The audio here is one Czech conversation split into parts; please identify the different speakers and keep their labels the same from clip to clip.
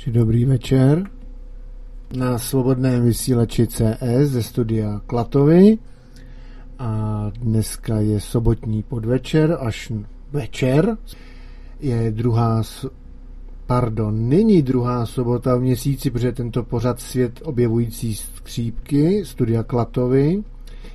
Speaker 1: Či dobrý večer. Na svobodném vysílači CS ze studia Klatovy a dneska je sobotní podvečer až večer. Je druhá, pardon, není druhá sobota v měsíci, protože tento pořad svět objevující skřípky studia Klatovy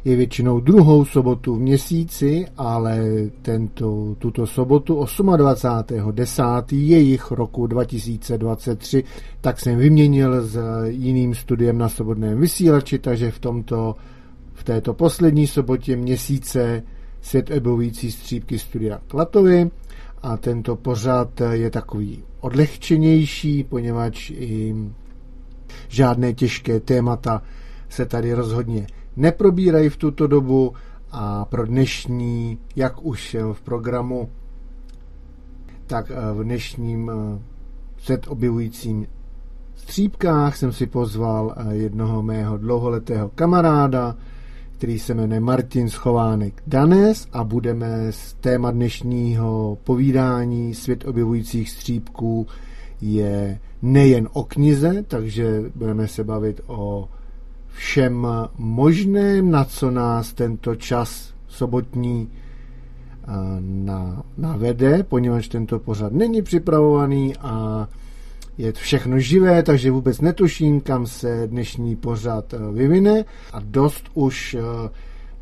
Speaker 1: je většinou druhou sobotu v měsíci, ale tento, tuto sobotu 28.10. jejich roku 2023, tak jsem vyměnil s jiným studiem na svobodném vysílači, takže v tomto v této poslední sobotě měsíce svět objevující střípky studia Klatovy a tento pořad je takový odlehčenější, poněvadž i žádné těžké témata se tady rozhodně neprobírají v tuto dobu a pro dnešní, jak už v programu, tak v dnešním eh, set objevujícím střípkách jsem si pozval eh, jednoho mého dlouholetého kamaráda, který se jmenuje Martin Schovánek Danes a budeme z téma dnešního povídání Svět objevujících střípků je nejen o knize, takže budeme se bavit o všem možném, na co nás tento čas sobotní eh, na, navede, poněvadž tento pořad není připravovaný a je všechno živé, takže vůbec netuším, kam se dnešní pořad eh, vyvine a dost už eh,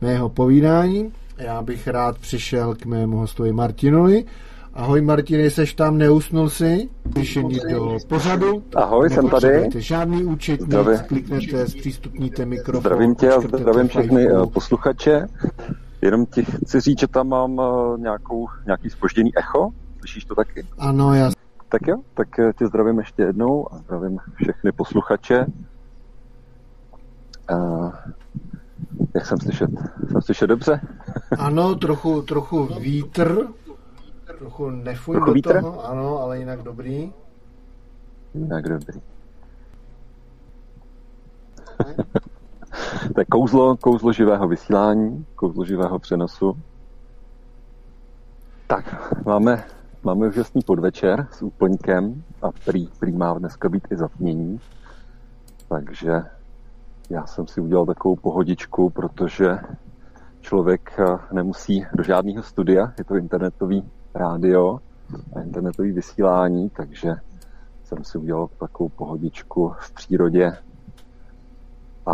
Speaker 1: mého povídání. Já bych rád přišel k mému hostovi Martinovi Ahoj Martin, seš tam, neusnul si? Řešení do pořadu.
Speaker 2: Ahoj, jsem tady.
Speaker 1: žádný účet, kliknete, zpřístupníte mikrofon.
Speaker 2: Zdravím tě a zdravím všechny fajku. Eh, posluchače. Jenom ti chci říct, že tam mám eh, nějakou, nějaký spožděný echo. Slyšíš to taky?
Speaker 1: Ano, já.
Speaker 2: Tak jo, tak eh, tě zdravím ještě jednou a zdravím všechny posluchače. Uh, jak jsem slyšet? Jsem slyšet dobře?
Speaker 1: Ano, trochu, trochu vítr Trochu nefuj Trochu do vítr? toho, ano, ale jinak dobrý.
Speaker 2: Jinak dobrý. to je kouzlo, kouzlo živého vysílání, kouzlo živého přenosu. Tak, máme, máme úžasný podvečer s úplňkem a prý, prý má dneska být i zatmění. Takže já jsem si udělal takovou pohodičku, protože člověk eh, nemusí do žádného studia, je to internetový rádio a internetové vysílání, takže jsem si udělal takovou pohodičku v přírodě a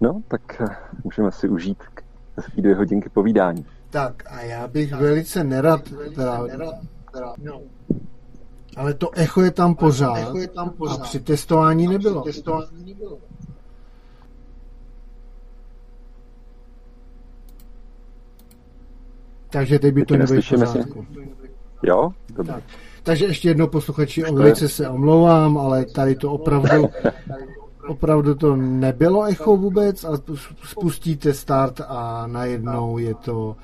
Speaker 2: no, tak můžeme si užít hezký dvě hodinky povídání.
Speaker 1: Tak a já bych tak. velice nerad, teda, no. ale to echo je tam pořád, echo je tam pořád a při testování nebylo. Při testování nebylo. Takže teď by to nebylo v pořádku.
Speaker 2: Jo? Dobře. Tak.
Speaker 1: Takže ještě jednou posluchači, velice se omlouvám, ale tady to opravdu opravdu to nebylo echo vůbec a spustíte start a najednou je to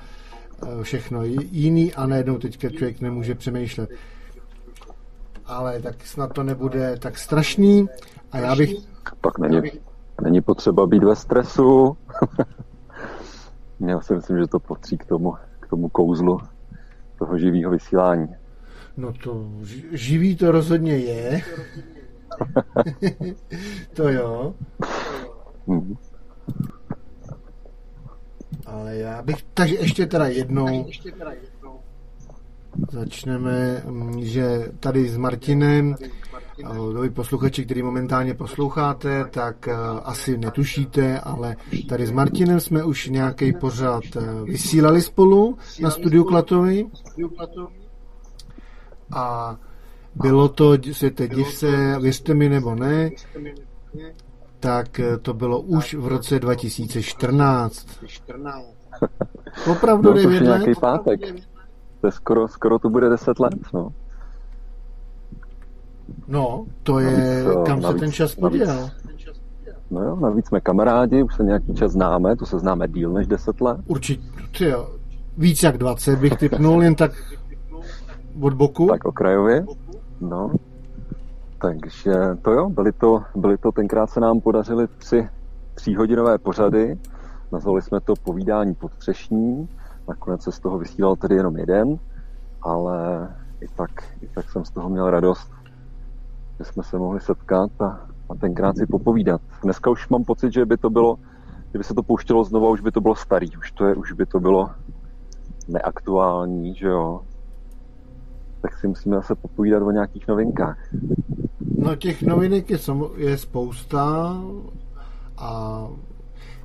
Speaker 1: eh, všechno jiný a najednou teďka člověk nemůže přemýšlet. Ale tak snad to nebude tak strašný a já bych...
Speaker 2: Pak není, není potřeba být ve stresu. Já si myslím, že to potří k tomu tomu kouzlu toho živého vysílání.
Speaker 1: No to živý to rozhodně je. to jo. Mm. Ale já bych, takže ještě teda jednou začneme, mm, že tady s Martinem vy posluchači, který momentálně posloucháte, tak eh, asi netušíte, ale tady s Martinem jsme už nějaký pořád eh, vysílali spolu na studiu Klatovi. A bylo to, světe div se, věřte mi nebo ne, tak eh, to bylo už v roce 2014. Opravdu no, 9 let?
Speaker 2: nějaký pátek. To je skoro, skoro to bude 10 let, no.
Speaker 1: No, to je, navíc, kam navíc, se ten čas poděl.
Speaker 2: No jo, navíc jsme kamarádi, už se nějaký čas známe, to se známe díl než 10 let.
Speaker 1: Určitě, jo. Víc jak 20 bych typnul, jen tak od boku.
Speaker 2: Tak okrajově, no. Takže to jo, byly to, byly to tenkrát se nám podařily tři tříhodinové pořady. Nazvali jsme to povídání podstřešní. Nakonec se z toho vysílal tedy jenom jeden, ale i tak, i tak jsem z toho měl radost my jsme se mohli setkat a, a tenkrát si popovídat. Dneska už mám pocit, že by to bylo, kdyby se to pouštělo znova, už by to bylo starý, už, to je, už by to bylo neaktuální, že jo. Tak si musíme zase popovídat o nějakých novinkách.
Speaker 1: No těch novinek je, je spousta a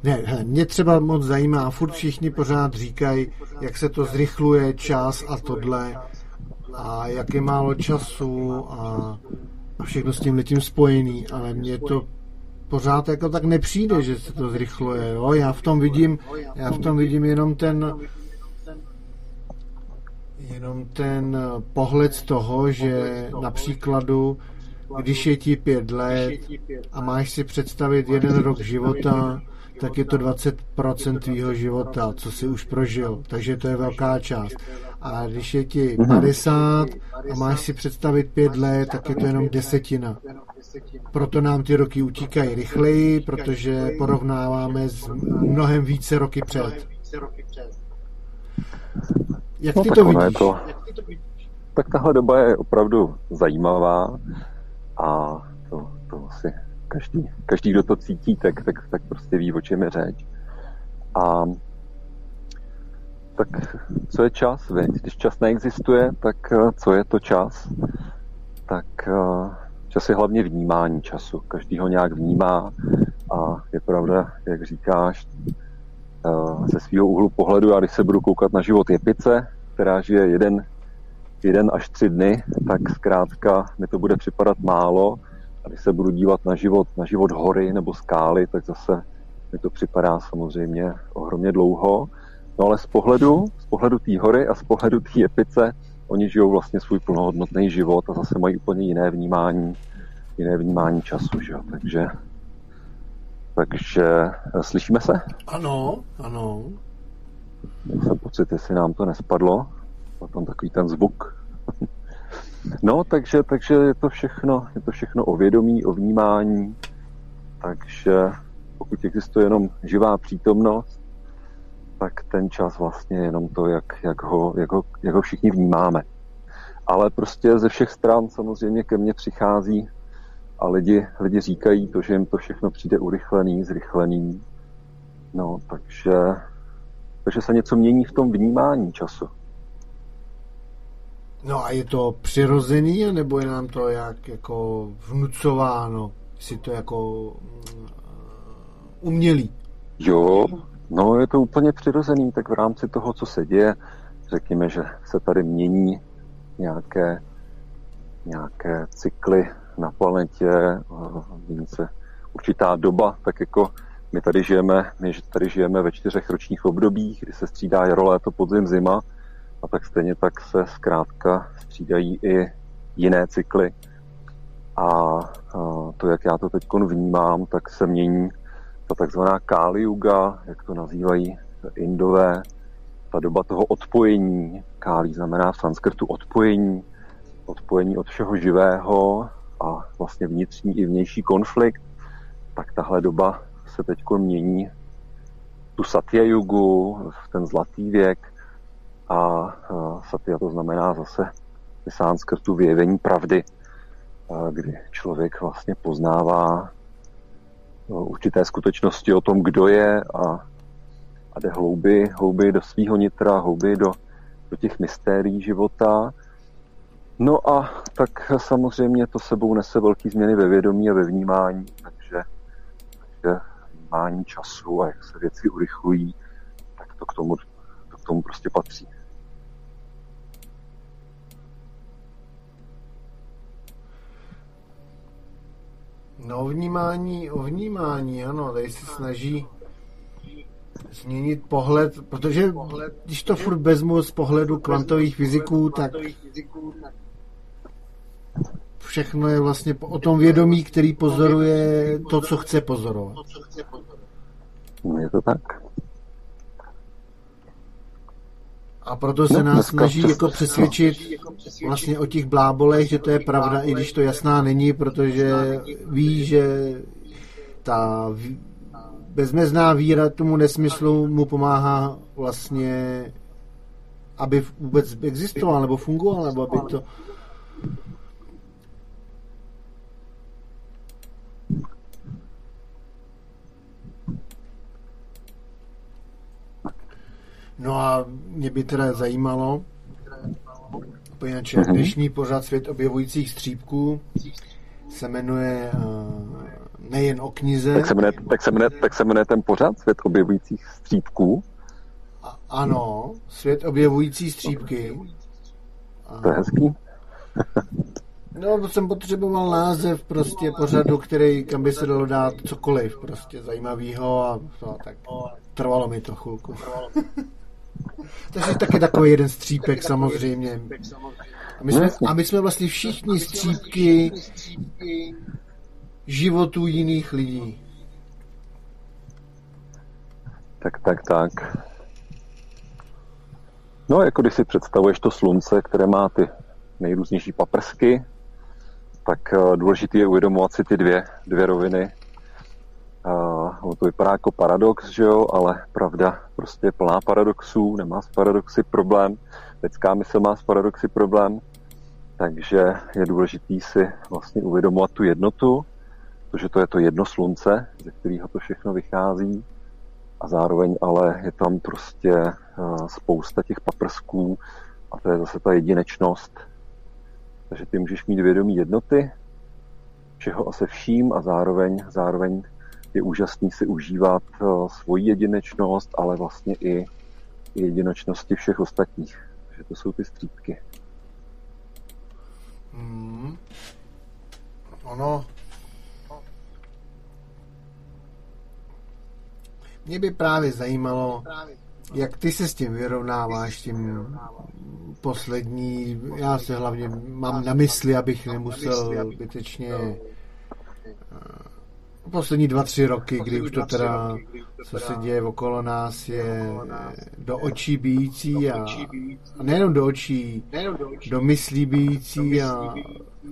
Speaker 1: ne, mě třeba moc zajímá, furt všichni pořád říkají, jak se to zrychluje čas a tohle a jak je málo času a, a všechno s tím letím spojený, ale mně to pořád jako tak nepřijde, že se to zrychluje. Jo? Já v tom vidím, já v tom vidím jenom ten jenom ten pohled z toho, že napříkladu, když je ti pět let a máš si představit jeden rok života, tak je to 20% tvýho života, co jsi už prožil, takže to je velká část. A když je ti 50 mhm. a máš si představit 5 let, tak je to jenom desetina. Proto nám ty roky utíkají rychleji, protože porovnáváme s mnohem více roky před. Jak no, ty to vidíš? To,
Speaker 2: tak tahle doba je opravdu zajímavá a to, to asi každý, každý, kdo to cítí, tak, tak, tak prostě ví, o čem je řeč. A tak co je čas, veď? Když čas neexistuje, tak eh, co je to čas? Tak eh, čas je hlavně vnímání času. Každý ho nějak vnímá a je pravda, jak říkáš, eh, ze svého úhlu pohledu, a když se budu koukat na život jepice, která žije jeden, jeden až tři dny, tak zkrátka mi to bude připadat málo a když se budu dívat na život, na život hory nebo skály, tak zase mi to připadá samozřejmě ohromně dlouho. No ale z pohledu, z pohledu té hory a z pohledu té epice, oni žijou vlastně svůj plnohodnotný život a zase mají úplně jiné vnímání, jiné vnímání času, že jo? Takže, takže eh, slyšíme se?
Speaker 1: Ano, ano.
Speaker 2: Měl jsem pocit, jestli nám to nespadlo, potom takový ten zvuk. No, takže, takže je to všechno, je to všechno o vědomí, o vnímání, takže pokud existuje jenom živá přítomnost, tak ten čas vlastně je jenom to, jak, jak, ho, jak, ho, jak ho všichni vnímáme. Ale prostě ze všech stran samozřejmě ke mně přichází a lidi, lidi říkají to, že jim to všechno přijde urychlený, zrychlený. No, takže, takže se něco mění v tom vnímání času.
Speaker 1: No a je to přirozený, nebo je nám to jak jako vnucováno? Si to jako mm, umělý?
Speaker 2: Jo, no je to úplně přirozený, tak v rámci toho, co se děje, řekněme, že se tady mění nějaké, nějaké cykly na planetě, mění se určitá doba, tak jako my tady žijeme, my tady žijeme ve čtyřech ročních obdobích, kdy se střídá jaro, léto, podzim, zima, a tak stejně tak se zkrátka střídají i jiné cykly. A, to, jak já to teď vnímám, tak se mění ta takzvaná Kali Yuga, jak to nazývají Indové, ta doba toho odpojení. Kali znamená v sanskrtu odpojení, odpojení od všeho živého a vlastně vnitřní i vnější konflikt, tak tahle doba se teď mění tu Satya Yugu, ten zlatý věk, a satya to znamená zase v sánskrtu vyjevení pravdy, kdy člověk vlastně poznává určité skutečnosti o tom, kdo je a, a jde hlouby, hlouby do svého nitra, hlouby do, do těch mystérií života. No a tak samozřejmě to sebou nese velké změny ve vědomí a ve vnímání, takže, takže vnímání času a jak se věci urychlují, tak to k tomu, to k tomu prostě patří.
Speaker 1: No, vnímání, o vnímání, ano, tady se snaží změnit pohled, protože když to furt vezmu z pohledu kvantových fyziků, tak všechno je vlastně o tom vědomí, který pozoruje to, co chce pozorovat.
Speaker 2: Je to tak.
Speaker 1: A proto se no, nás snaží jako přesvědčit vlastně o těch blábolech, že to je pravda, i když to jasná není, protože ví, že ta bezmezná víra tomu nesmyslu mu pomáhá vlastně, aby vůbec existoval, nebo fungoval, nebo aby to No a mě by teda zajímalo, poněvadž mm-hmm. dnešní pořad Svět objevujících střípků se jmenuje uh, nejen o knize.
Speaker 2: Tak se, jmenuje, tak, se jmenuje, tak se jmenuje ten pořad Svět objevujících střípků?
Speaker 1: A, ano, Svět objevující střípky.
Speaker 2: To je hezký.
Speaker 1: No, jsem potřeboval název prostě pořadu, který, kam by se dalo dát cokoliv prostě zajímavého a no, tak trvalo mi to chvilku. Takže taky takový jeden střípek samozřejmě. A my, jsme, a my jsme vlastně všichni střípky životů jiných lidí.
Speaker 2: Tak, tak, tak. No, jako když si představuješ to slunce, které má ty nejrůznější paprsky, tak uh, důležité je uvědomovat si ty dvě, dvě roviny. Uh, to vypadá jako paradox, že jo, ale pravda prostě je plná paradoxů, nemá s paradoxy problém, lidská mysl má s paradoxy problém, takže je důležitý si vlastně uvědomovat tu jednotu, protože to je to jedno slunce, ze kterého to všechno vychází. A zároveň ale je tam prostě uh, spousta těch paprsků a to je zase ta jedinečnost, takže ty můžeš mít vědomí jednoty, všeho a se vším a zároveň, zároveň je úžasný si užívat uh, svoji jedinečnost, ale vlastně i, jedinečnosti všech ostatních. Takže to jsou ty střípky.
Speaker 1: Hmm. Ono, mě by právě zajímalo, jak ty se s tím vyrovnáváš, tím poslední, já se hlavně mám na mysli, abych nemusel zbytečně eh, poslední dva, tři roky, kdy už to teda, co se děje okolo nás, je do očí bíjící a, a nejenom do očí, do myslí bíjící a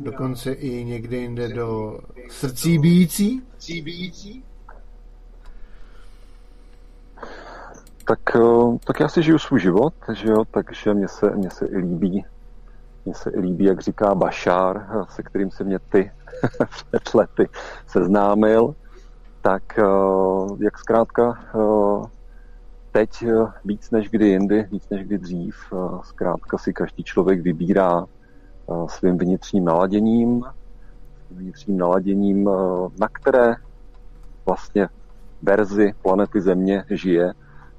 Speaker 1: dokonce i někde jinde do srdcí bíjící.
Speaker 2: Tak, eh, tak já si žiju svůj život, že jo, takže mě se, mě se i líbí, mě se i líbí, jak říká Bašár, se kterým se mě ty před lety seznámil, tak eh, jak zkrátka teď víc než kdy jindy, víc než kdy dřív, zkrátka si každý člověk vybírá svým vnitřním naladěním, vnitřním naladěním, na které vlastně verzi planety Země žije,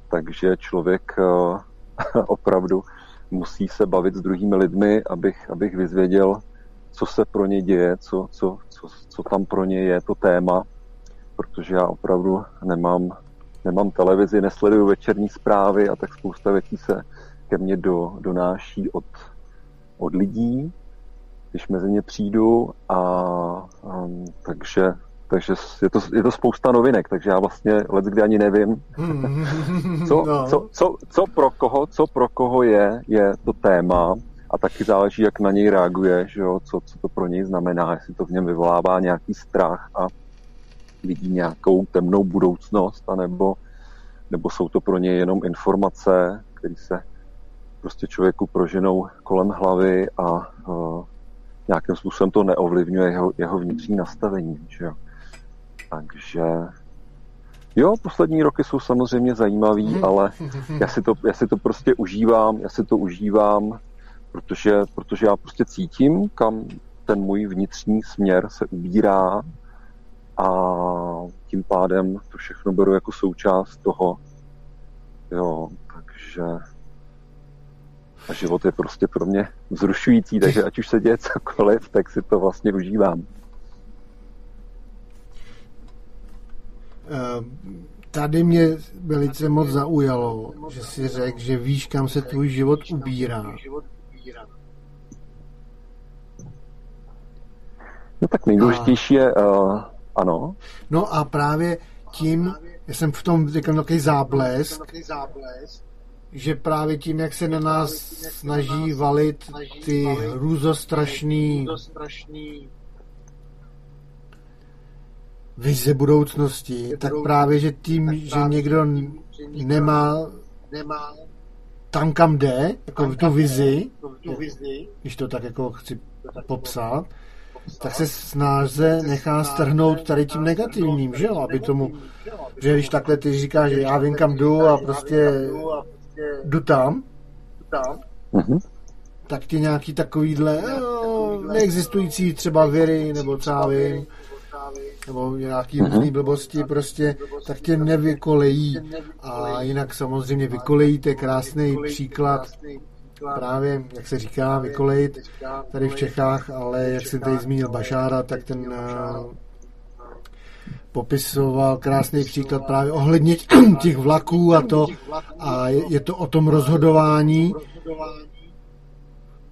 Speaker 2: takže člověk eh, opravdu musí se bavit s druhými lidmi, abych, abych vyzvěděl, co se pro ně děje, co, co, co, co tam pro ně je to téma, protože já opravdu nemám, nemám televizi, nesleduju večerní zprávy a tak spousta věcí se ke mně do, donáší od, od lidí, když mezi ně přijdu a um, takže takže je to, je to spousta novinek, takže já vlastně let, kdy ani nevím, co, no. co, co, co, pro koho, co pro koho je, je to téma a taky záleží, jak na něj reaguje, že jo, co, co to pro něj znamená, jestli to v něm vyvolává nějaký strach a vidí nějakou temnou budoucnost, anebo, nebo jsou to pro něj jenom informace, které se prostě člověku proženou kolem hlavy a uh, nějakým způsobem to neovlivňuje jeho, jeho vnitřní nastavení. Že jo. Takže jo, poslední roky jsou samozřejmě zajímavý, hmm. ale já si, to, já si to prostě užívám, já si to užívám, protože, protože já prostě cítím, kam ten můj vnitřní směr se ubírá a tím pádem to všechno beru jako součást toho. Jo, takže a život je prostě pro mě vzrušující, takže ať už se děje cokoliv, tak si to vlastně užívám.
Speaker 1: Eh, tady mě velice moc zaujalo, že si řekl, že víš, kam se tvůj život ubírá.
Speaker 2: No tak nejdůležitější je, uh, ano.
Speaker 1: No a právě tím, já jsem v tom řekl takový záblesk, že právě tím, jak se na nás snaží valit ty hrůzostrašný vize budoucnosti, tak právě, že tím, že někdo nemá tam, kam jde, jako tu vizi, když to tak jako chci popsat, tak se snáze nechá strhnout tady tím negativním, že jo, aby tomu, že když takhle ty říkáš, že já vím, kam jdu a prostě jdu tam, mm-hmm. tak ti nějaký takovýhle neexistující třeba věry, nebo třeba vím, nebo nějaký mm-hmm. různý blbosti prostě, tak tě nevykolejí. A jinak samozřejmě vykolejí, to je krásný příklad právě, jak se říká, vykolejit tady v Čechách, ale jak se tady zmínil Bašára, tak ten uh, popisoval krásný příklad právě ohledně těch vlaků a to a je to o tom rozhodování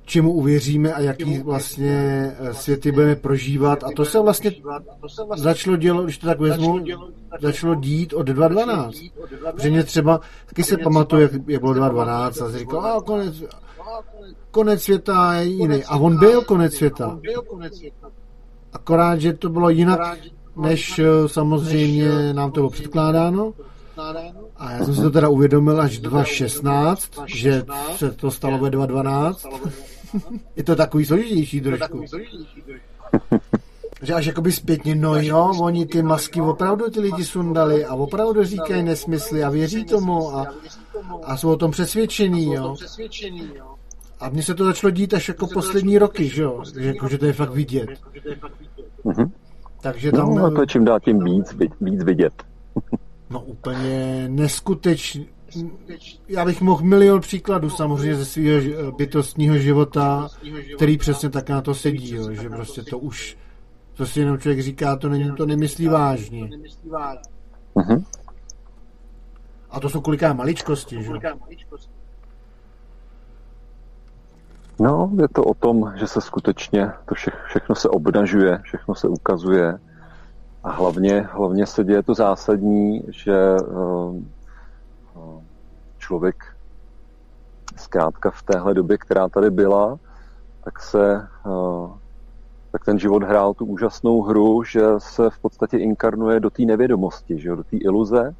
Speaker 1: čemu uvěříme a jaký vlastně eh, světy budeme prožívat. A to se vlastně začalo dělat, když to tak vezmu, začalo dít od 2.12. Protože mě třeba, taky se pamatuju, jak, jak bylo 2.12 a říkal, a konec, konec světa je jiný. A on byl konec světa. Akorát, že to bylo jinak, než samozřejmě nám to bylo předkládáno. A já jsem si to teda uvědomil až 2.16, že se to stalo ve 2.12. Je to takový složitější trošku. Že až jakoby zpětně, no jo, oni ty masky opravdu ty lidi sundali a opravdu říkají nesmysly a věří tomu a, a jsou o tom přesvědčený, jo. A mně se to začalo dít až jako poslední roky, že jo, že, jako, že to je fakt vidět.
Speaker 2: Mm-hmm. Takže tam... No, to čím dál tím víc, víc vidět.
Speaker 1: no úplně neskutečný já bych mohl milion příkladů samozřejmě ze svého bytostního života, který přesně tak na to sedí, jo, že prostě to už, to si jenom člověk říká, to, není, to nemyslí vážně. Uh-huh. A to jsou koliká maličkosti, že?
Speaker 2: No, je to o tom, že se skutečně to vše, všechno se obnažuje, všechno se ukazuje a hlavně, hlavně se děje to zásadní, že uh, člověk zkrátka v téhle době, která tady byla, tak se eh, tak ten život hrál tu úžasnou hru, že se v podstatě inkarnuje do té nevědomosti, že do té iluze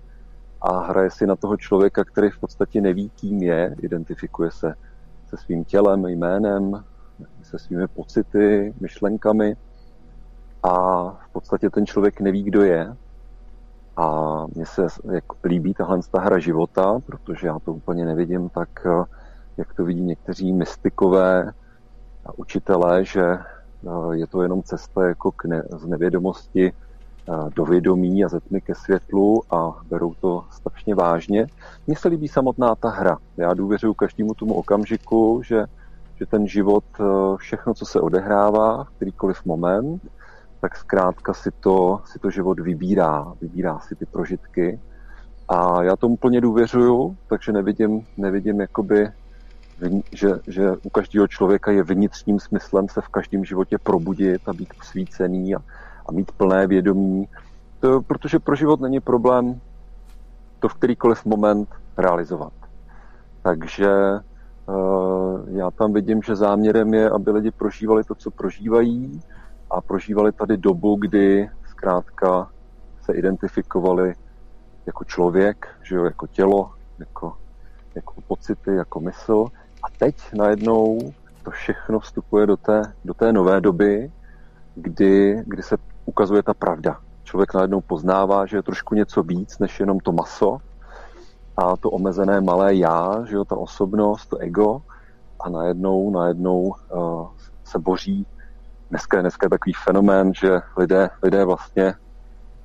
Speaker 2: a hraje si na toho člověka, který v podstatě neví, kým je, identifikuje se se svým tělem, jménem, se svými pocity, myšlenkami a v podstatě ten člověk neví, kdo je a mně se jako líbí tahle ta hra života, protože já to úplně nevidím tak, eh, jak to vidí někteří mystikové a učitelé, že eh, je to jenom cesta jako k ne, z nevědomosti eh, do vědomí a ze tmy ke světlu a berou to strašně vážně. Mně se líbí samotná ta hra. Já důvěřuji každému tomu okamžiku, že, že ten život, všechno, co se odehrává, v kterýkoliv moment, tak zkrátka si to, si to život vybírá, vybírá si ty prožitky. A já tomu plně důvěřuju, takže nevidím, nevidím jakoby, že, že u každého člověka je vnitřním smyslem se v každém životě probudit a být posvícený a, a mít plné vědomí. To, protože pro život není problém to v kterýkoliv moment realizovat. Takže uh, já tam vidím, že záměrem je, aby lidi prožívali to, co prožívají, a prožívali tady dobu, kdy zkrátka se identifikovali jako člověk, že jo, jako tělo, jako, jako pocity, jako mysl. A teď najednou to všechno vstupuje do té, do té nové doby, kdy, kdy se ukazuje ta pravda. Člověk najednou poznává, že je trošku něco víc, než jenom to maso a to omezené malé já, že jo, ta osobnost, to ego a najednou, najednou uh, se boří dneska je dneska takový fenomén, že lidé, lidé vlastně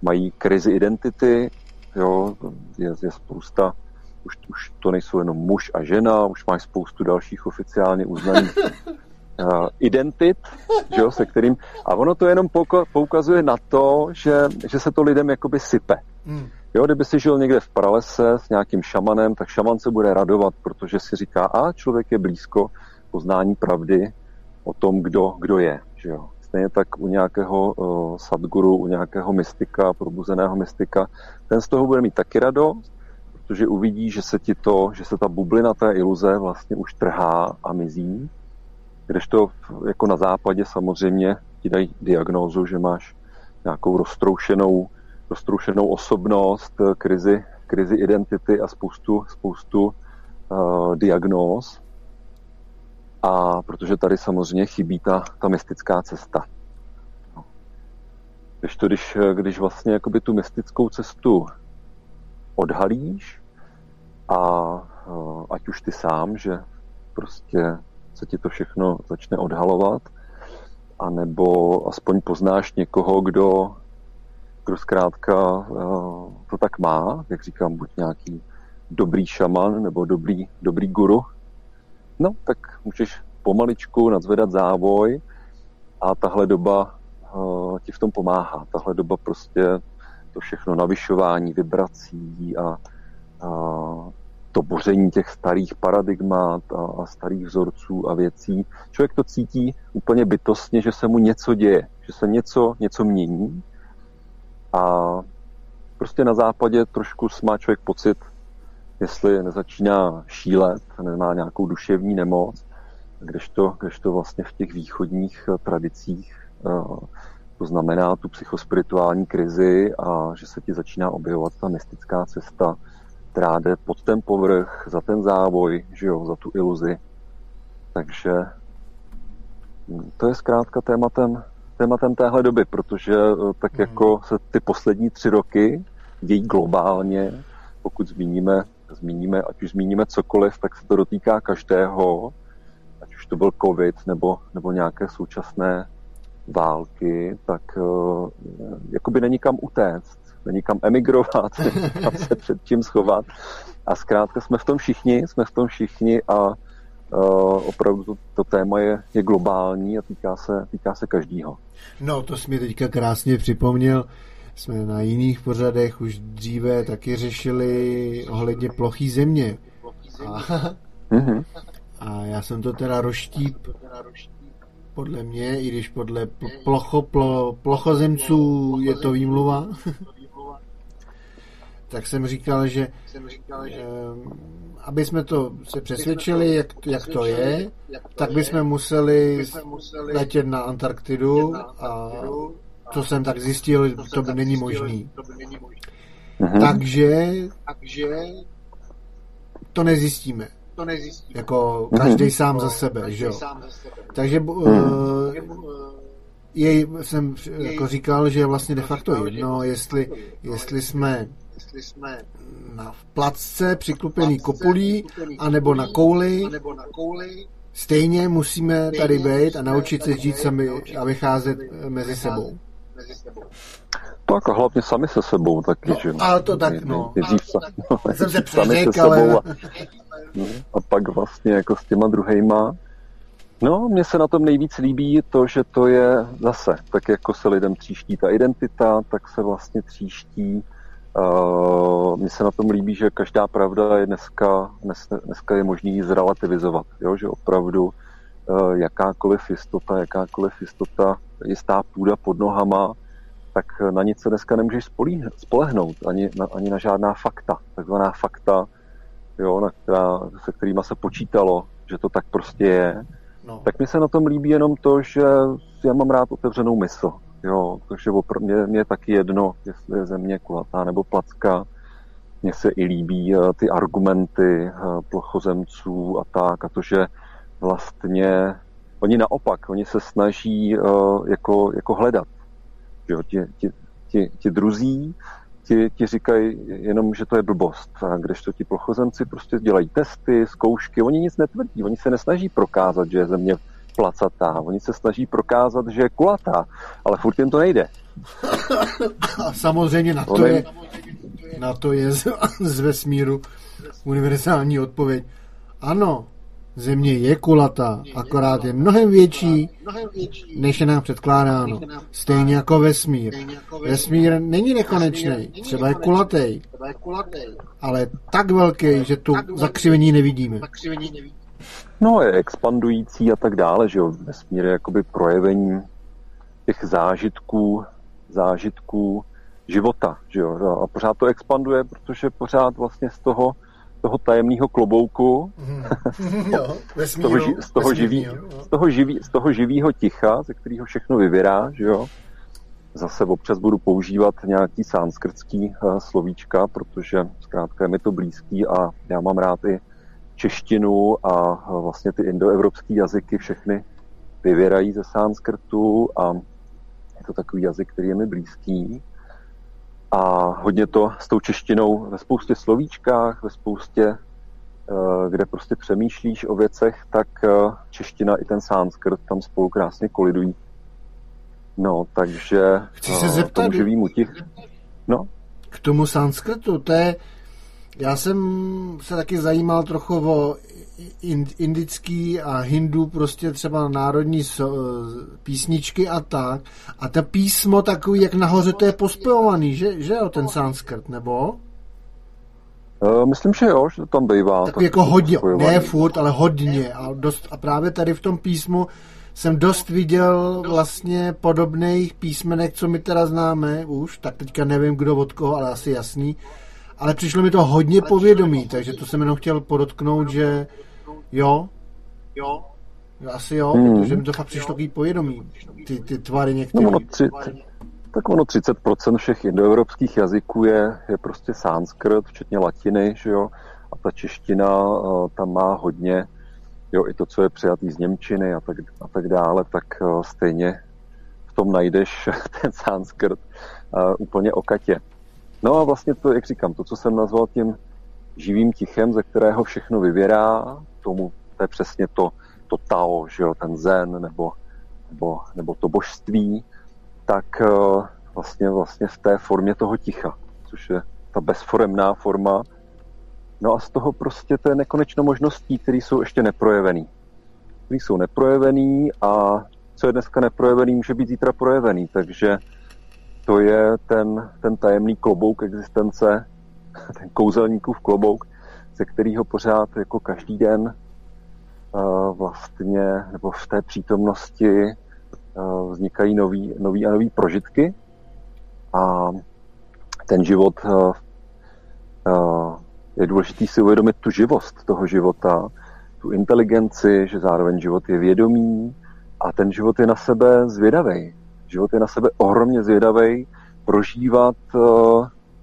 Speaker 2: mají krizi identity, jo, je, je spousta, už, už to nejsou jenom muž a žena, už mají spoustu dalších oficiálně uznaných uh, identit, že jo, se kterým, a ono to jenom poukazuje na to, že, že se to lidem jakoby sype. Hmm. Jo, kdyby si žil někde v pralese s nějakým šamanem, tak šaman se bude radovat, protože si říká, a člověk je blízko poznání pravdy o tom, kdo, kdo je. Že jo. Stejně tak u nějakého uh, sadguru, u nějakého mystika, probuzeného mystika, ten z toho bude mít taky radost, protože uvidí, že se ti to, že se ta bublina té iluze vlastně už trhá a mizí. Když to jako na západě samozřejmě ti dají diagnózu, že máš nějakou roztroušenou, roztroušenou osobnost, krizi, krizi identity a spoustu, spoustu uh, diagnóz, a protože tady samozřejmě chybí ta, ta mystická cesta. No. Když to, když, když vlastně jakoby tu mystickou cestu odhalíš a, ať už ty sám, že prostě se ti to všechno začne odhalovat, anebo aspoň poznáš někoho, kdo, kdo zkrátka uh, to tak má, jak říkám, buď nějaký dobrý šaman nebo dobrý, dobrý guru, no tak můžeš pomaličku nadzvedat závoj a tahle doba uh, ti v tom pomáhá. Tahle doba prostě to všechno navyšování vibrací a, a to boření těch starých paradigmat a, a starých vzorců a věcí. Člověk to cítí úplně bytostně, že se mu něco děje, že se něco, něco mění a prostě na západě trošku má člověk pocit, jestli nezačíná šílet, nemá nějakou duševní nemoc, kdežto, kdežto vlastně v těch východních tradicích eh, to znamená tu psychospirituální krizi a že se ti začíná objevovat ta mystická cesta, která jde pod ten povrch, za ten závoj, že jo, za tu iluzi. Takže hm, to je zkrátka tématem, tématem téhle doby, protože eh, tak hmm. jako se ty poslední tři roky dějí globálně, pokud zmíníme, zmíníme, ať už zmíníme cokoliv, tak se to dotýká každého, ať už to byl covid nebo, nebo nějaké současné války, tak uh, jakoby není kam utéct, není kam emigrovat, a se před čím schovat. A zkrátka jsme v tom všichni, jsme v tom všichni a uh, opravdu to, to téma je, je globální a týká se, týká se každýho.
Speaker 1: No, to jsi mi teďka krásně připomněl. Jsme na jiných pořadech už dříve taky řešili ohledně plochý země. A, mm-hmm. a já jsem to teda roštíp podle mě, i když podle plocho, plo, plochozemců je to výmluva, tak jsem říkal, že eh, aby jsme to se přesvědčili, jak, jak to je, tak bychom museli letět na Antarktidu a co jsem tak zjistil, to by není možný. Mhm. Takže to nezjistíme to nezjistí. Jako každý mm-hmm. sám za sebe, že jo. Takže uh, jej jsem jako říkal, že je vlastně de facto jedno, jestli, jestli jsme na placce přiklupený kopulí, anebo na kouli, stejně musíme tady být a naučit se žít sami a vycházet mezi sebou.
Speaker 2: Tak a hlavně sami se sebou taky,
Speaker 1: no,
Speaker 2: že?
Speaker 1: Ale to tak, no.
Speaker 2: Nejdřív
Speaker 1: no, jsem se přeřek, ale... A,
Speaker 2: no, a pak vlastně jako s těma druhejma. No, mně se na tom nejvíc líbí to, že to je zase, tak jako se lidem tříští ta identita, tak se vlastně tříští Uh, mně se na tom líbí, že každá pravda je dneska, dnes, dneska je možný ji zrelativizovat, jo? že opravdu jakákoliv jistota, jakákoliv jistota, jistá půda pod nohama, tak na nic se dneska nemůžeš spolehnout, ani na, ani na žádná fakta, takzvaná fakta, jo, na která, se kterými se počítalo, že to tak prostě je. No. Tak mi se na tom líbí jenom to, že já mám rád otevřenou mysl. Jo, takže opr- mě, mě je taky jedno, jestli je země kulatá nebo placka. Mně se i líbí uh, ty argumenty plochozemců a tak, a to, že vlastně oni naopak, oni se snaží uh, jako, jako hledat Jo, ti, ti, ti, ti druzí ti, ti říkají jenom, že to je blbost. A kdežto ti plochozemci prostě dělají testy, zkoušky, oni nic netvrdí, oni se nesnaží prokázat, že je země placatá, oni se snaží prokázat, že je kulatá, ale furt jim to nejde.
Speaker 1: A samozřejmě na to, je, na to je z, z vesmíru univerzální odpověď. Ano, Země je kulatá, akorát je mnohem větší, než je nám předkládáno. Stejně jako vesmír. Vesmír není nekonečný, třeba je kulatý, ale tak velký, že tu zakřivení nevidíme.
Speaker 2: No, je expandující a tak dále, že jo. Vesmír je jakoby projevením těch zážitků, zážitků života, že jo. A pořád to expanduje, protože pořád vlastně z toho toho tajemného klobouku,
Speaker 1: mm. jo,
Speaker 2: z toho, z toho, živý, z toho, živý, z toho živýho ticha, ze kterého všechno vyvěrá, že jo. Zase občas budu používat nějaký sanskrtský uh, slovíčka, protože zkrátka je mi to blízký a já mám rád i češtinu a uh, vlastně ty indoevropské jazyky všechny vyvěrají ze sanskrtu a je to takový jazyk, který je mi blízký a hodně to s tou češtinou ve spoustě slovíčkách, ve spoustě kde prostě přemýšlíš o věcech, tak čeština i ten sanskrt tam spolu krásně kolidují. No, takže
Speaker 1: Chci se zeptat, tomu živýmu tich... No? K tomu sanskrtu, to je... Já jsem se taky zajímal trochu o indický a hindu prostě třeba národní písničky a tak. A to písmo takový, jak nahoře to je pospojovaný, že, že jo, ten sanskrt, nebo?
Speaker 2: Uh, myslím, že jo, že to tam bývá.
Speaker 1: Tak, tak jako hodně, ne furt, ale hodně. A, dost, a právě tady v tom písmu jsem dost viděl vlastně podobných písmenek, co my teda známe už, tak teďka nevím, kdo od koho, ale asi jasný. Ale přišlo mi to hodně povědomí, takže to jsem jenom chtěl podotknout, že jo, jo, asi jo, hmm. protože mi to fakt přišlo takový povědomí, ty, ty tvary některé. No, no, tři,
Speaker 2: tak ono 30% všech indoevropských jazyků je, je prostě sanskrt, včetně latiny, že jo, a ta čeština uh, tam má hodně jo, i to, co je přijatý z Němčiny a tak, a tak dále, tak uh, stejně v tom najdeš ten sanskrt uh, úplně okatě. No a vlastně to, jak říkám, to, co jsem nazval tím živým tichem, ze kterého všechno vyvěrá, tomu to je přesně to, to Tao, že jo, ten zen nebo, nebo, nebo to božství, tak uh, vlastně, vlastně v té formě toho ticha, což je ta bezforemná forma, No a z toho prostě to je nekonečno možností, které jsou ještě neprojevený. Které jsou neprojevený a co je dneska neprojevený, může být zítra projevený. Takže to je ten, ten tajemný klobouk existence, ten kouzelníkův klobouk, ze kterého pořád jako každý den uh, vlastně, nebo v té přítomnosti uh, vznikají nový, nový a nový prožitky a ten život uh, je důležité si uvědomit tu živost toho života, tu inteligenci, že zároveň život je vědomý a ten život je na sebe zvědavý. Život je na sebe ohromně zvědavý, prožívat, eh,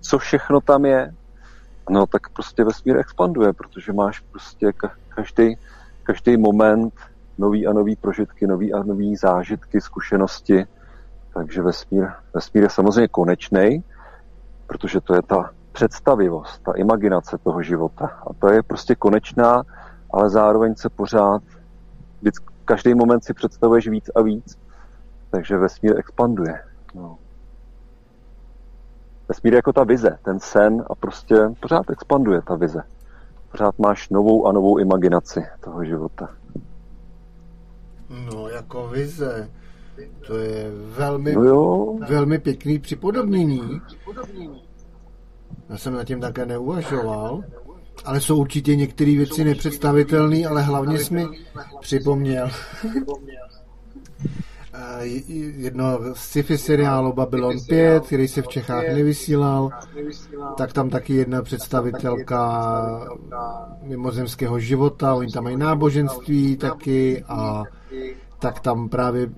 Speaker 2: co všechno tam je. No tak prostě vesmír expanduje, protože máš prostě každý, každý moment nový a nový prožitky, nový a nový zážitky, zkušenosti. Takže vesmír, vesmír je samozřejmě konečný, protože to je ta představivost, ta imaginace toho života. A to je prostě konečná, ale zároveň se pořád, vždycky, každý moment si představuješ víc a víc, takže vesmír expanduje. No. Vesmír je jako ta vize, ten sen a prostě pořád expanduje ta vize. Pořád máš novou a novou imaginaci toho života.
Speaker 1: No, jako vize. To je velmi, no jo. velmi pěkný připodobnění. Já jsem na tím také neuvažoval, ale jsou určitě některé věci nepředstavitelné, ale hlavně jsi mi připomněl jedno sci-fi seriálu Babylon 5, který se v Čechách nevysílal, tak tam taky jedna představitelka mimozemského života, oni tam mají náboženství taky a tak tam právě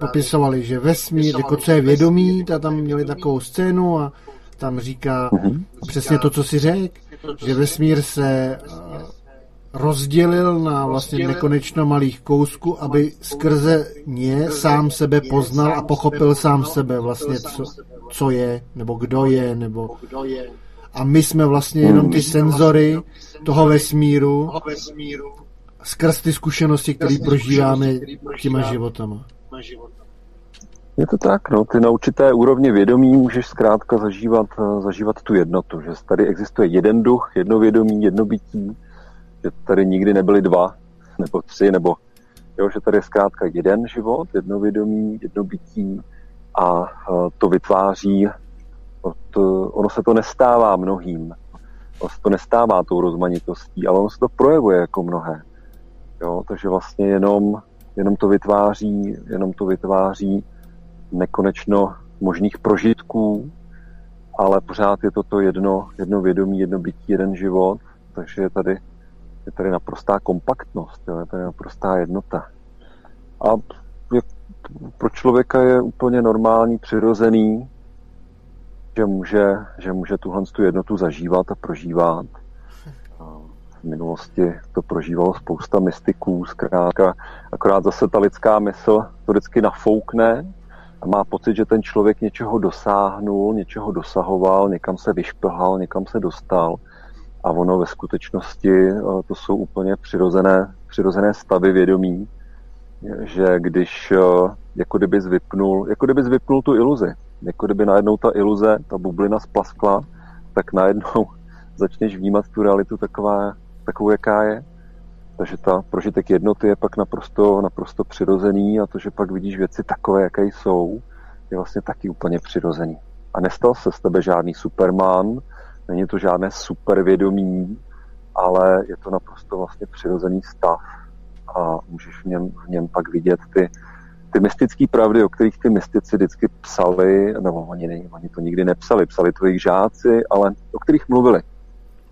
Speaker 1: popisovali, že vesmír, jako co je vědomí, ta tam měli takovou scénu a tam říká mm-hmm. přesně to, co si řekl, že vesmír se eh, rozdělil na vlastně nekonečno malých kousků, aby skrze ně sám sebe poznal a pochopil sám sebe vlastně, co, co je, nebo kdo je, nebo... A my jsme vlastně jenom ty senzory toho vesmíru skrz ty zkušenosti, které prožíváme těma životama.
Speaker 2: Je to tak, no, ty na určité úrovni vědomí můžeš zkrátka zažívat, eh, zažívat tu jednotu, že tady existuje jeden duch, jedno vědomí, jedno bytí, že tady nikdy nebyly dva, nebo tři, nebo jo, že tady je zkrátka jeden život, jedno vědomí, jedno bytí a eh, to vytváří, ono se to nestává mnohým, ono se to nestává tou rozmanitostí, ale ono se to projevuje jako mnohé. Jo, takže vlastně jenom, jenom to vytváří, jenom to vytváří nekonečno možných prožitků, ale pořád je to to jedno, jedno vědomí, jedno bytí, jeden život, takže je tady, je tady naprostá kompaktnost, jo, je tady naprostá jednota. A je, pro člověka je úplně normální, přirozený, že může, že může tuhle tu jednotu zažívat a prožívat. V minulosti to prožívalo spousta mystiků, zkrátka, akorát zase ta lidská mysl to vždycky nafoukne a má pocit, že ten člověk něčeho dosáhnul, něčeho dosahoval, někam se vyšplhal, někam se dostal A ono ve skutečnosti eh, to jsou úplně přirozené, přirozené stavy vědomí, že když eh, jako kdyby vypnul, jako kdyby vypnul tu iluzi, jako kdyby najednou ta iluze, ta bublina splaskla, tak najednou začneš vnímat tu realitu taková, takovou, jaká je. Takže ta prožitek jednoty je pak naprosto, naprosto přirozený a to, že pak vidíš věci takové, jaké jsou, je vlastně taky úplně přirozený. A nestal se z tebe žádný superman, není to žádné supervědomí, ale je to naprosto vlastně přirozený stav a můžeš v něm, v něm pak vidět ty, ty mystické pravdy, o kterých ty mystici vždycky psali, nebo oni, ne, oni to nikdy nepsali, psali to jejich žáci, ale o kterých mluvili,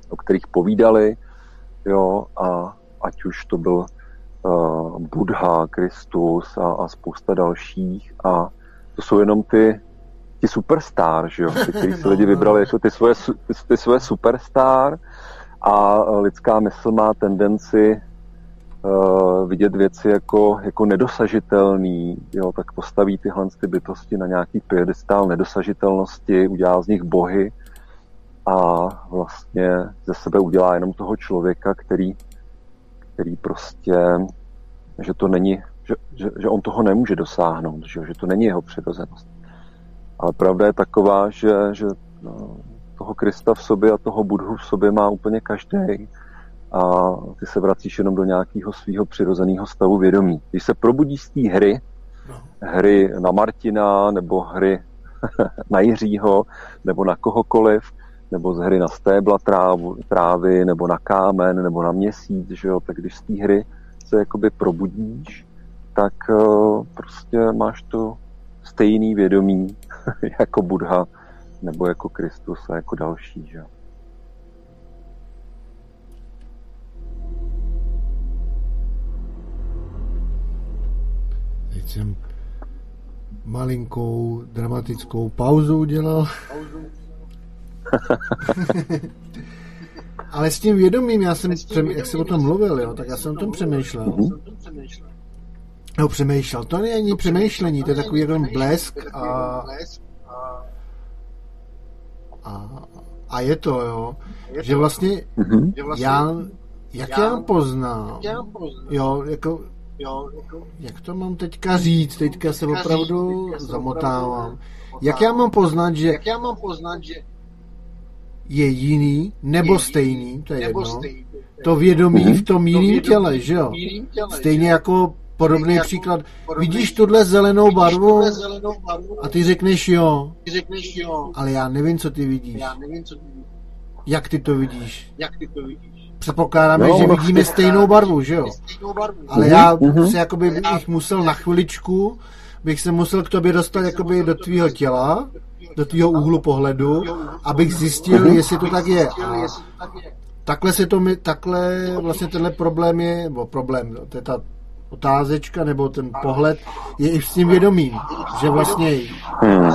Speaker 2: o kterých povídali, jo, a ať už to byl uh, Buddha, Kristus a, a spousta dalších a to jsou jenom ty, ti superstar, že jo, ty, který si lidi vybrali jako ty svoje, ty, ty svoje superstar a lidská mysl má tendenci uh, vidět věci jako, jako nedosažitelný, jo, tak postaví tyhle ty bytosti na nějaký piedestál nedosažitelnosti, udělá z nich bohy a vlastně ze sebe udělá jenom toho člověka, který, který prostě, že to není, že, že, že on toho nemůže dosáhnout, že, že to není jeho přirozenost. Ale pravda je taková, že, že no, toho Krista v sobě a toho Budhu v sobě má úplně každý a ty se vracíš jenom do nějakého svého přirozeného stavu vědomí. Když se probudíš z té hry, no. hry na Martina, nebo hry na Jiřího, nebo na kohokoliv, nebo z hry na stébla trávu, trávy, nebo na kámen, nebo na měsíc, že jo, tak když z té hry se jakoby probudíš, tak uh, prostě máš to stejný vědomí jako Buddha, nebo jako Kristus a jako další, že jo.
Speaker 1: Teď jsem malinkou dramatickou pauzu udělal. Ale s tím vědomím, já jsem, přem, jak jsem o tom mluvil, jo, tak já jsem o tom přemýšlel. No, přemýšlel. To není přemýšlení, to je takový jako blesk a, a, a je to, jo, že vlastně já, jak já poznám, jo, jako Jo, jako... Jak to mám teďka říct? Teďka se opravdu zamotávám. Jak já mám poznat, že... Jak já mám poznat, že je jiný nebo je stejný, to je jedno. Stejný, to vědomí v tom jiném těle, že jo? Stejně jako podobný jako příklad. Vidíš tuhle zelenou barvu a ty řekneš jo. Ale já nevím, co ty vidíš. Jak ty to vidíš? Jak ty to vidíš? předpokládáme, no, že vidíme stejnou barvu, že jo? Ale já mm-hmm. se jakoby bych musel na chviličku, bych se musel k tobě dostat jakoby do tvýho těla, do tvýho úhlu pohledu, abych zjistil, jestli to tak je. A takhle se to mi, takhle vlastně tenhle problém je, nebo problém, to je ta otázečka, nebo ten pohled, je i s tím vědomím, že vlastně hmm.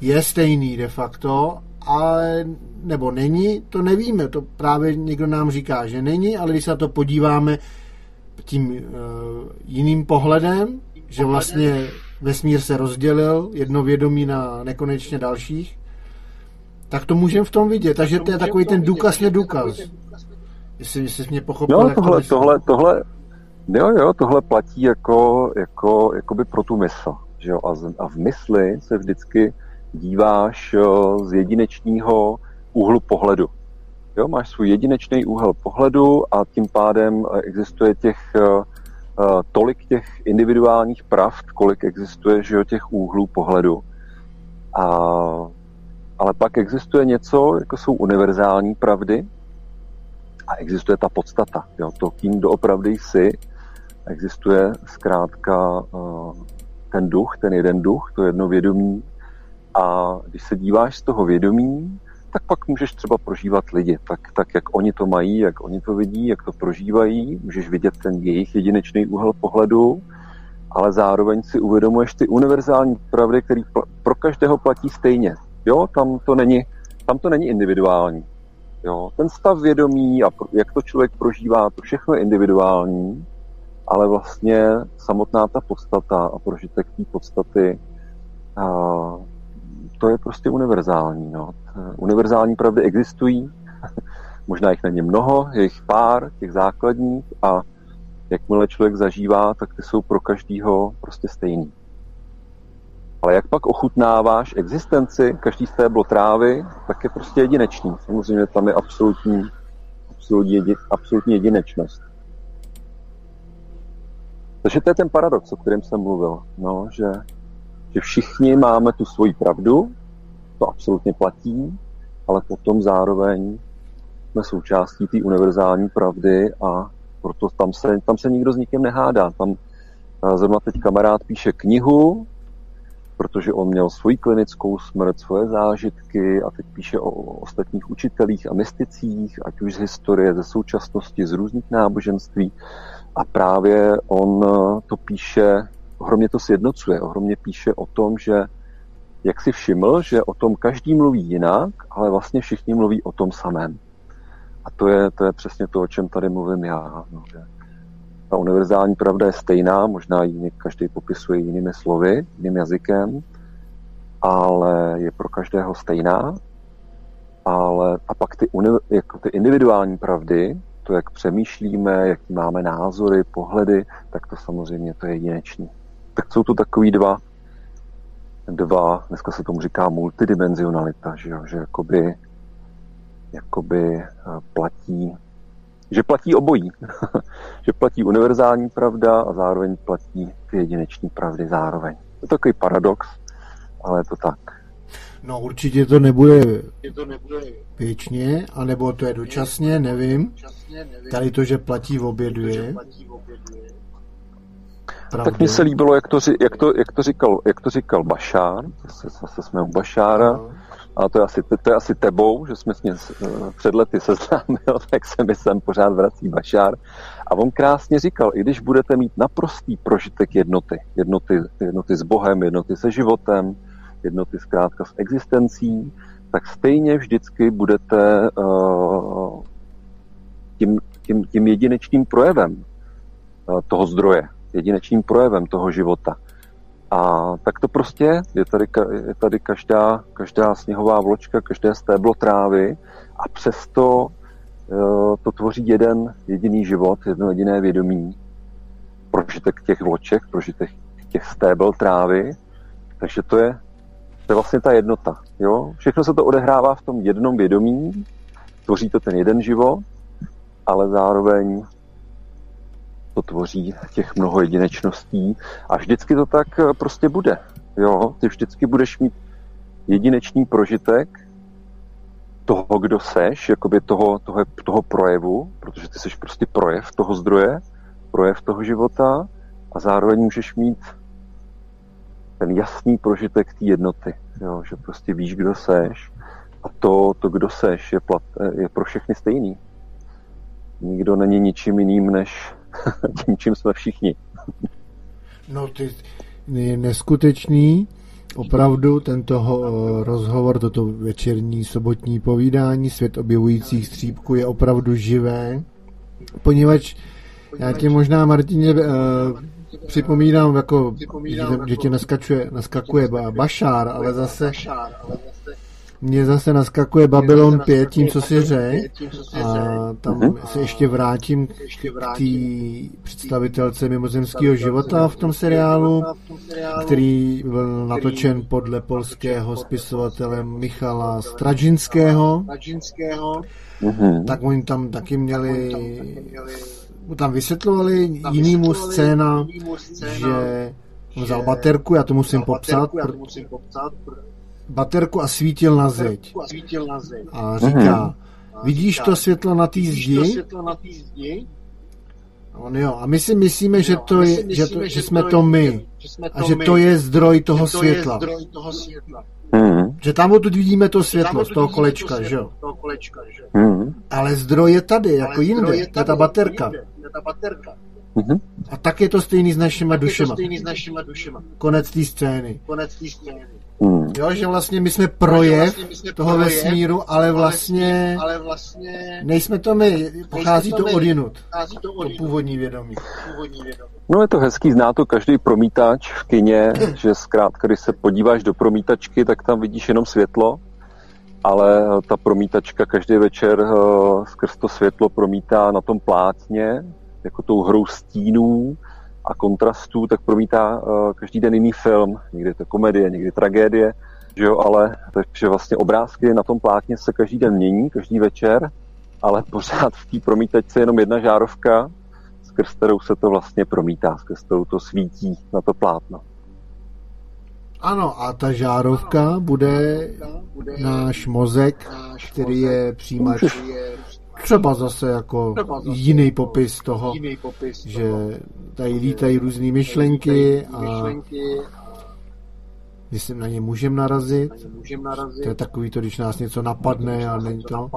Speaker 1: je stejný de facto, ale nebo není, to nevíme. To právě někdo nám říká, že není, ale když se na to podíváme tím uh, jiným pohledem, že vlastně vesmír se rozdělil, jedno vědomí na nekonečně dalších, tak to můžeme v tom vidět. Takže to je takový ten důkaz nedůkaz. Jestli, jestli jsi mě pochopil.
Speaker 2: No, tohle, tohle, tohle, jo, jo, tohle platí jako, jako, jako by pro tu mysl. Že jo? A, z, a v mysli se vždycky díváš jo, z jedinečního úhlu pohledu. Jo, máš svůj jedinečný úhel pohledu a tím pádem eh, existuje těch uh, tolik těch individuálních pravd, kolik existuje že jo, těch úhlů pohledu. A, ale pak existuje něco, jako jsou univerzální pravdy a existuje ta podstata, jo, to, kým doopravdy jsi. Existuje zkrátka uh, ten duch, ten jeden duch, to jedno vědomí. A když se díváš z toho vědomí, tak pak můžeš třeba prožívat lidi, tak, tak jak oni to mají, jak oni to vidí, jak to prožívají, můžeš vidět ten jejich jedinečný úhel pohledu, ale zároveň si uvědomuješ ty univerzální pravdy, které pro každého platí stejně. Jo, tam to není, tam to není individuální. Jo, ten stav vědomí a jak to člověk prožívá, to všechno je individuální, ale vlastně samotná ta podstata a prožitek té podstaty a to je prostě univerzální. No. Univerzální pravdy existují, možná jich není mnoho, je jich pár, těch základních a jakmile člověk zažívá, tak ty jsou pro každýho prostě stejný. Ale jak pak ochutnáváš existenci, každý stéblo trávy, tak je prostě jedinečný. Samozřejmě tam je absolutní, absolutní, absolutní jedinečnost. Takže to je ten paradox, o kterém jsem mluvil. No, že, že všichni máme tu svoji pravdu, to absolutně platí, ale potom zároveň jsme součástí té univerzální pravdy a proto tam se, tam se nikdo s nikým nehádá. Tam zrovna teď kamarád píše knihu, protože on měl svoji klinickou smrt, svoje zážitky a teď píše o ostatních učitelích a mysticích, ať už z historie, ze současnosti, z různých náboženství. A právě on to píše, ohromně to sjednocuje, ohromně píše o tom, že jak si všiml, že o tom každý mluví jinak, ale vlastně všichni mluví o tom samém. A to je, to je přesně to, o čem tady mluvím já. No, že ta univerzální pravda je stejná, možná ji každý popisuje jinými slovy, jiným jazykem, ale je pro každého stejná. Ale, a pak ty, uni, jako ty individuální pravdy, to, jak přemýšlíme, jaký máme názory, pohledy, tak to samozřejmě to je jedinečný. Tak jsou tu takový dva, dva, dneska se tomu říká multidimenzionalita, že, jo? že jakoby, jakoby eh, platí že platí obojí. že platí univerzální pravda a zároveň platí ty jedinečné pravdy zároveň. Je to takový paradox, ale je to tak.
Speaker 1: No určitě to nebude, to nebude věčně, anebo to je dočasně, nevím. Tady to, že platí v obě dvě.
Speaker 2: Tak mně se líbilo, jak to, jak to, jak to, říkal, jak to říkal Bašár, zase, zase jsme u Bašára, no a to je asi, to, je asi tebou, že jsme s ním před lety seznámil, tak se mi sem pořád vrací Bašár. A on krásně říkal, i když budete mít naprostý prožitek jednoty, jednoty, jednoty s Bohem, jednoty se životem, jednoty zkrátka s existencí, tak stejně vždycky budete uh, tím, tím, tím jedinečným projevem uh, toho zdroje, jedinečným projevem toho života. A tak to prostě je tady, je tady každá, každá sněhová vločka, každé stéblo trávy a přesto e, to tvoří jeden jediný život, jedno jediné vědomí, prožitek těch vloček, prožitek těch stébel trávy. Takže to je, to je vlastně ta jednota. Jo? Všechno se to odehrává v tom jednom vědomí, tvoří to ten jeden život, ale zároveň to tvoří těch mnoho jedinečností a vždycky to tak eh, prostě bude. Jo, ty vždycky budeš mít jedinečný prožitek toho, kdo seš, jakoby toho, toho, toho projevu, protože ty seš prostě projev toho zdroje, projev toho života a zároveň můžeš mít ten jasný prožitek té jednoty, jo, že prostě víš, kdo seš a to, to kdo seš, je, plat, je pro všechny stejný. Nikdo není ničím jiným než tím, čím jsme všichni.
Speaker 1: no ty je neskutečný, opravdu tento rozhovor, toto večerní sobotní povídání Svět objevujících střípku je opravdu živé, poněvadž já tě možná, Martině, uh, připomínám, jako, že, že tě naskačuje, naskakuje Bašár, ale zase mně zase naskakuje Babylon 5 tím, co si řekl a tam uh-huh. se ještě vrátím k té představitelce mimozemského života v tom seriálu, který byl natočen podle polského spisovatele Michala Stradžinského. Uh-huh. Tak oni tam taky měli tam vysvětlovali jinýmu scéna, že on vzal baterku, já to musím popsat, baterku a svítil na zeď. A říká, vidíš to světlo na té zdi? On jo, a my si myslíme, že, to je, že, to, že jsme to my. A že to je zdroj toho světla. Mm. Že tam odtud vidíme to světlo z toho kolečka, že jo? Mm. Ale zdroj je tady, jako jinde. To je ta baterka. Mm-hmm. A tak je to stejný s našima dušema. Konec té scény. Konec té scény. Hmm. Jo, že vlastně my jsme projev vlastně my jsme toho projev, vesmíru, ale vlastně, ale vlastně nejsme to my, pochází to, to od jinut, to, to původní vědomí. původní
Speaker 2: vědomí. No je to hezký, zná to každý promítač v kině, že zkrátka, když se podíváš do promítačky, tak tam vidíš jenom světlo, ale ta promítačka každý večer uh, skrz to světlo promítá na tom plátně, jako tou hrou stínů a kontrastů, tak promítá uh, každý den jiný film. Někdy je to komedie, někdy tragédie, že jo, ale takže vlastně obrázky na tom plátně se každý den mění, každý večer, ale pořád v té promítačce je jenom jedna žárovka, skrz kterou se to vlastně promítá, skrz kterou to svítí na to plátno.
Speaker 1: Ano, a ta žárovka bude náš mozek, který je přijímač třeba zase jako jiný popis toho, že tady lítají různé myšlenky a myslím, na ně můžeme narazit. To je takový to, když nás něco napadne a není to.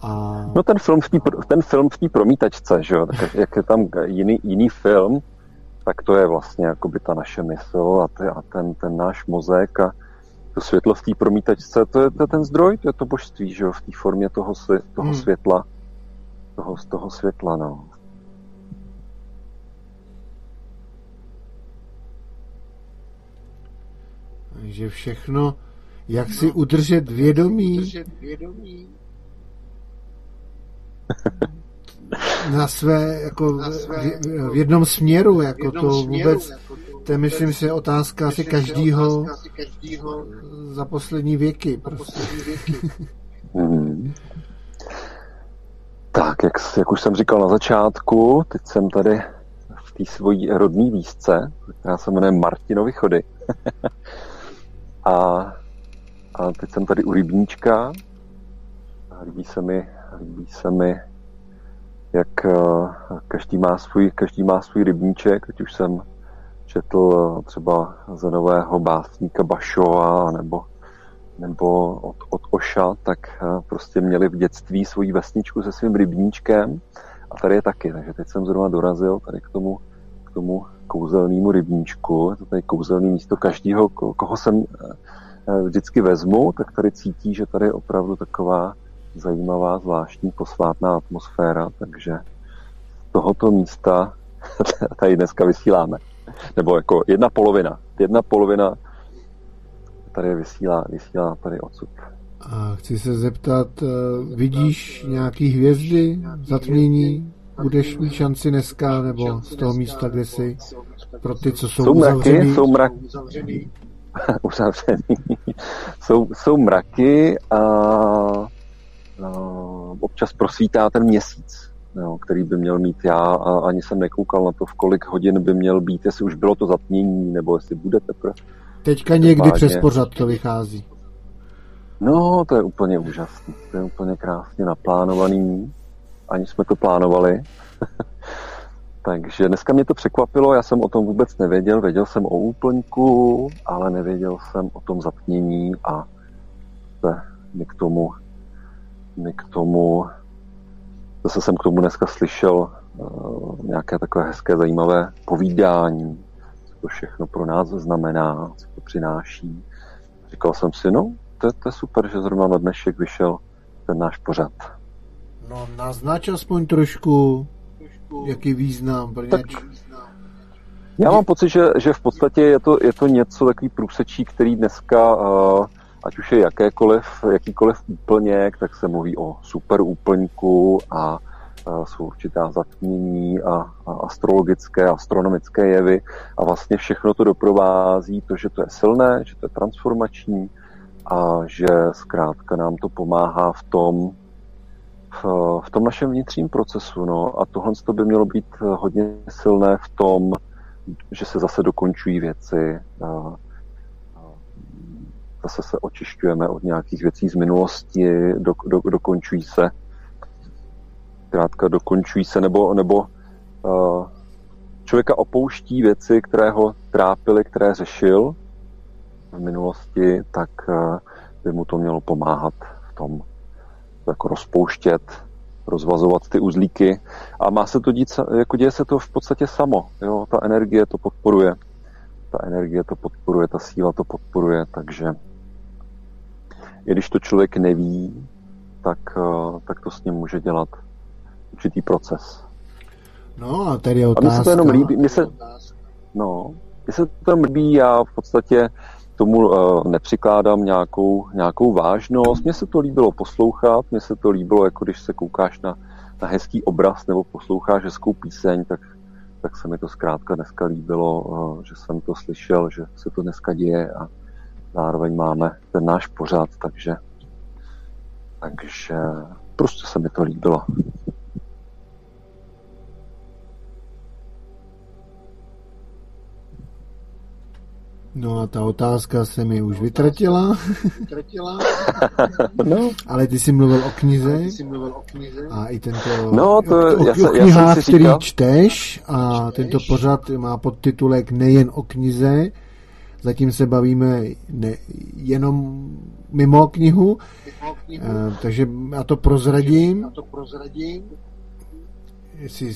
Speaker 2: A... No ten film v té ten film v promítačce, že jo, tak jak je tam jiný, jiný film, tak to je vlastně jakoby ta naše mysl a, ty, a ten, ten náš mozek a to světlo v té promítačce, to je, to je ten zdroj, to je to božství, že jo, v té formě toho, toho hmm. světla, toho, z toho světla, no.
Speaker 1: Takže všechno, jak si no, udržet vědomí, udržet vědomí na své, jako na své, v, v jednom směru, jako jednom to směru, vůbec, jako to, je myslím si otázka asi každýho, za poslední věky. Prostě.
Speaker 2: hmm. Tak, jak, jak už jsem říkal na začátku, teď jsem tady v té svojí rodné výzce, která se jmenuje Martinovi chody. a, a teď jsem tady u rybníčka. A líbí se mi, líbí se mi jak eh, každý má svůj, každý má svůj rybníček, ať už jsem četl eh, třeba ze nového básníka Bašova nebo, nebo od, od Oša, tak eh, prostě měli v dětství svoji vesničku se svým rybníčkem a tady je taky, takže teď jsem zrovna dorazil tady k tomu, k tomu kouzelnému rybníčku, je to tady kouzelné místo každého, koho jsem vždycky vezmu, tak tady cítí, že tady je opravdu taková zajímavá, zvláštní, posvátná atmosféra, takže z tohoto místa tady dneska vysíláme. Nebo jako jedna polovina. Jedna polovina tady vysílá, vysílá tady odsud.
Speaker 1: A chci se zeptat, eh, vidíš nějaký hvězdy, zatmění? Budeš mít šanci dneska, nebo z toho místa, kde jsi? Pro ty, co jsou, jsou mraky, uzavřený?
Speaker 2: Jsou mraky, uzavřený. jsou, jsou mraky a uh, občas prosvítá ten měsíc, jo, který by měl mít já a ani jsem nekoukal na to, v kolik hodin by měl být, jestli už bylo to zatmění, nebo jestli bude teprve.
Speaker 1: Teďka někdy Vážně. přes pořad to vychází.
Speaker 2: No, to je úplně úžasné. To je úplně krásně naplánovaný. Ani jsme to plánovali. Takže dneska mě to překvapilo, já jsem o tom vůbec nevěděl. Věděl jsem o úplňku, ale nevěděl jsem o tom zatmění a se mi k tomu mi k tomu, zase jsem k tomu dneska slyšel uh, nějaké takové hezké, zajímavé povídání, co to všechno pro nás znamená, co to přináší. Říkal jsem si, no, to, to je super, že zrovna na dnešek vyšel ten náš pořad.
Speaker 1: No, naznač aspoň trošku, trošku. jaký význam pro tak,
Speaker 2: Já mám pocit, že, že v podstatě je to, je to něco takový průsečí, který dneska uh, ať už je jakékoliv, jakýkoliv úplněk, tak se mluví o super úplňku a jsou určitá zatmění a, a astrologické, astronomické jevy a vlastně všechno to doprovází to, že to je silné, že to je transformační a že zkrátka nám to pomáhá v tom, v, v tom našem vnitřním procesu. No. A tohle to by mělo být hodně silné v tom, že se zase dokončují věci, zase se očišťujeme od nějakých věcí z minulosti, do, do, dokončují se, krátka dokončují se, nebo, nebo uh, člověka opouští věci, které ho trápily, které řešil v minulosti, tak uh, by mu to mělo pomáhat v tom jako rozpouštět, rozvazovat ty uzlíky. A má se to dít, jako děje se to v podstatě samo, jo, ta energie to podporuje. Ta energie to podporuje, ta síla to podporuje, takže i když to člověk neví, tak, uh, tak to s ním může dělat určitý proces.
Speaker 1: No a tady je otázka.
Speaker 2: A mně se to jenom líbí, mně se, no, mně se to jenom líbí, já v podstatě tomu uh, nepřikládám nějakou, nějakou vážnost. Mně se to líbilo poslouchat, mně se to líbilo, jako když se koukáš na, na hezký obraz nebo posloucháš hezkou píseň, tak, tak se mi to zkrátka dneska líbilo, uh, že jsem to slyšel, že se to dneska děje a zároveň máme ten náš pořad, takže, takže prostě se mi to líbilo.
Speaker 1: No a ta otázka se mi už vytratila. no. Ale ty jsi mluvil o knize. A i tento
Speaker 2: no, to,
Speaker 1: o,
Speaker 2: já
Speaker 1: o, o knihách, který čteš a tento pořad má podtitulek nejen o knize. Zatím se bavíme ne, jenom mimo knihu. Mimo knihu. Uh, takže já to prozradím. Já to prozradím. Jestli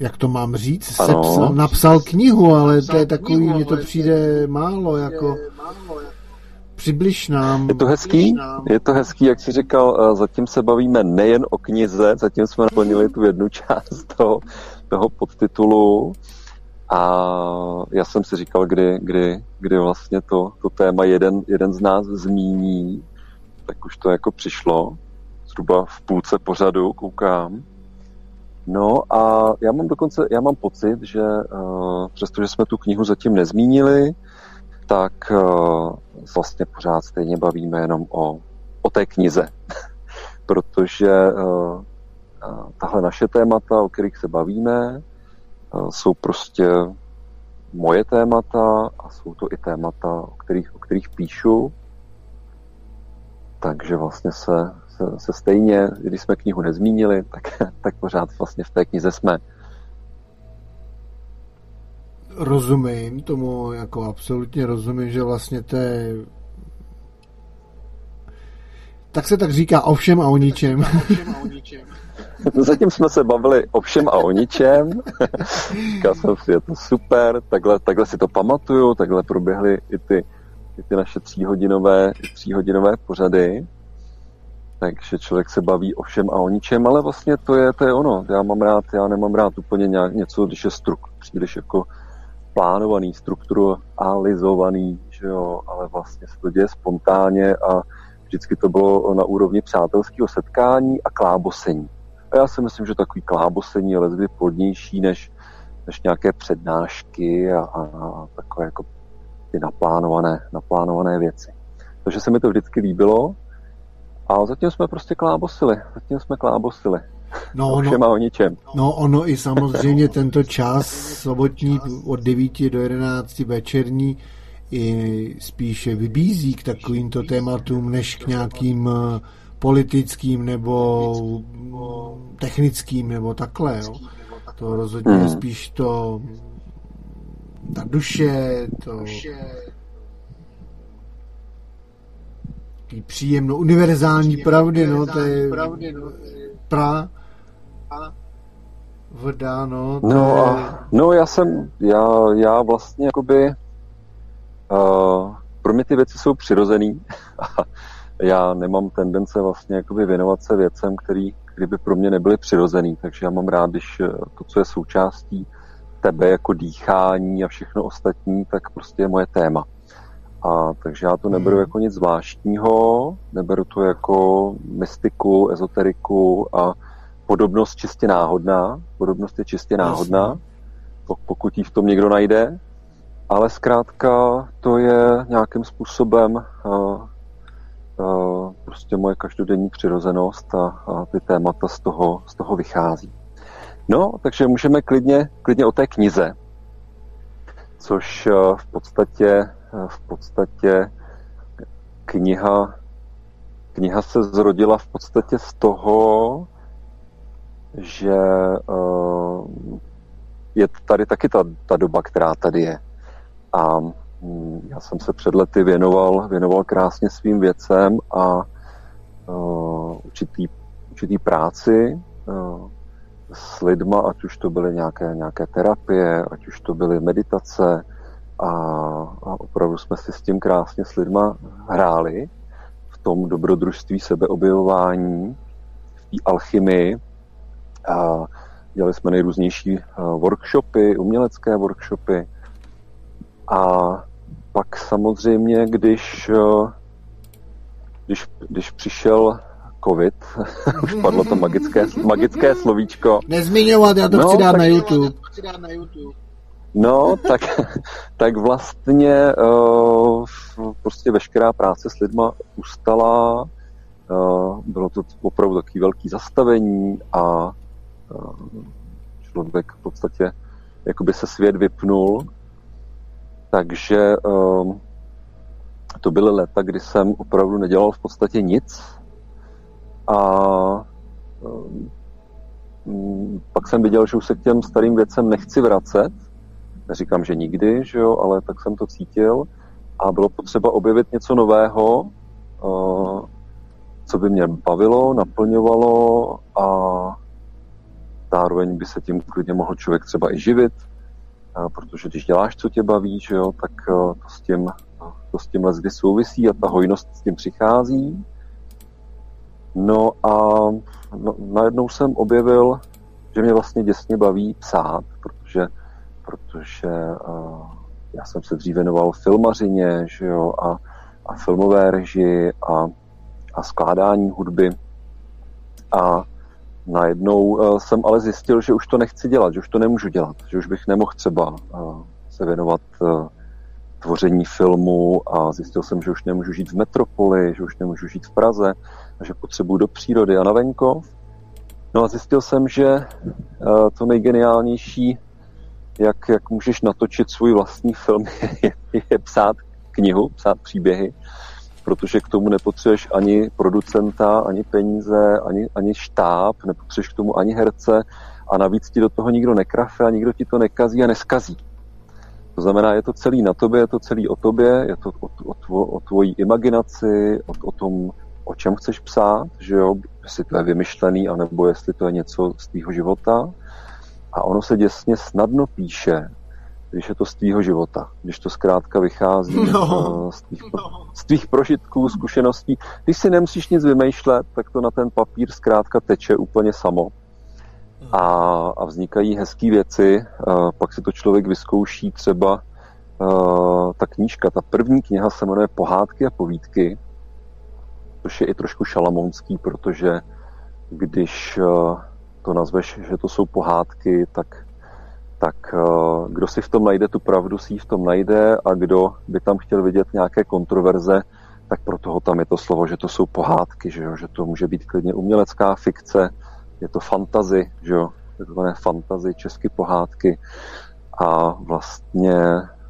Speaker 1: jak to mám říct, sepsal, napsal knihu, ale to je takový, mně to přijde málo, jako přibliž nám.
Speaker 2: Je to hezký, je to hezký, jak jsi říkal, zatím se bavíme nejen o knize, zatím jsme naplnili tu jednu část toho, toho podtitulu a já jsem si říkal, kdy, kdy, kdy vlastně to, to téma jeden, jeden z nás zmíní, tak už to jako přišlo, zhruba v půlce pořadu koukám. No a já mám dokonce, já mám pocit, že uh, přestože jsme tu knihu zatím nezmínili, tak uh, vlastně pořád stejně bavíme jenom o, o té knize. Protože uh, tahle naše témata, o kterých se bavíme, jsou prostě moje témata a jsou to i témata, o kterých, o kterých píšu. Takže vlastně se se, se stejně, když jsme knihu nezmínili, tak, tak pořád vlastně v té knize jsme.
Speaker 1: Rozumím tomu, jako absolutně rozumím, že vlastně to je tak se tak říká o všem a o ničem.
Speaker 2: Zatím jsme se bavili o všem a o ničem. Říkal jsem si, je to super, takhle, takhle si to pamatuju, takhle proběhly i ty, i ty naše tříhodinové, tříhodinové pořady takže člověk se baví o všem a o ničem, ale vlastně to je, to je ono. Já mám rád, já nemám rád úplně nějak něco, když je struk, příliš jako plánovaný, strukturalizovaný, že jo, ale vlastně se to děje spontánně a vždycky to bylo na úrovni přátelského setkání a klábosení. A já si myslím, že takový klábosení je lezby plodnější než, než nějaké přednášky a, a, a takové jako ty naplánované, naplánované věci. Takže se mi to vždycky líbilo a zatím jsme prostě klábosili. Zatím jsme klábosili. No, o všem no, a o ničem.
Speaker 1: No ono i samozřejmě tento čas sobotní od 9 do 11 večerní i spíše vybízí k takovýmto tématům, než k nějakým eh, politickým nebo technickým nebo takhle. Jo. To rozhodně hmm. spíš to ta duše, to příjemno, univerzální pravdy, no, to je pra voda, no.
Speaker 2: No, a, no já jsem, já, já vlastně jakoby, uh, pro mě ty věci jsou přirozený a já nemám tendence vlastně jakoby věnovat se věcem, který, kdyby pro mě nebyly přirozený, takže já mám rád, když eh, to, co je součástí tebe jako dýchání a všechno ostatní, tak prostě je moje téma. A takže já to neberu hmm. jako nic zvláštního, neberu to jako mystiku, ezoteriku a podobnost čistě náhodná. Podobnost je čistě náhodná, pokud ji v tom někdo najde. Ale zkrátka to je nějakým způsobem uh, uh, prostě moje každodenní přirozenost a, a ty témata z toho, z toho vychází. No, takže můžeme klidně, klidně o té knize, což uh, v podstatě v podstatě kniha, kniha se zrodila v podstatě z toho, že je tady taky ta, ta doba, která tady je. A um, já jsem se před lety věnoval, věnoval krásně svým věcem a uh, určitý, určitý práci uh, s lidma, ať už to byly nějaké, nějaké terapie, ať už to byly meditace, a, a opravdu jsme si s tím krásně s lidma hráli v tom dobrodružství sebeobjevování, v té alchymii. A dělali jsme nejrůznější workshopy, umělecké workshopy. A pak samozřejmě, když, když, když přišel covid, už padlo to magické, magické slovíčko.
Speaker 1: Nezmiňovat, já to no, chci dát tak, na YouTube.
Speaker 2: No, tak, tak vlastně uh, prostě veškerá práce s lidma ustala, uh, bylo to opravdu takový velký zastavení a uh, člověk v podstatě jakoby se svět vypnul, takže uh, to byly léta, kdy jsem opravdu nedělal v podstatě nic. A um, pak jsem viděl, že už se k těm starým věcem nechci vracet, Neříkám, že nikdy, že jo, ale tak jsem to cítil. A bylo potřeba objevit něco nového, eh, co by mě bavilo, naplňovalo a zároveň by se tím klidně mohl člověk třeba i živit, protože když děláš, co tě baví, že jo, tak eh, to s tím, to s tím kdy souvisí a ta hojnost s tím přichází. No a no, najednou jsem objevil, že mě vlastně děsně baví psát, protože protože uh, já jsem se dříve věnoval filmařině že jo, a, a filmové režii a, a skládání hudby. A najednou uh, jsem ale zjistil, že už to nechci dělat, že už to nemůžu dělat, že už bych nemohl třeba uh, se věnovat uh, tvoření filmu a zjistil jsem, že už nemůžu žít v metropoli, že už nemůžu žít v Praze, a že potřebuji do přírody a na venkov. No a zjistil jsem, že to nejgeniálnější jak, jak můžeš natočit svůj vlastní film, je, je psát knihu, psát příběhy, protože k tomu nepotřebuješ ani producenta, ani peníze, ani, ani štáb, nepotřebuješ k tomu ani herce a navíc ti do toho nikdo nekrafe a nikdo ti to nekazí a neskazí. To znamená, je to celý na tobě, je to celý o tobě, je to o, o, tvo, o tvojí imaginaci, o, o tom, o čem chceš psát, že jo, jestli to je vymyšlený, anebo jestli to je něco z tvýho života. A ono se děsně snadno píše, když je to z tvýho života, když to zkrátka vychází no. z, tvých, no. z tvých prožitků, zkušeností. Když si nemusíš nic vymýšlet, tak to na ten papír zkrátka teče úplně samo. A, a vznikají hezké věci, a pak si to člověk vyzkouší třeba a, ta knížka, ta první kniha se jmenuje Pohádky a povídky, což je i trošku šalamounský, protože když to nazveš, že to jsou pohádky, tak, tak eh, kdo si v tom najde tu pravdu, si v tom najde a kdo by tam chtěl vidět nějaké kontroverze, tak pro toho tam je to slovo, že to jsou pohádky, že, jo? že to může být klidně umělecká fikce, je to fantazy, že jo? takzvané fantazy, česky pohádky a vlastně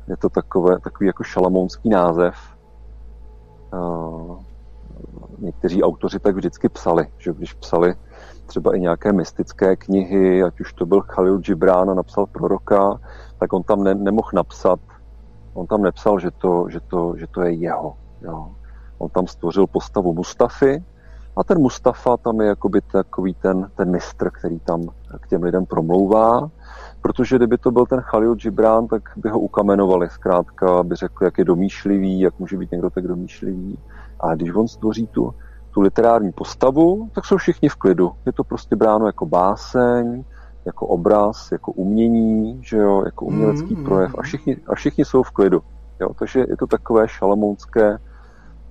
Speaker 2: je to takové, takový jako šalamounský název. Uh, někteří autoři tak vždycky psali, že když psali třeba i nějaké mystické knihy, ať už to byl Khalil Gibran a napsal proroka, tak on tam ne, nemohl napsat, on tam nepsal, že to, že to, že to je jeho. Jo. On tam stvořil postavu Mustafy a ten Mustafa tam je jakoby takový ten, ten mistr, který tam k těm lidem promlouvá, protože kdyby to byl ten Khalil Gibran, tak by ho ukamenovali zkrátka, by řekl, jak je domýšlivý, jak může být někdo tak domýšlivý. A když on stvoří tu, tu literární postavu, tak jsou všichni v klidu. Je to prostě bráno jako báseň, jako obraz, jako umění, že jo, jako umělecký mm, projev a všichni, a všichni jsou v klidu. Jo, takže je to takové šalamounské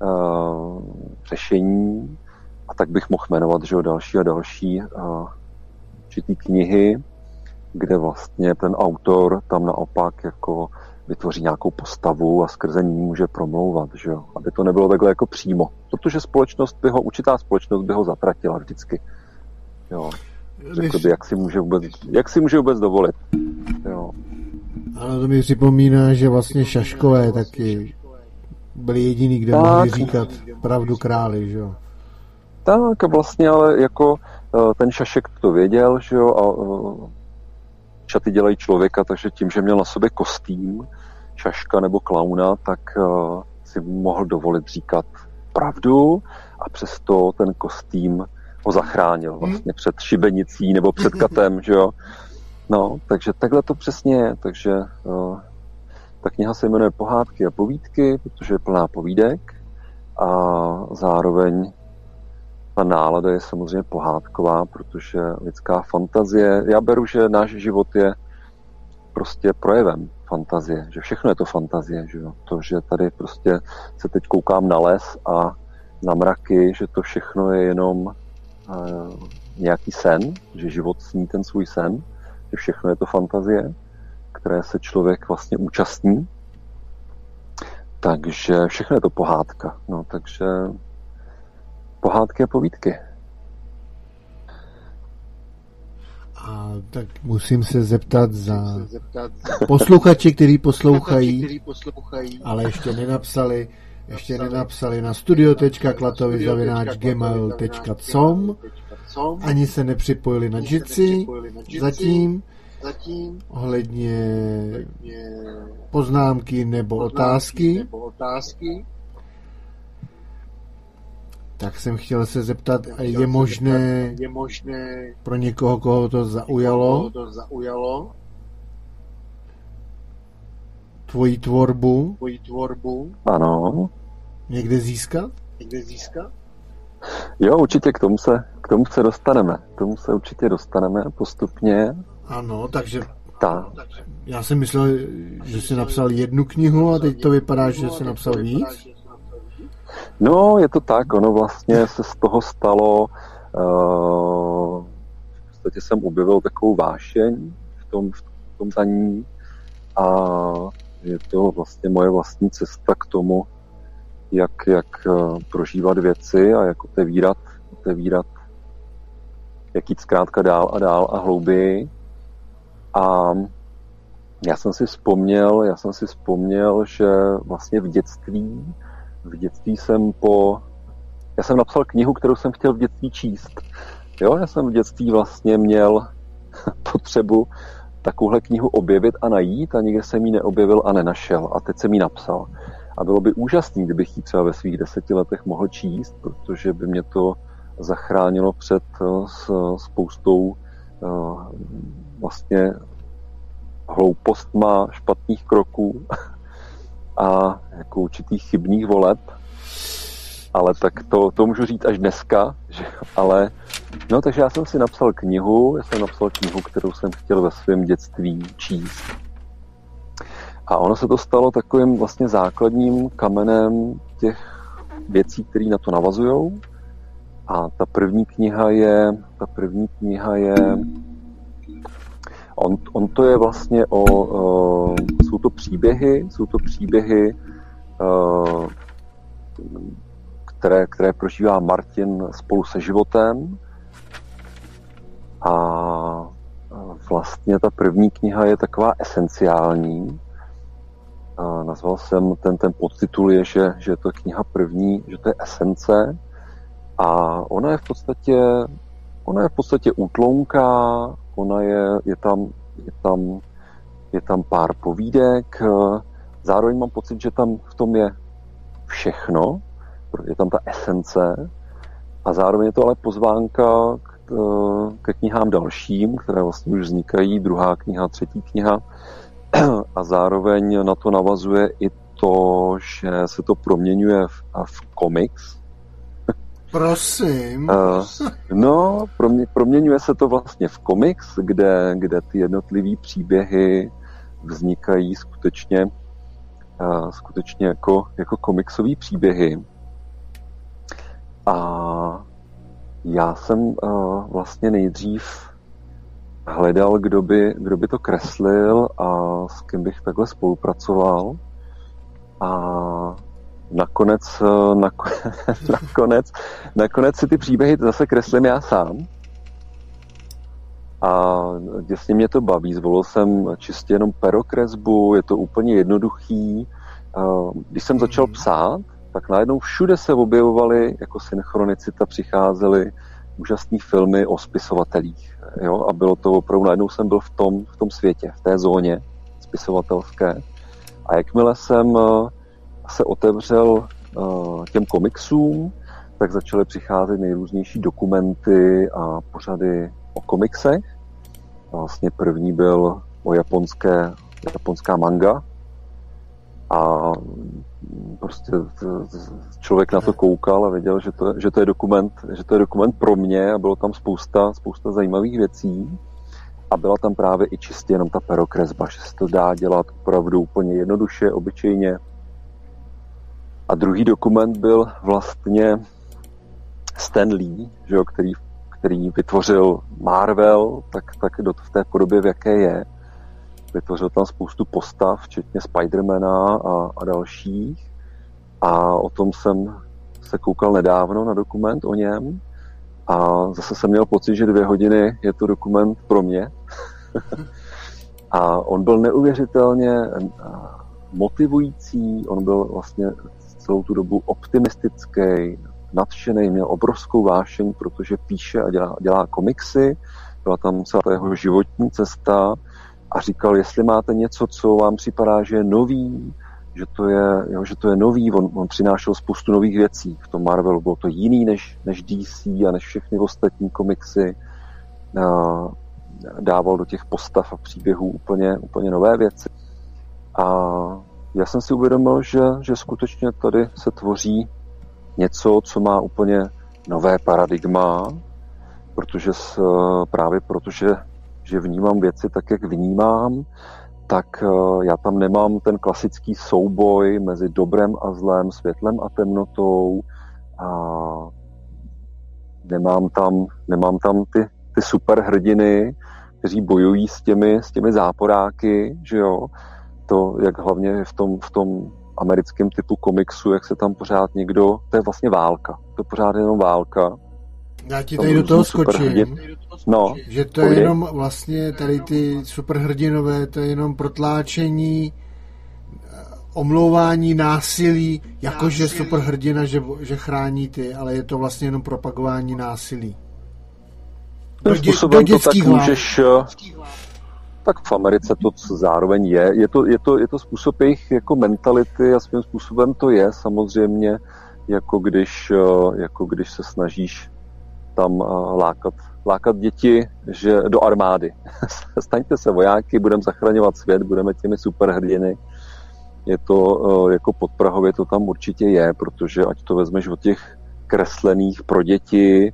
Speaker 2: uh, řešení a tak bych mohl jmenovat, že jo, další a další uh, určitý knihy, kde vlastně ten autor tam naopak jako vytvoří nějakou postavu a skrze ní může promlouvat, že jo? aby to nebylo takhle jako přímo. Protože společnost by ho, určitá společnost by ho zatratila vždycky. Jo. Řekl by, jak si může vůbec, jak si může vůbec dovolit. Jo.
Speaker 1: Ale to mi připomíná, že vlastně šaškové taky byli jediný, kde tak, mohli říkat pravdu králi, že jo?
Speaker 2: Tak vlastně, ale jako eh, ten šašek to věděl, že jo, a eh, šaty dělají člověka, takže tím, že měl na sobě kostým, šaška nebo klauna, tak uh, si mohl dovolit říkat pravdu a přesto ten kostým ho zachránil hmm. vlastně před šibenicí nebo před katem, že jo. No, takže takhle to přesně je, takže uh, Ta kniha se jmenuje Pohádky a povídky, protože je plná povídek a zároveň ta nálada je samozřejmě pohádková, protože lidská fantazie, já beru, že náš život je prostě projevem fantazie, že všechno je to fantazie, že jo? To, že tady prostě se teď koukám na les a na mraky, že to všechno je jenom uh, nějaký sen, že život sní ten svůj sen, že všechno je to fantazie, které se člověk vlastně účastní. Takže všechno je to pohádka. No, takže pohádky a povídky.
Speaker 1: A tak musím se zeptat za posluchači, kteří poslouchají, ale ještě nenapsali, ještě nenapsali na studio.klatovizavináč.gmail.com ani se nepřipojili na Jitsi. zatím. Ohledně poznámky nebo otázky. Tak jsem chtěl se zeptat, je možné, je možné pro někoho, koho to zaujalo, koho to zaujalo tvoji tvorbu, tvoji
Speaker 2: tvorbu ano.
Speaker 1: někde získat?
Speaker 2: Někde získat? Jo, určitě k tomu se, k tomu se dostaneme. K tomu se určitě dostaneme postupně.
Speaker 1: Ano, takže ta. Já jsem myslel, že jsi napsal jednu knihu a teď to vypadá, že jsi napsal víc.
Speaker 2: No, je to tak, ono vlastně se z toho stalo, uh, v podstatě jsem objevil takovou vášeň v tom, v tom taní a je to vlastně moje vlastní cesta k tomu, jak, jak uh, prožívat věci a jak otevírat, otevírat jak jít zkrátka dál a dál a hlouběji. A já jsem si vzpomněl, já jsem si vzpomněl, že vlastně v dětství v dětství jsem po... Já jsem napsal knihu, kterou jsem chtěl v dětství číst. Jo, já jsem v dětství vlastně měl potřebu takovouhle knihu objevit a najít a nikde jsem ji neobjevil a nenašel. A teď jsem ji napsal. A bylo by úžasný, kdybych ji třeba ve svých deseti letech mohl číst, protože by mě to zachránilo před eh, spoustou eh, vlastně hloupostma, špatných kroků a jako určitých chybných voleb, ale tak to, to můžu říct až dneska, že, ale no takže já jsem si napsal knihu, já jsem napsal knihu, kterou jsem chtěl ve svém dětství číst. A ono se to stalo takovým vlastně základním kamenem těch věcí, které na to navazují. A ta první kniha je, ta první kniha je On, on to je vlastně o, uh, jsou to příběhy, jsou to příběhy, uh, které, které prožívá Martin spolu se životem. A vlastně ta první kniha je taková esenciální. Uh, nazval jsem ten, ten podtitul je, že, že je to kniha první, že to je esence. A ona je v podstatě, ona je v podstatě útlonka ona je, je tam, je tam, je tam pár povídek, zároveň mám pocit, že tam v tom je všechno, je tam ta esence. A zároveň je to ale pozvánka k, ke knihám dalším, které vlastně už vznikají, druhá kniha, třetí kniha. A zároveň na to navazuje i to, že se to proměňuje v, v komiks,
Speaker 1: Prosím.
Speaker 2: Uh, no, promě, proměňuje se to vlastně v komiks, kde, kde ty jednotlivé příběhy vznikají skutečně, uh, skutečně jako, jako komiksové příběhy. A já jsem uh, vlastně nejdřív hledal, kdo by, kdo by to kreslil a s kým bych takhle spolupracoval. A nakonec, eh, nakonec, nakonec si ty příběhy zase kreslím já sám. A děsně mě to baví. Zvolil jsem čistě jenom perokresbu, je to úplně jednoduchý. Když jsem začal mhm. psát, tak najednou všude se objevovaly jako synchronicita, přicházely úžasné filmy o spisovatelích. Jo? A bylo to opravdu, najednou jsem byl v tom, v tom světě, v té zóně spisovatelské. A jakmile jsem eh, se otevřel uh, těm komiksům, tak začaly přicházet nejrůznější dokumenty a pořady o komiksech. Vlastně první byl o japonské, japonská manga, a prostě člověk na to koukal a věděl, že to, že to, je, dokument, že to je dokument pro mě a bylo tam spousta, spousta zajímavých věcí a byla tam právě i čistě jenom ta perokresba, že se to dá dělat opravdu úplně jednoduše, obyčejně. A druhý dokument byl vlastně Stan Lee, že jo, který, který vytvořil Marvel, tak, tak do, v té podobě, v jaké je. Vytvořil tam spoustu postav, včetně Spidermana a, a dalších. A o tom jsem se koukal nedávno na dokument o něm. A zase jsem měl pocit, že dvě hodiny je to dokument pro mě. a on byl neuvěřitelně eh, motivující, on byl vlastně celou tu dobu optimistický, nadšený, měl obrovskou vášeň, protože píše a dělá, dělá komiksy, byla tam celá ta jeho životní cesta a říkal, jestli máte něco, co vám připadá, že je nový, že to je, jo, že to je nový, on, on přinášel spoustu nových věcí v tom Marvelu, bylo to jiný než, než DC a než všechny ostatní komiksy, dával do těch postav a příběhů úplně, úplně nové věci. A já jsem si uvědomil, že, že skutečně tady se tvoří něco, co má úplně nové paradigma, protože s, právě protože že vnímám věci tak, jak vnímám, tak eh, já tam nemám ten klasický souboj mezi dobrem a zlem, světlem a temnotou a nemám tam, nemám tam ty, ty superhrdiny, kteří bojují s těmi, s těmi záporáky, že jo, to, jak hlavně v tom, v tom americkém typu komiksu, jak se tam pořád někdo, to je vlastně válka, to je pořád jenom válka.
Speaker 1: Já ti tady do toho skočím. No, že to je jenom vlastně tady ty superhrdinové, to je jenom protláčení omlouvání násilí, jakože superhrdina, že, že chrání ty, ale je to vlastně jenom propagování násilí.
Speaker 2: Do, dě, do to tak můžeš, eh, tak v Americe to zároveň je. Je to, je to, je to způsob jejich jako mentality a svým způsobem to je samozřejmě, jako když, eh, jako když se snažíš tam lákat lákat děti že do armády. Staňte se vojáky, budeme zachraňovat svět, budeme těmi superhrdiny. Je to eh, jako podprahově to tam určitě je, protože ať to vezmeš od těch kreslených pro děti,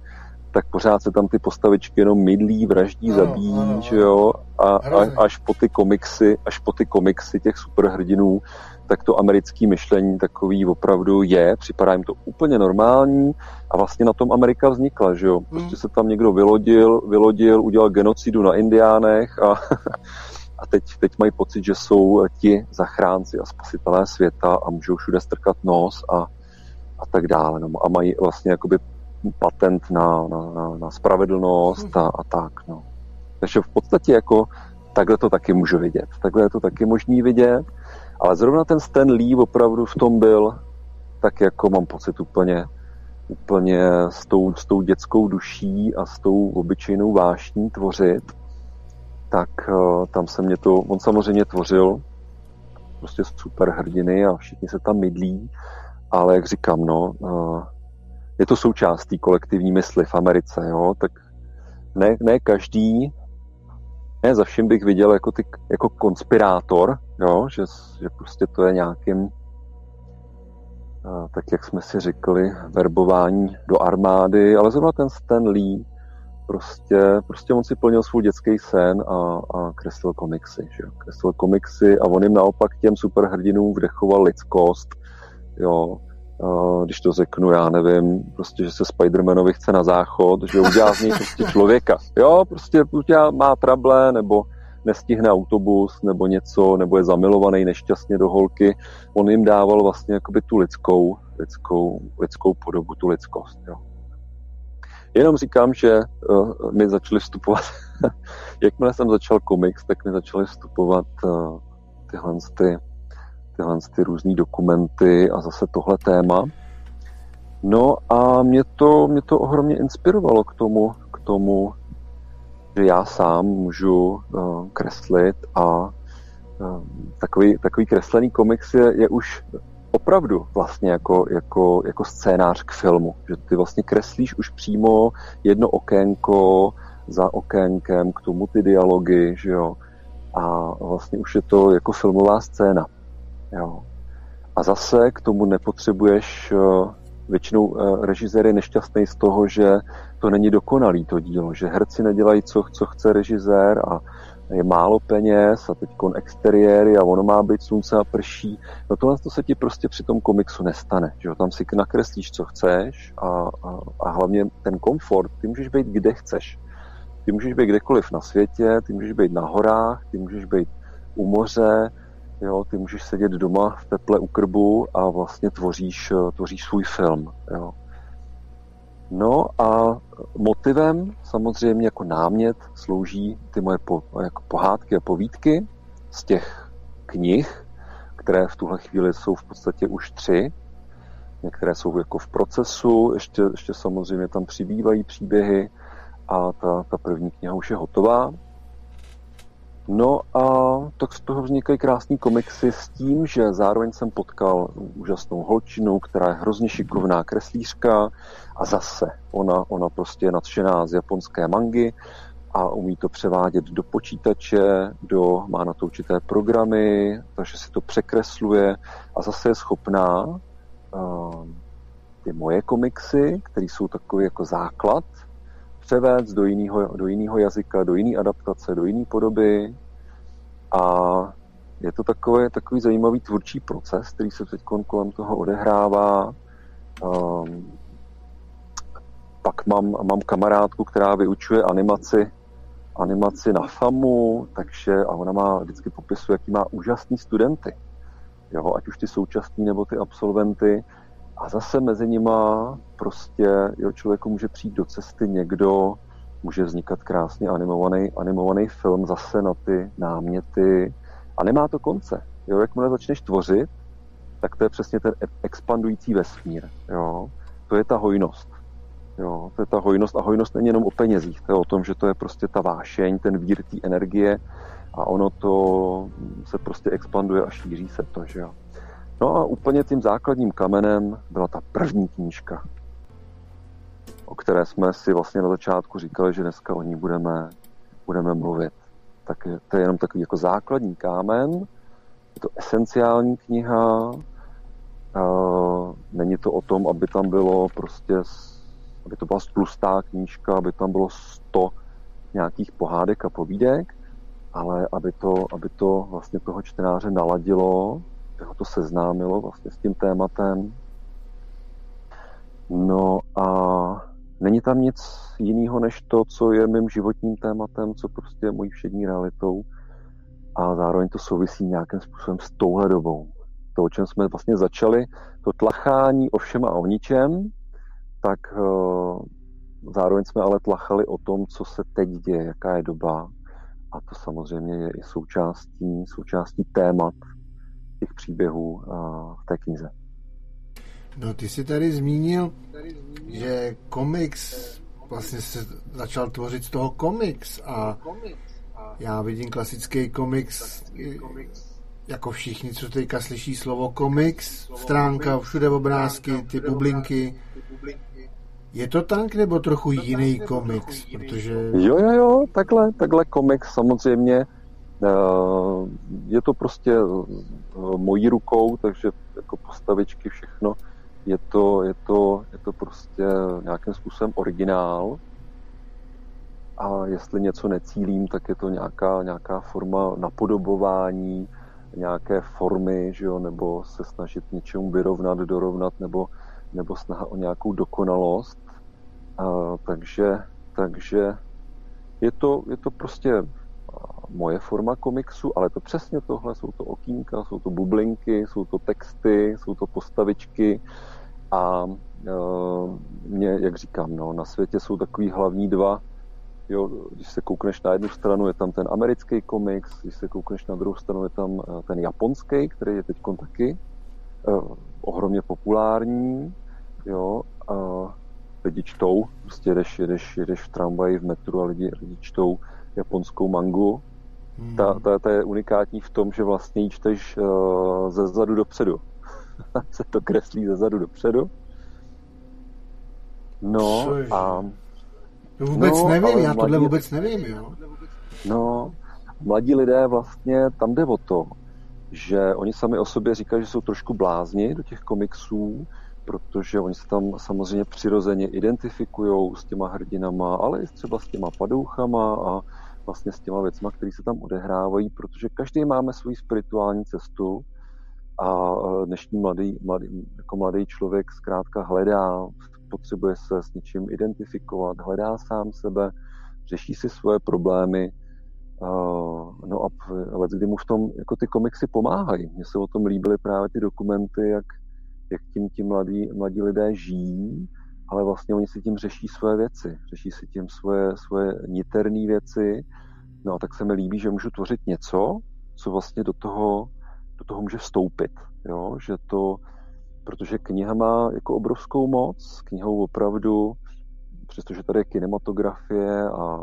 Speaker 2: tak pořád se tam ty postavičky jenom mydlí, vraždí, no, zabíjí, no, no, že jo, a, a, až po ty komiksy, až po ty komiksy těch superhrdinů, tak to americké myšlení takový opravdu je, připadá jim to úplně normální a vlastně na tom Amerika vznikla, že jo. Hmm. Prostě se tam někdo vylodil, vylodil, udělal genocidu na indiánech a, a teď, teď mají pocit, že jsou ti zachránci a spasitelé světa a můžou všude strkat nos a, a tak dále. No. A mají vlastně jakoby patent na, na, na, na spravedlnost a, a tak. No. Takže v podstatě jako takhle to taky můžu vidět. Takhle je to taky možný vidět. Ale zrovna ten Stan Lee opravdu v tom byl tak jako mám pocit úplně, úplně s tou, s tou dětskou duší a s tou obyčejnou vášní tvořit, tak uh, tam se mě to, on samozřejmě tvořil prostě super hrdiny a všichni se tam mydlí, ale jak říkám, no, uh, je to součást té kolektivní mysli v Americe, jo, tak ne, ne každý ne, za vším bych viděl jako, ty, jako konspirátor, jo, že, že prostě to je nějakým, tak jak jsme si řekli, verbování do armády, ale zrovna ten Stan Lee, prostě, prostě on si plnil svůj dětský sen a, a kreslil komiksy, že kreslil komiksy a on jim naopak těm superhrdinům vdechoval lidskost, jo, když to řeknu, já nevím, prostě, že se Spidermanovi chce na záchod, že udělá z něj prostě člověka. Jo, prostě udělá, má trable, nebo nestihne autobus, nebo něco, nebo je zamilovaný nešťastně do holky. On jim dával vlastně jakoby tu lidskou, lidskou, lidskou podobu, tu lidskost. Jo. Jenom říkám, že uh, mi začali vstupovat, jakmile jsem začal komiks, tak mi začaly vstupovat uh, tyhle ty tyhle ty různé dokumenty a zase tohle téma. No a mě to, mě to ohromně inspirovalo k tomu, k tomu, že já sám můžu uh, kreslit a uh, takový, takový kreslený komiks je, je už opravdu vlastně jako, jako, jako scénář k filmu, že ty vlastně kreslíš už přímo jedno okénko za okénkem, k tomu ty dialogy, že jo, a vlastně už je to jako filmová scéna. Jo. A zase k tomu nepotřebuješ, většinou režisér je nešťastný z toho, že to není dokonalý to dílo, že herci nedělají, co, co chce režisér a je málo peněz a teď exteriéry a ono má být slunce a prší. No tohle to se ti prostě při tom komiksu nestane. Že jo? Tam si nakreslíš, co chceš a, a, a hlavně ten komfort, ty můžeš být kde chceš. Ty můžeš být kdekoliv na světě, ty můžeš být na horách, ty můžeš být u moře, jo? ty můžeš sedět doma v teple u krbu a vlastně tvoříš, tvoříš svůj film. Jo? No a motivem samozřejmě jako námět slouží ty moje po, jako pohádky a povídky z těch knih, které v tuhle chvíli jsou v podstatě už tři. Některé jsou jako v procesu, ještě, ještě samozřejmě tam přibývají příběhy a ta, ta první kniha už je hotová. No a tak z toho vznikají krásný komiksy s tím, že zároveň jsem potkal úžasnou holčinu, která je hrozně šikovná kreslířka a zase ona, ona prostě je nadšená z japonské mangy a umí to převádět do počítače, do, má na to určité programy, takže si to překresluje a zase je schopná uh, ty moje komiksy, které jsou takový jako základ, převést do jiného, do jiného jazyka, do jiné adaptace, do jiné podoby. A je to takový, takový zajímavý tvůrčí proces, který se teď kolem toho odehrává. Um, pak mám, mám kamarádku, která vyučuje animaci, animaci na FAMu, takže a ona má vždycky popisuje, jaký má úžasný studenty. Jo, ať už ty současní nebo ty absolventy, a zase mezi nima prostě jo, člověku může přijít do cesty někdo, může vznikat krásně animovaný, animovaný film zase na ty náměty a nemá to konce. Jo, jakmile začneš tvořit, tak to je přesně ten e- expandující vesmír. Jo. To je ta hojnost. Jo, to je ta hojnost a hojnost není jenom o penězích, to je o tom, že to je prostě ta vášeň, ten vír té energie a ono to se prostě expanduje a šíří se to, že jo. No a úplně tím základním kamenem byla ta první knížka, o které jsme si vlastně na začátku říkali, že dneska o ní budeme, budeme mluvit. Tak to je jenom takový jako základní kámen, je to esenciální kniha, není to o tom, aby tam bylo prostě, aby to byla stlustá knížka, aby tam bylo 100 nějakých pohádek a povídek, ale aby to, aby to vlastně toho čtenáře naladilo ho to seznámilo vlastně s tím tématem. No a není tam nic jiného než to, co je mým životním tématem, co prostě je mojí všední realitou a zároveň to souvisí nějakým způsobem s touhle dobou. To, o čem jsme vlastně začali, to tlachání o všem a o ničem, tak uh, zároveň jsme ale tlachali o tom, co se teď děje, jaká je doba. A to samozřejmě je i součástí, součástí témat, těch příběhů v té knize.
Speaker 1: No, ty jsi tady zmínil, že komiks vlastně se začal tvořit z toho komiks a já vidím klasický komiks jako všichni, co teďka slyší slovo komiks, stránka, všude obrázky, ty bublinky. Je to tak nebo trochu jiný komiks? Protože...
Speaker 2: Jo, jo, jo, takhle, takhle komiks samozřejmě Eh, je to prostě eh, mojí rukou, takže jako postavičky, všechno, je to, je to, je to prostě nějakým způsobem originál. A jestli něco necílím, tak je to nějaká, nějaká forma napodobování, nějaké formy, že jo, nebo se snažit něčemu vyrovnat, dorovnat, nebo, nebo snaha o nějakou dokonalost. A, takže, takže je to, je to prostě moje forma komiksu, ale to přesně tohle, jsou to okýnka, jsou to bublinky, jsou to texty, jsou to postavičky a e, mě, jak říkám, no, na světě jsou takový hlavní dva, jo, když se koukneš na jednu stranu, je tam ten americký komiks, když se koukneš na druhou stranu, je tam e, ten japonský, který je teď taky uh, ohromně populární, jo, a lidi čtou, prostě jedeš, jedeš, jedeš v tramvaji, v metru a lidi, lidi čtou japonskou mangu. Hmm. Ta, ta, ta je unikátní v tom, že vlastně ji čteš uh, ze zadu dopředu. se to kreslí ze zadu dopředu. No
Speaker 1: Což? a... To vůbec no, nevím, já mladí, tohle vůbec nevím, jo.
Speaker 2: No, mladí lidé vlastně, tam jde o to, že oni sami o sobě říkají, že jsou trošku blázni do těch komiksů, protože oni se tam samozřejmě přirozeně identifikují s těma hrdinama, ale i třeba s těma padouchama a vlastně s těma věcma, které se tam odehrávají, protože každý máme svou spirituální cestu a dnešní mladý, mladý, jako mladý člověk zkrátka hledá, potřebuje se s něčím identifikovat, hledá sám sebe, řeší si svoje problémy, no a let, kdy mu v tom jako ty komiksy pomáhají. Mně se o tom líbily právě ty dokumenty, jak, jak tím ti mladí, mladí lidé žijí, ale vlastně oni si tím řeší svoje věci, řeší si tím svoje, svoje niterné věci. No a tak se mi líbí, že můžu tvořit něco, co vlastně do toho, do toho může vstoupit. Jo? Že to, protože kniha má jako obrovskou moc, knihou opravdu, přestože tady je kinematografie a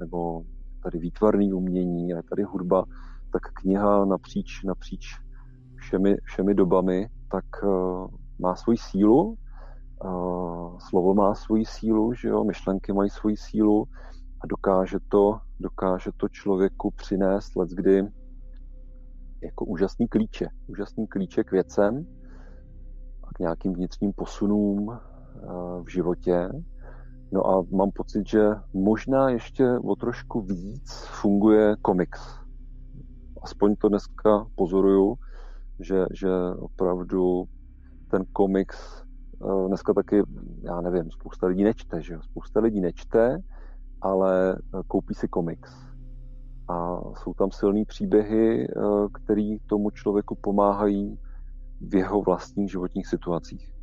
Speaker 2: nebo tady výtvarný umění a tady hudba, tak kniha napříč, napříč všemi, všemi dobami, tak uh, má svoji sílu, slovo má svoji sílu, že jo, myšlenky mají svoji sílu a dokáže to, dokáže to člověku přinést let, kdy jako úžasný klíče, úžasný klíče k věcem a k nějakým vnitřním posunům uh, v životě, No a mám pocit, že možná ještě o trošku víc funguje komiks. Aspoň to dneska pozoruju, že, že opravdu ten komiks eh, dneska taky, já nevím, spousta lidí nečte, že jo? Spousta lidí nečte, ale eh, koupí si komiks. A jsou tam silné příběhy, eh, které tomu člověku pomáhají v jeho vlastních životních situacích.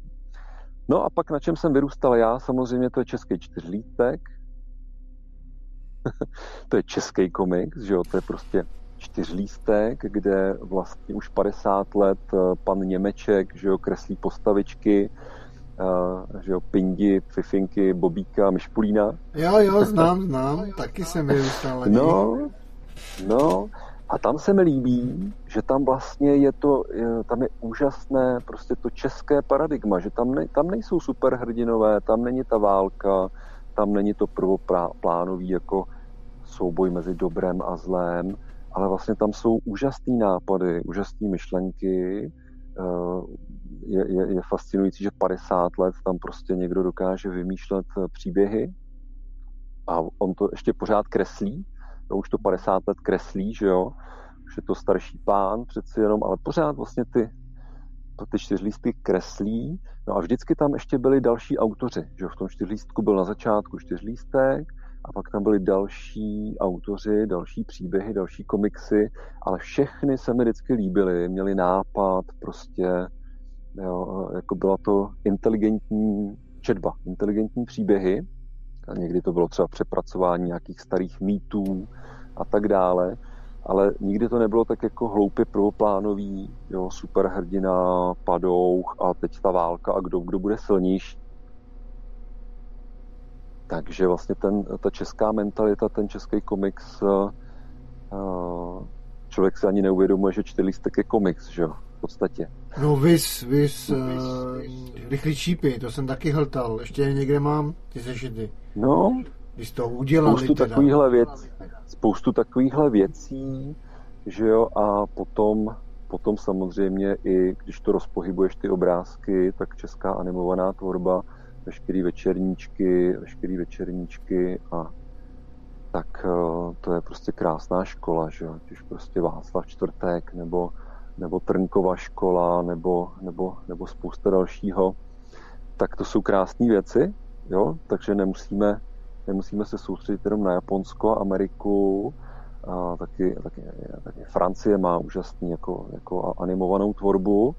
Speaker 2: No a pak na čem jsem vyrůstal já, samozřejmě to je český čtyřlítek. to je český komiks, že jo, to je prostě čtyřlístek, kde vlastně už 50 let eh, pan Němeček, že jo, kreslí postavičky, uh, že jo, Pindi, Fifinky, Bobíka, Myšpulína.
Speaker 1: Jo, jo, znám, znám, taky jsem vyrůstal.
Speaker 2: No, no, a tam se mi líbí, že tam vlastně je to, tam je úžasné prostě to české paradigma, že tam, ne, tam nejsou superhrdinové, tam není ta válka, tam není to prvoplánový jako souboj mezi dobrem a zlém, ale vlastně tam jsou úžasné nápady, úžasné myšlenky. Eh, je, je, je fascinující, že 50 let tam prostě někdo dokáže vymýšlet eh, příběhy. A on to ještě pořád kreslí, no už to 50 let kreslí, že jo, už je to starší pán přeci jenom, ale pořád vlastně ty, ty čtyřlístky kreslí. No a vždycky tam ještě byli další autoři, že v tom čtyřlístku byl na začátku čtyřlístek, a pak tam byli další autoři, další příběhy, další komiksy, ale všechny se mi vždycky líbily, měli nápad, prostě, jo, jako byla to inteligentní četba, inteligentní příběhy, a někdy to bylo třeba přepracování nějakých starých mýtů a tak dále, ale nikdy to nebylo tak jako hloupě prvoplánový, jo, superhrdina, padouch a teď ta válka a kdo, kdo bude silnější. Takže vlastně ten, ta česká mentalita, ten český komiks, uh, člověk si ani neuvědomuje, že čtyřlístek je komiks, že jo, v podstatě.
Speaker 1: No vys, vys, uh, rychlý čípy, to jsem taky hltal, ještě někde mám ty sešity.
Speaker 2: No,
Speaker 1: když to udělali
Speaker 2: spoustu teda. takovýchhle věc, spoustu takovýchhle věcí, že jo, a potom, potom samozřejmě i když to rozpohybuješ ty obrázky, tak česká animovaná tvorba, veškerý večerníčky, veškerý večerníčky a tak eh, to je prostě krásná škola, že jo, když prostě Václav čtvrtek nebo, nebo Trnkova škola nebo, nebo, nebo spousta dalšího, tak to jsou krásné věci, jo, takže nemusíme, nemusíme se soustředit jenom na Japonsko, Ameriku, a taky, taky, taky Francie má úžasný jako, jako animovanou tvorbu,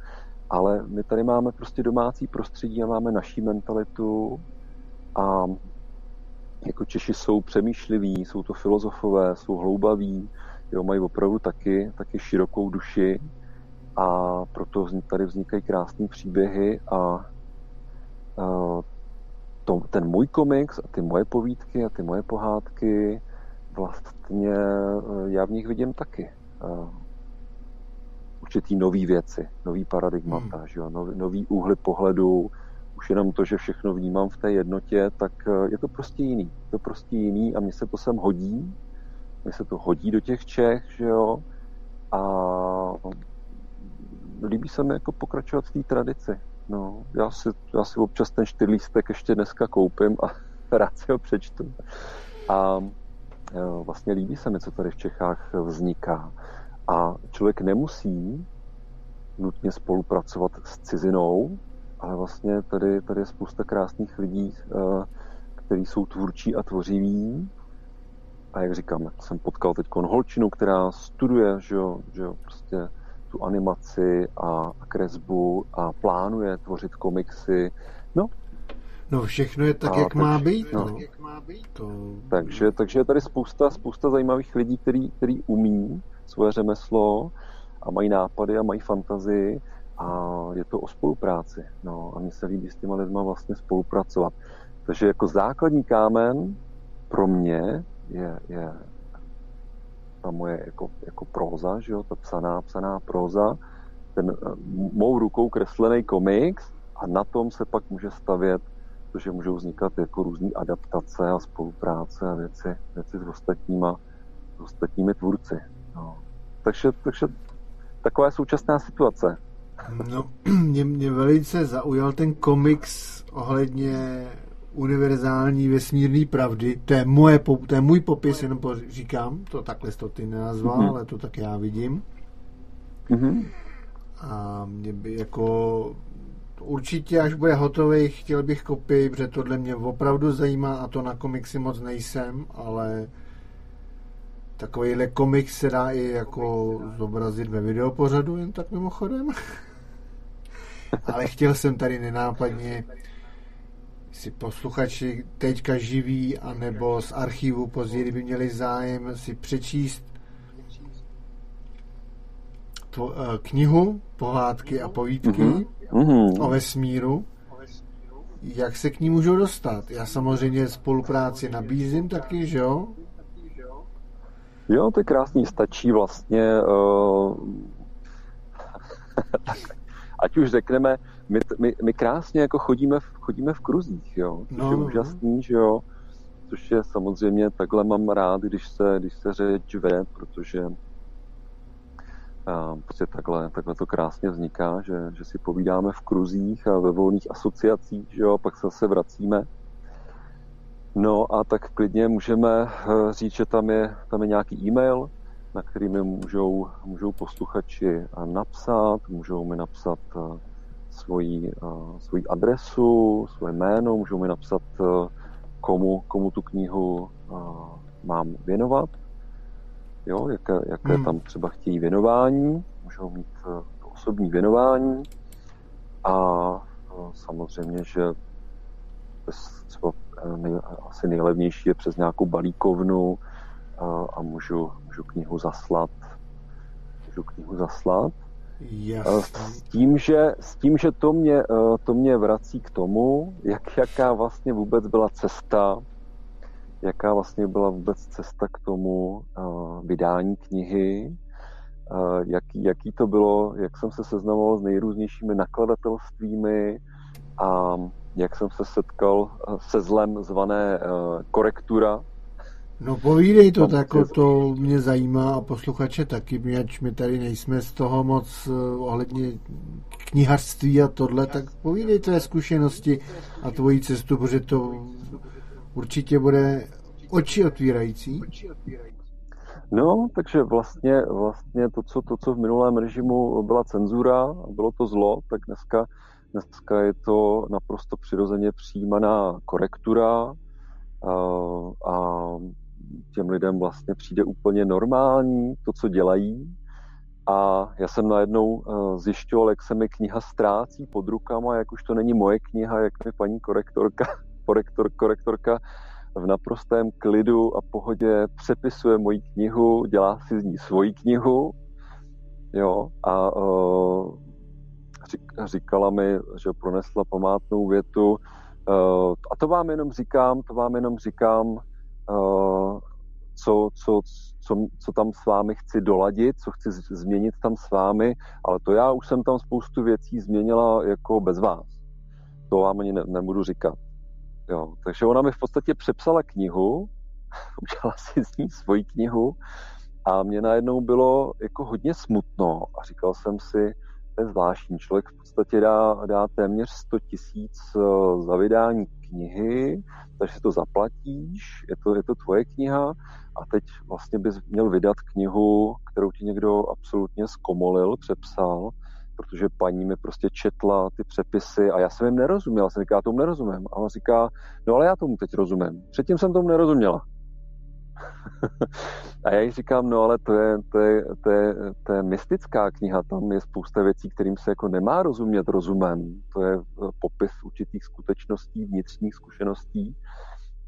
Speaker 2: ale my tady máme prostě domácí prostředí a máme naší mentalitu a jako Češi jsou přemýšliví, jsou to filozofové, jsou hloubaví, jo, mají opravdu taky, taky širokou duši a proto tady vznikají krásné příběhy a, a to, ten můj komiks a ty moje povídky a ty moje pohádky vlastně eh, já v nich vidím taky. Uh, určitý nový věci, nový paradigmata, hmm. že jo, nový, nový úhly pohledu, už jenom to, že všechno vnímám v té jednotě, tak uh, je to prostě jiný. Je to prostě jiný a mně se to sem hodí, mně se to hodí do těch Čech, že jo, a líbí se mi jako pokračovat v té tradici. No, já si, já si občas ten čtyřlístek ještě dneska koupím a rád si ho přečtu. A jo, vlastně líbí se mi, co tady v Čechách vzniká. A člověk nemusí nutně spolupracovat s cizinou, ale vlastně tady, tady je spousta krásných lidí, eh, kteří jsou tvůrčí a tvořiví. A jak říkám, jsem potkal teď holčinu, která studuje, že jo, že jo, prostě tu animaci a kresbu a plánuje tvořit komiksy. No,
Speaker 1: No všechno je tak, a jak, tak, má být, no. tak jak má
Speaker 2: být. To... Takže, takže je tady spousta, spousta zajímavých lidí, který, který umí svoje řemeslo a mají nápady a mají fantazii a je to o spolupráci. No, a mně se líbí s těma lidma vlastně spolupracovat. Takže jako základní kámen pro mě je, je ta moje jako, jako próza, že jo, ta psaná, psaná próza, ten eh, mou rukou kreslený komiks a na tom se pak může stavět, protože můžou vznikat jako různé adaptace a spolupráce a věci, věci s ostatníma, s ostatními tvůrci. No. Takže, takže taková je současná situace.
Speaker 1: No, mě, mě velice zaujal ten komiks ohledně univerzální vesmírné pravdy. To je, moje, to je můj popis, jenom říkám, to takhle to ty nenazval, mm-hmm. ale to tak já vidím. Mm-hmm. A mě by jako určitě, až bude hotový, chtěl bych kopii, protože tohle mě opravdu zajímá a to na komiksy moc nejsem, ale takovýhle komiks se dá i jako zobrazit ve videopořadu, jen tak mimochodem. ale chtěl jsem tady nenápadně si posluchači teďka živí, anebo z archivu později by měli zájem si přečíst to, eh, knihu Pohádky a povídky mm-hmm. O vesmíru. Jak se k ní můžou dostat? Já samozřejmě spolupráci nabízím taky, že jo?
Speaker 2: Jo, to je krásný, stačí vlastně uh, ať už řekneme my, my, my krásně jako chodíme, v, chodíme v kruzích, jo, což no, je no, úžasný, že jo, což je samozřejmě, takhle mám rád, když se, když se řeč vede, protože prostě takhle, takhle to krásně vzniká, že, že si povídáme v kruzích a ve volných asociacích, že jo, a pak se zase vracíme. No a tak klidně můžeme eh, říct, že tam je, tam je nějaký e-mail, na který mi můžou, můžou posluchači napsat, můžou mi napsat eh, svoji, uh, svoji adresu, svoje jméno, můžou mi napsat, komu, komu tu knihu mám věnovat, jo, jaké, jaké hmm. tam třeba chtějí věnování, můžou mít uh, to osobní věnování a uh, samozřejmě, že třeba nej, asi nejlevnější je přes nějakou balíkovnu uh, a můžu, můžu knihu zaslat můžu knihu zaslat
Speaker 1: Jasný.
Speaker 2: S tím, že, s tím, že to, mě, eh, to mě vrací k tomu, jak, jaká vlastně vůbec byla cesta, jaká vlastně byla vůbec cesta k tomu uh, vydání knihy, uh, jaký, jaký to bylo, jak jsem se seznamoval s nejrůznějšími nakladatelstvími? A jak jsem se setkal se zlem zvané uh, korektura,
Speaker 1: No povídej to, tak to mě zajímá a posluchače taky, my, ač my tady nejsme z toho moc ohledně knihařství a tohle, tak povídej tvé zkušenosti a tvoji cestu, protože to určitě bude oči otvírající.
Speaker 2: No, takže vlastně, vlastně to, co, to, co v minulém režimu byla cenzura bylo to zlo, tak dneska, dneska je to naprosto přirozeně přijímaná korektura a, a těm lidem vlastně přijde úplně normální to, co dělají. A já jsem najednou eh, zjišťoval, jak se mi kniha ztrácí pod rukama, jak už to není moje kniha, jak mi paní korektorka, korektor, korektorka v naprostém klidu a pohodě přepisuje moji knihu, dělá si z ní svoji knihu, jo, a uh, říkala mi, že pronesla památnou větu, uh, a to vám jenom říkám, to vám jenom říkám, Eh, co, co, co, co tam s vámi chci doladit, co chci změnit tam s vámi, ale to já už jsem tam spoustu věcí změnila jako bez vás. To vám ani ne, nebudu říkat. Jo, takže ona mi v podstatě přepsala knihu, udělala si z ní svoji knihu a mě najednou bylo jako hodně smutno a říkal jsem si, to je zvláštní. Člověk v podstatě dá, dá téměř 100 tisíc eh, za vydání knihy, takže si to zaplatíš, je to, je to tvoje kniha a teď vlastně bys měl vydat knihu, kterou ti někdo absolutně zkomolil, přepsal, protože paní mi prostě četla ty přepisy a já jsem jim nerozuměl. Jsem říká, já tomu nerozumím. A on říká, no ale já tomu teď rozumím. Předtím jsem tomu nerozuměla. a já jí říkám, no ale to je, to, je, to, je, to je mystická kniha, tam je spousta věcí, kterým se jako nemá rozumět rozumem. To je eh, popis určitých skutečností, vnitřních zkušeností.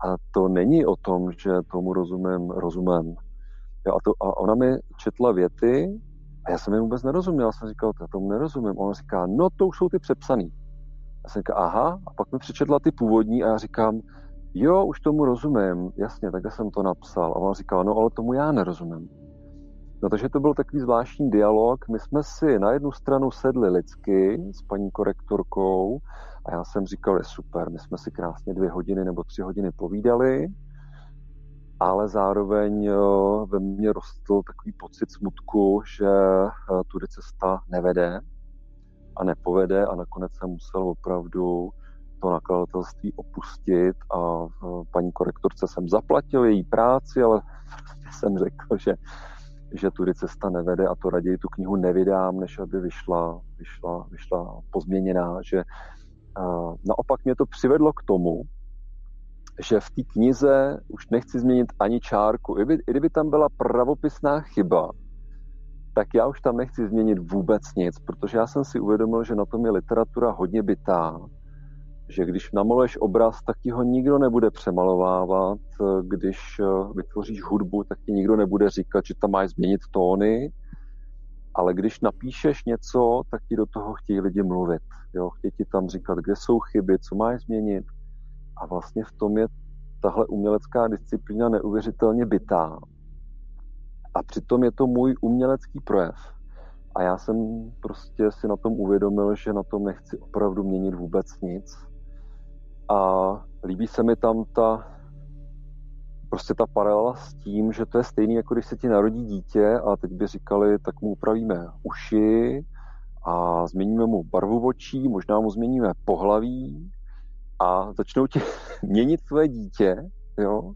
Speaker 2: A to není o tom, že tomu rozumím rozumem. Jo, a, to, a ona mi četla věty a já jsem jim vůbec nerozuměl. Já jsem říkal, já tomu nerozumím. A ona říká, no to už jsou ty přepsaný. Já jsem říkal, aha, a pak mi přečetla ty původní a já říkám, jo, už tomu rozumím, jasně, takhle jsem to napsal. A ona říkala, no ale tomu já nerozumím. No takže to byl takový zvláštní dialog. My jsme si na jednu stranu sedli lidsky s paní korektorkou a já jsem říkal, je super, my jsme si krásně dvě hodiny nebo tři hodiny povídali, ale zároveň eh, ve mně rostl takový pocit smutku, že eh, tudy cesta nevede a nepovede a nakonec jsem musel opravdu to nakladatelství opustit a eh, paní korektorce jsem zaplatil její práci, ale jsem řekl, že, že tudy cesta nevede a to raději tu knihu nevydám, než aby vyšla, vyšla, vyšla pozměněná, že naopak mě to přivedlo k tomu, že v té knize už nechci změnit ani čárku. I, by, I kdyby tam byla pravopisná chyba, tak já už tam nechci změnit vůbec nic, protože já jsem si uvědomil, že na tom je literatura hodně bytá, že když namaluješ obraz, tak ti ho nikdo nebude přemalovávat, když eh, vytvoříš hudbu, tak ti nikdo nebude říkat, že tam máš změnit tóny, ale když napíšeš něco, tak ti do toho chtějí lidi mluvit. Jo? Chtějí ti tam říkat, kde jsou chyby, co máš změnit. A vlastně v tom je tahle umělecká disciplína neuvěřitelně bytá. A přitom je to můj umělecký projev. A já jsem prostě si na tom uvědomil, že na tom nechci opravdu měnit vůbec nic. A líbí se mi tam ta prostě ta paralela s tím, že to je stejný, jako když se ti narodí dítě a teď by říkali, tak mu upravíme uši a změníme mu barvu očí, možná mu změníme pohlaví a začnou ti měnit tvoje dítě, jo,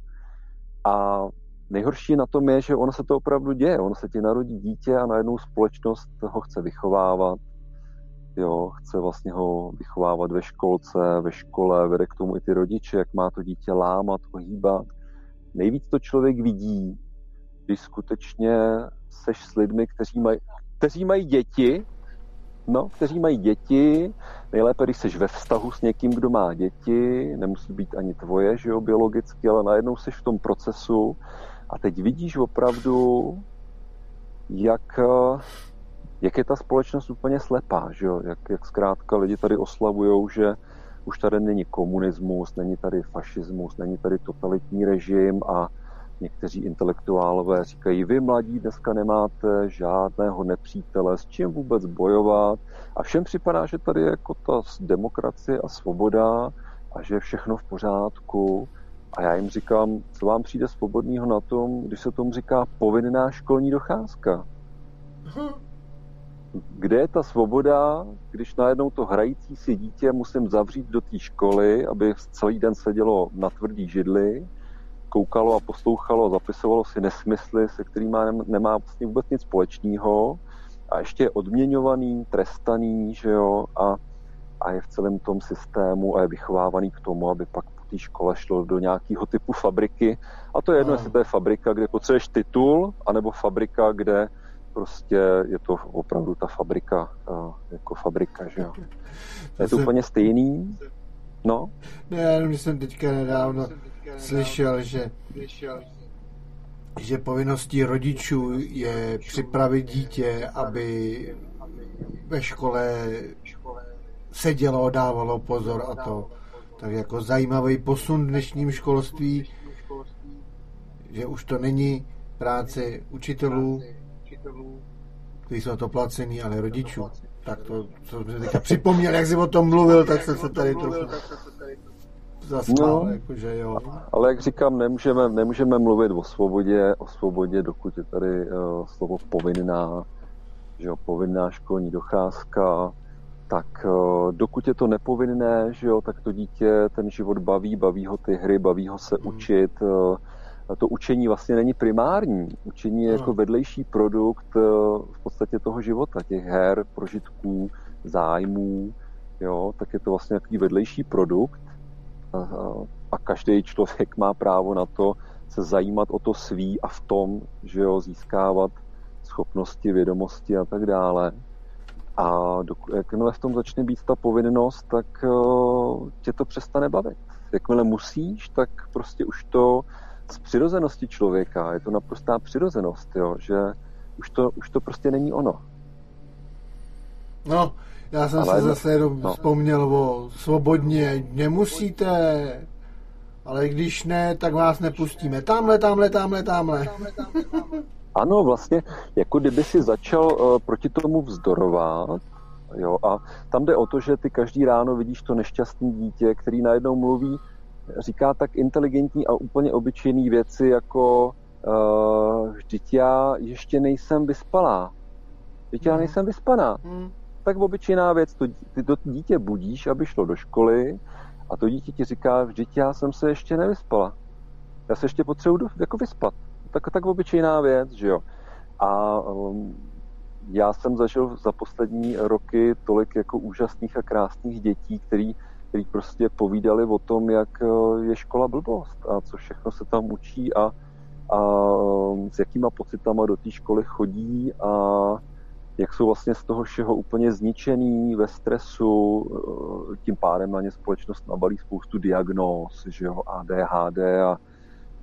Speaker 2: a nejhorší na tom je, že ono se to opravdu děje. Ono se ti narodí dítě a najednou společnost ho chce vychovávat, jo, chce vlastně ho vychovávat ve školce, ve škole, vede k tomu i ty rodiče, jak má to dítě lámat, ohýbat. Nejvíc to člověk vidí, když skutečně seš s lidmi, kteří mají, kteří mají děti No, kteří mají děti, nejlépe, když jsi ve vztahu s někým, kdo má děti, nemusí být ani tvoje, že jo, biologicky, ale najednou jsi v tom procesu. A teď vidíš opravdu, jak, jak je ta společnost úplně slepá, že jo, jak, jak zkrátka lidi tady oslavujou, že už tady není komunismus, není tady fašismus, není tady totalitní režim a Někteří intelektuálové říkají, vy mladí dneska nemáte žádného nepřítele, s čím vůbec bojovat. A všem připadá, že tady je jako ta demokracie a svoboda a že je všechno v pořádku. A já jim říkám, co vám přijde svobodného na tom, když se tomu říká povinná školní docházka. Kde je ta svoboda, když najednou to hrající si dítě musím zavřít do té školy, aby celý den sedělo na tvrdý židli, koukalo a poslouchalo, zapisovalo si nesmysly, se kterými nemá vlastně vůbec nic společného a ještě je odměňovaný, trestaný, že jo, a, a je v celém tom systému a je vychovávaný k tomu, aby pak po té škole šlo do nějakého typu fabriky. A to je jedno, jestli to je fabrika, kde potřebuješ titul, anebo fabrika, kde prostě je to opravdu ta fabrika, jako fabrika, že jo. Je to úplně stejný. No.
Speaker 1: Ne, já jsem teďka nedávno slyšel, že že povinností rodičů je připravit dítě, aby ve škole sedělo, dávalo pozor a to. Tak jako zajímavý posun v dnešním školství, že už to není práce učitelů, kteří jsou to placený, ale rodičů. Tak to, co jsem teďka připomněl, jak jsi o tom mluvil, tak jsem se tady trochu zasmál, no, jakože jo.
Speaker 2: Ale jak říkám, nemůžeme, nemůžeme mluvit o svobodě, o svobodě, dokud je tady uh, slovo povinná, že jo, povinná školní docházka, tak uh, dokud je to nepovinné, že jo, tak to dítě ten život baví, baví ho ty hry, baví ho se mm. učit. Uh, to učení vlastně není primární. Učení je no. jako vedlejší produkt uh, v podstatě toho života, těch her, prožitků, zájmů, jo, tak je to vlastně takový vedlejší produkt a, každý člověk má právo na to se zajímat o to svý a v tom, že jo, získávat schopnosti, vědomosti a tak dále. A jakmile v tom začne být ta povinnost, tak uh, tě to přestane bavit. Jakmile musíš, tak prostě už to z přirozenosti člověka, je to naprostá přirozenost, jo, že už to, už to prostě není ono.
Speaker 1: No, já jsem ale, se zase jenom no. vzpomněl o svobodně, nemusíte, ale když ne, tak vás nepustíme. Tamhle, tamhle, tamhle, tamhle.
Speaker 2: ano, vlastně, jako kdyby si začal uh, proti tomu vzdorovat, jo, a tam jde o to, že ty každý ráno vidíš to nešťastné dítě, který najednou mluví, říká tak inteligentní a úplně obyčejné věci, jako uh, vždyť já ještě nejsem vyspalá. Vždyť já hmm. nejsem vyspaná. Hmm tak obyčejná věc, to, ty to dítě budíš, aby šlo do školy a to dítě ti říká, vždyť já jsem se ještě nevyspala. Já se ještě potřebuji jako vyspat. Tak, tak obyčejná věc, že jo. A um, já jsem zažil za poslední roky tolik jako úžasných a krásných dětí, který, který prostě povídali o tom, jak uh, je škola blbost a co všechno se tam učí a, a s jakýma pocitama do té školy chodí a jak jsou vlastně z toho všeho úplně zničený, ve stresu, eh, tím pádem na ně společnost nabalí spoustu diagnóz, že jo, ADHD a,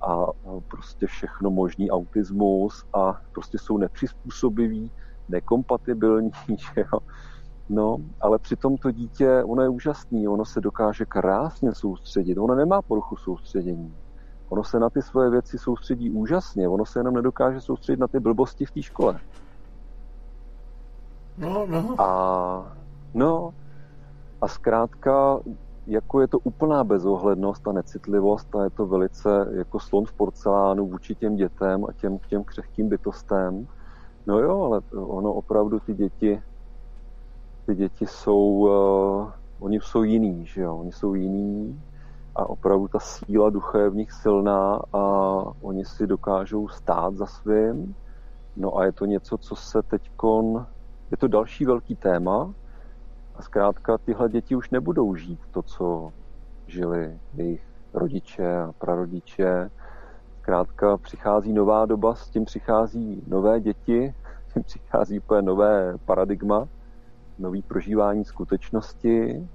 Speaker 2: a prostě všechno možný autismus a prostě jsou nepřizpůsobiví, nekompatibilní, že jo. No, ale přitom to dítě, ono je úžasný, ono se dokáže krásně soustředit, ono nemá poruchu soustředění. Ono se na ty svoje věci soustředí úžasně, ono se jenom nedokáže soustředit na ty blbosti v té škole.
Speaker 1: No, no.
Speaker 2: A, no, a zkrátka, jako je to úplná bezohlednost a necitlivost a je to velice jako slon v porcelánu vůči těm dětem a těm, těm křehkým bytostem. No jo, ale ono opravdu ty děti, ty děti jsou, uh, oni jsou jiný, že jo, oni jsou jiný a opravdu ta síla ducha je v nich silná a oni si dokážou stát za svým. No a je to něco, co se teďkon je to další velký téma a zkrátka tyhle děti už nebudou žít to, co žili jejich rodiče a prarodiče. Zkrátka přichází nová doba, s tím přichází nové děti, s tím přichází úplně nové paradigma, nový prožívání skutečnosti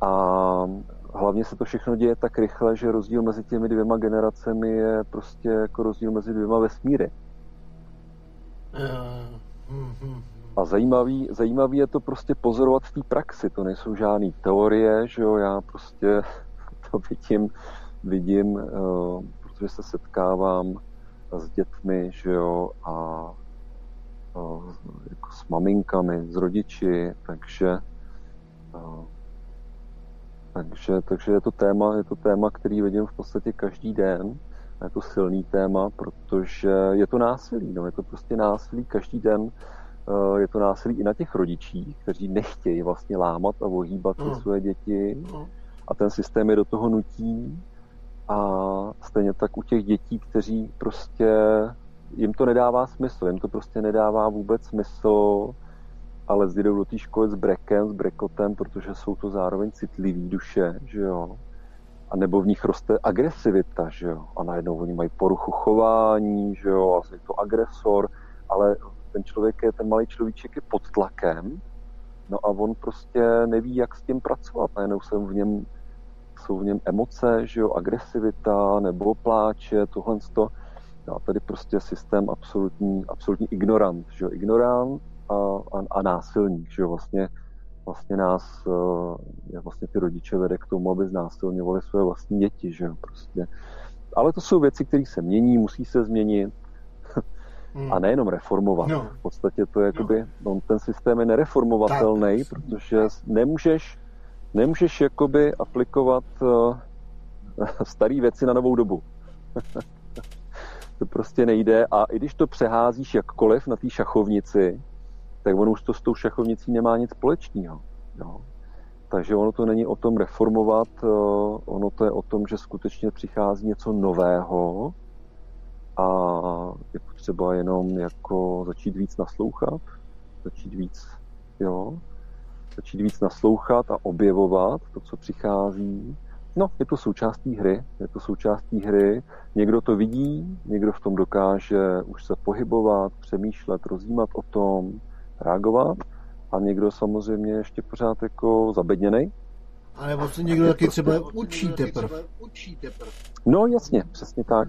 Speaker 2: a hlavně se to všechno děje tak rychle, že rozdíl mezi těmi dvěma generacemi je prostě jako rozdíl mezi dvěma vesmíry. Uh, mm-hmm. A zajímavý, zajímavý je to prostě pozorovat v té praxi. To nejsou žádné teorie, že jo, já prostě to vidím, vidím, uh, protože se setkávám s dětmi, že jo, a uh, jako s maminkami, s rodiči, takže uh, takže, takže je to téma, je to téma, který vidím v podstatě každý den. Je to silný téma, protože je to násilí. No, je to prostě násilí každý den Eh, je to násilí i na těch rodičích, kteří nechtějí vlastně lámat a ohýbat mm. své děti mm. a ten systém je do toho nutí a stejně tak u těch dětí, kteří prostě jim to nedává smysl, jim to prostě nedává vůbec smysl, ale jdou do té školy s brekem, s brekotem, protože jsou to zároveň citlivý duše, že jo. A nebo v nich roste agresivita, že jo. A najednou oni mají poruchu chování, že jo, a je to agresor, ale ten člověk je, ten malý človíček je pod tlakem, no a on prostě neví, jak s tím pracovat. Najednou jsou v něm, jsou v něm emoce, že jo, agresivita nebo pláče, tohle to. No a tady prostě systém absolutní, absolutní ignorant, že jo, ignorant a, a, a násilník, že jo, vlastně, vlastně nás, je vlastně ty rodiče vede k tomu, aby znásilňovali své vlastní děti, že jo, prostě. Ale to jsou věci, které se mění, musí se změnit, hmm. a nejenom reformovat. No. V podstatě to je jakoby, no. on ten systém je nereformovatelný, tak. protože nemůžeš, nemůžeš jakoby aplikovat uh, staré věci na novou dobu. to prostě nejde a i když to přeházíš jakkoliv na té šachovnici, tak ono už to s tou šachovnicí nemá nic společného. Jo. Takže ono to není o tom reformovat, eh, ono to je o tom, že skutečně přichází něco nového a je potřeba jenom jako začít víc naslouchat, začít víc, jo, začít víc naslouchat a objevovat to, co přichází. No, je to součástí hry, je to součástí hry. Někdo to vidí, někdo v tom dokáže už se pohybovat, přemýšlet, rozjímat o tom, reagovat a někdo samozřejmě ještě pořád jako zabedněný.
Speaker 1: A nebo se někdo taky třeba učí teprve.
Speaker 2: No jasně, přesně tak.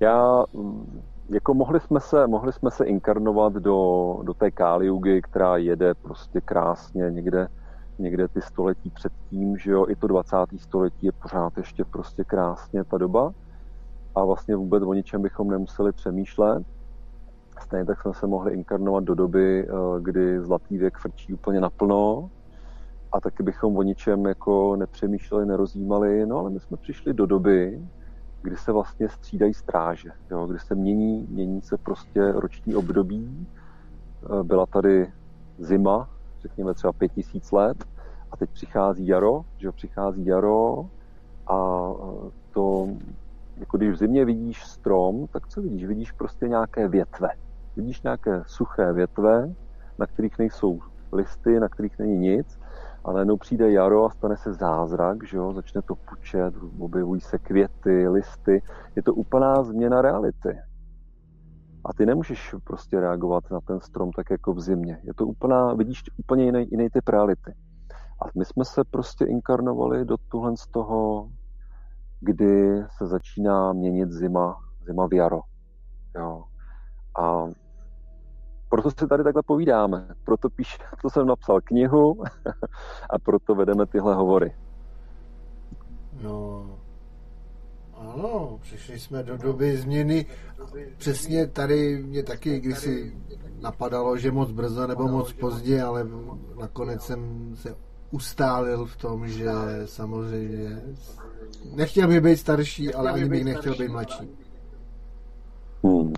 Speaker 2: Já, mm, jako mohli jsme se, mohli jsme se inkarnovat do, do té Kaliugy, která jede prostě krásně někde, někde ty století předtím, že jo, i to 20. století je pořád ještě prostě krásně ta doba a vlastně vůbec o ničem bychom nemuseli přemýšlet. Stejně tak jsme se mohli inkarnovat do doby, eh, kdy zlatý věk frčí úplně naplno a taky bychom o ničem jako nepřemýšleli, nerozjímali, no ale my jsme přišli do doby, kdy se vlastně střídají stráže, jo, kdy se mění, mění se prostě roční období. Eh, byla tady zima, řekněme třeba pět tisíc let, a teď přichází jaro, že jo, přichází jaro a eh, to, jako když v zimě vidíš strom, tak co vidíš? Vidíš prostě nějaké větve. Vidíš nějaké suché větve, na kterých nejsou listy, na kterých není nic, ale najednou přijde jaro a stane se zázrak, že jo? začne to pučet, objevují se květy, listy. Je to úplná změna reality. A ty nemůžeš prostě reagovat na ten strom tak jako v zimě. Je to úplná, vidíš úplně jiný, jiný typ reality. A my jsme se prostě inkarnovali do tuhle z toho, kdy se začíná měnit zima, zima v jaro. Jo. A proto si tady takhle povídáme. Proto píš, to jsem napsal knihu a proto vedeme tyhle hovory.
Speaker 1: No, ano, přišli jsme do doby změny. Přesně tady mě taky kdysi napadalo, že moc brzo nebo moc pozdě, ale nakonec jsem se ustálil v tom, že samozřejmě nechtěl bych být starší, ale ani bych nechtěl být mladší. Hmm.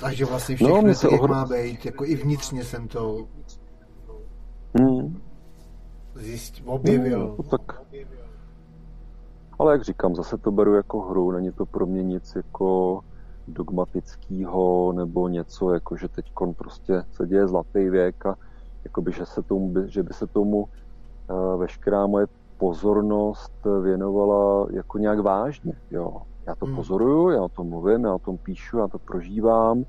Speaker 1: Takže vlastně no, všechno, no, se ohr... má být, jako i vnitřně jsem to hmm. zjist, objevil.
Speaker 2: No, tak. Ale jak říkám, zase to beru jako hru, není to pro mě nic jako dogmatického nebo něco, jako že teď prostě se děje zlatý věk a jakoby, že, se tomu, že by se tomu uh, veškerá moje pozornost věnovala jako nějak vážně. Jo. Já to hmm. pozoruju, já o tom mluvím, já o tom píšu, já to prožívám,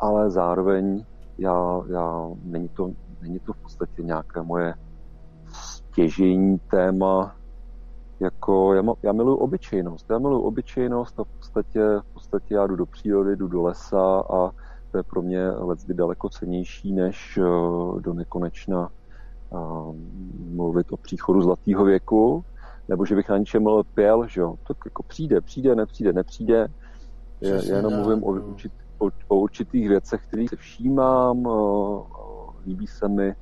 Speaker 2: ale zároveň já, já, není, to, není to v podstatě nějaké moje stěžení téma, jako já, já miluji obyčejnost. Já miluji obyčejnost a v podstatě, v podstatě já jdu do přírody, jdu do lesa a to je pro mě lecky daleko cenější, než uh, do nekonečna uh, mluvit o příchodu zlatého věku, nebo že bych na něčem pěl, že jo, tak jako přijde, přijde, nepřijde, nepřijde. Já, já jenom mluvím o, určit, o, o určitých věcech, které se všímám, líbí se mi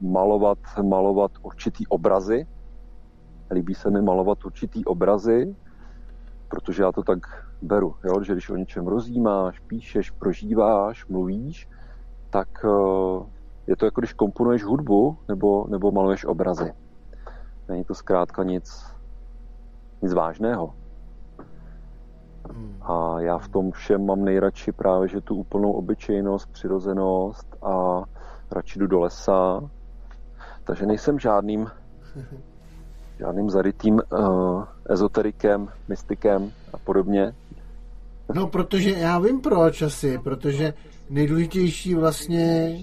Speaker 2: malovat, malovat určitý obrazy, líbí se mi malovat určitý obrazy, protože já to tak beru, jo? že když o něčem rozjímáš, píšeš, prožíváš, mluvíš, tak je to jako když komponuješ hudbu nebo, nebo maluješ obrazy. Není to zkrátka nic, nic vážného. A já v tom všem mám nejradši právě, že tu úplnou obyčejnost, přirozenost a radši jdu do lesa. Takže nejsem žádným žádným zarytým uh, ezoterikem, mystikem a podobně.
Speaker 1: No, protože já vím proč asi, protože nejdůležitější vlastně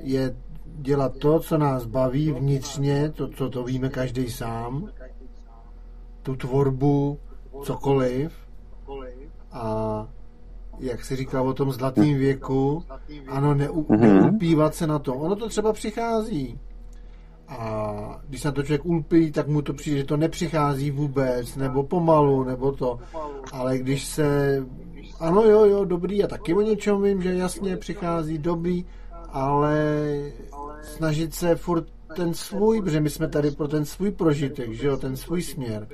Speaker 1: je dělat to, co nás baví vnitřně, to, co to víme každý sám, tu tvorbu, cokoliv. A jak si říkal o tom zlatém věku, ano, mhm. neupívat se na to. Ono to třeba přichází. A když se na to člověk ulpí, tak mu to přijde, že to nepřichází vůbec, nebo pomalu, nebo to. Ale když se, ano, jo, jo, dobrý, já taky o něčem vím, že jasně přichází dobrý, ale snažit se furt ten svůj, protože my jsme tady pro ten svůj prožitek, že jo, ten svůj směr.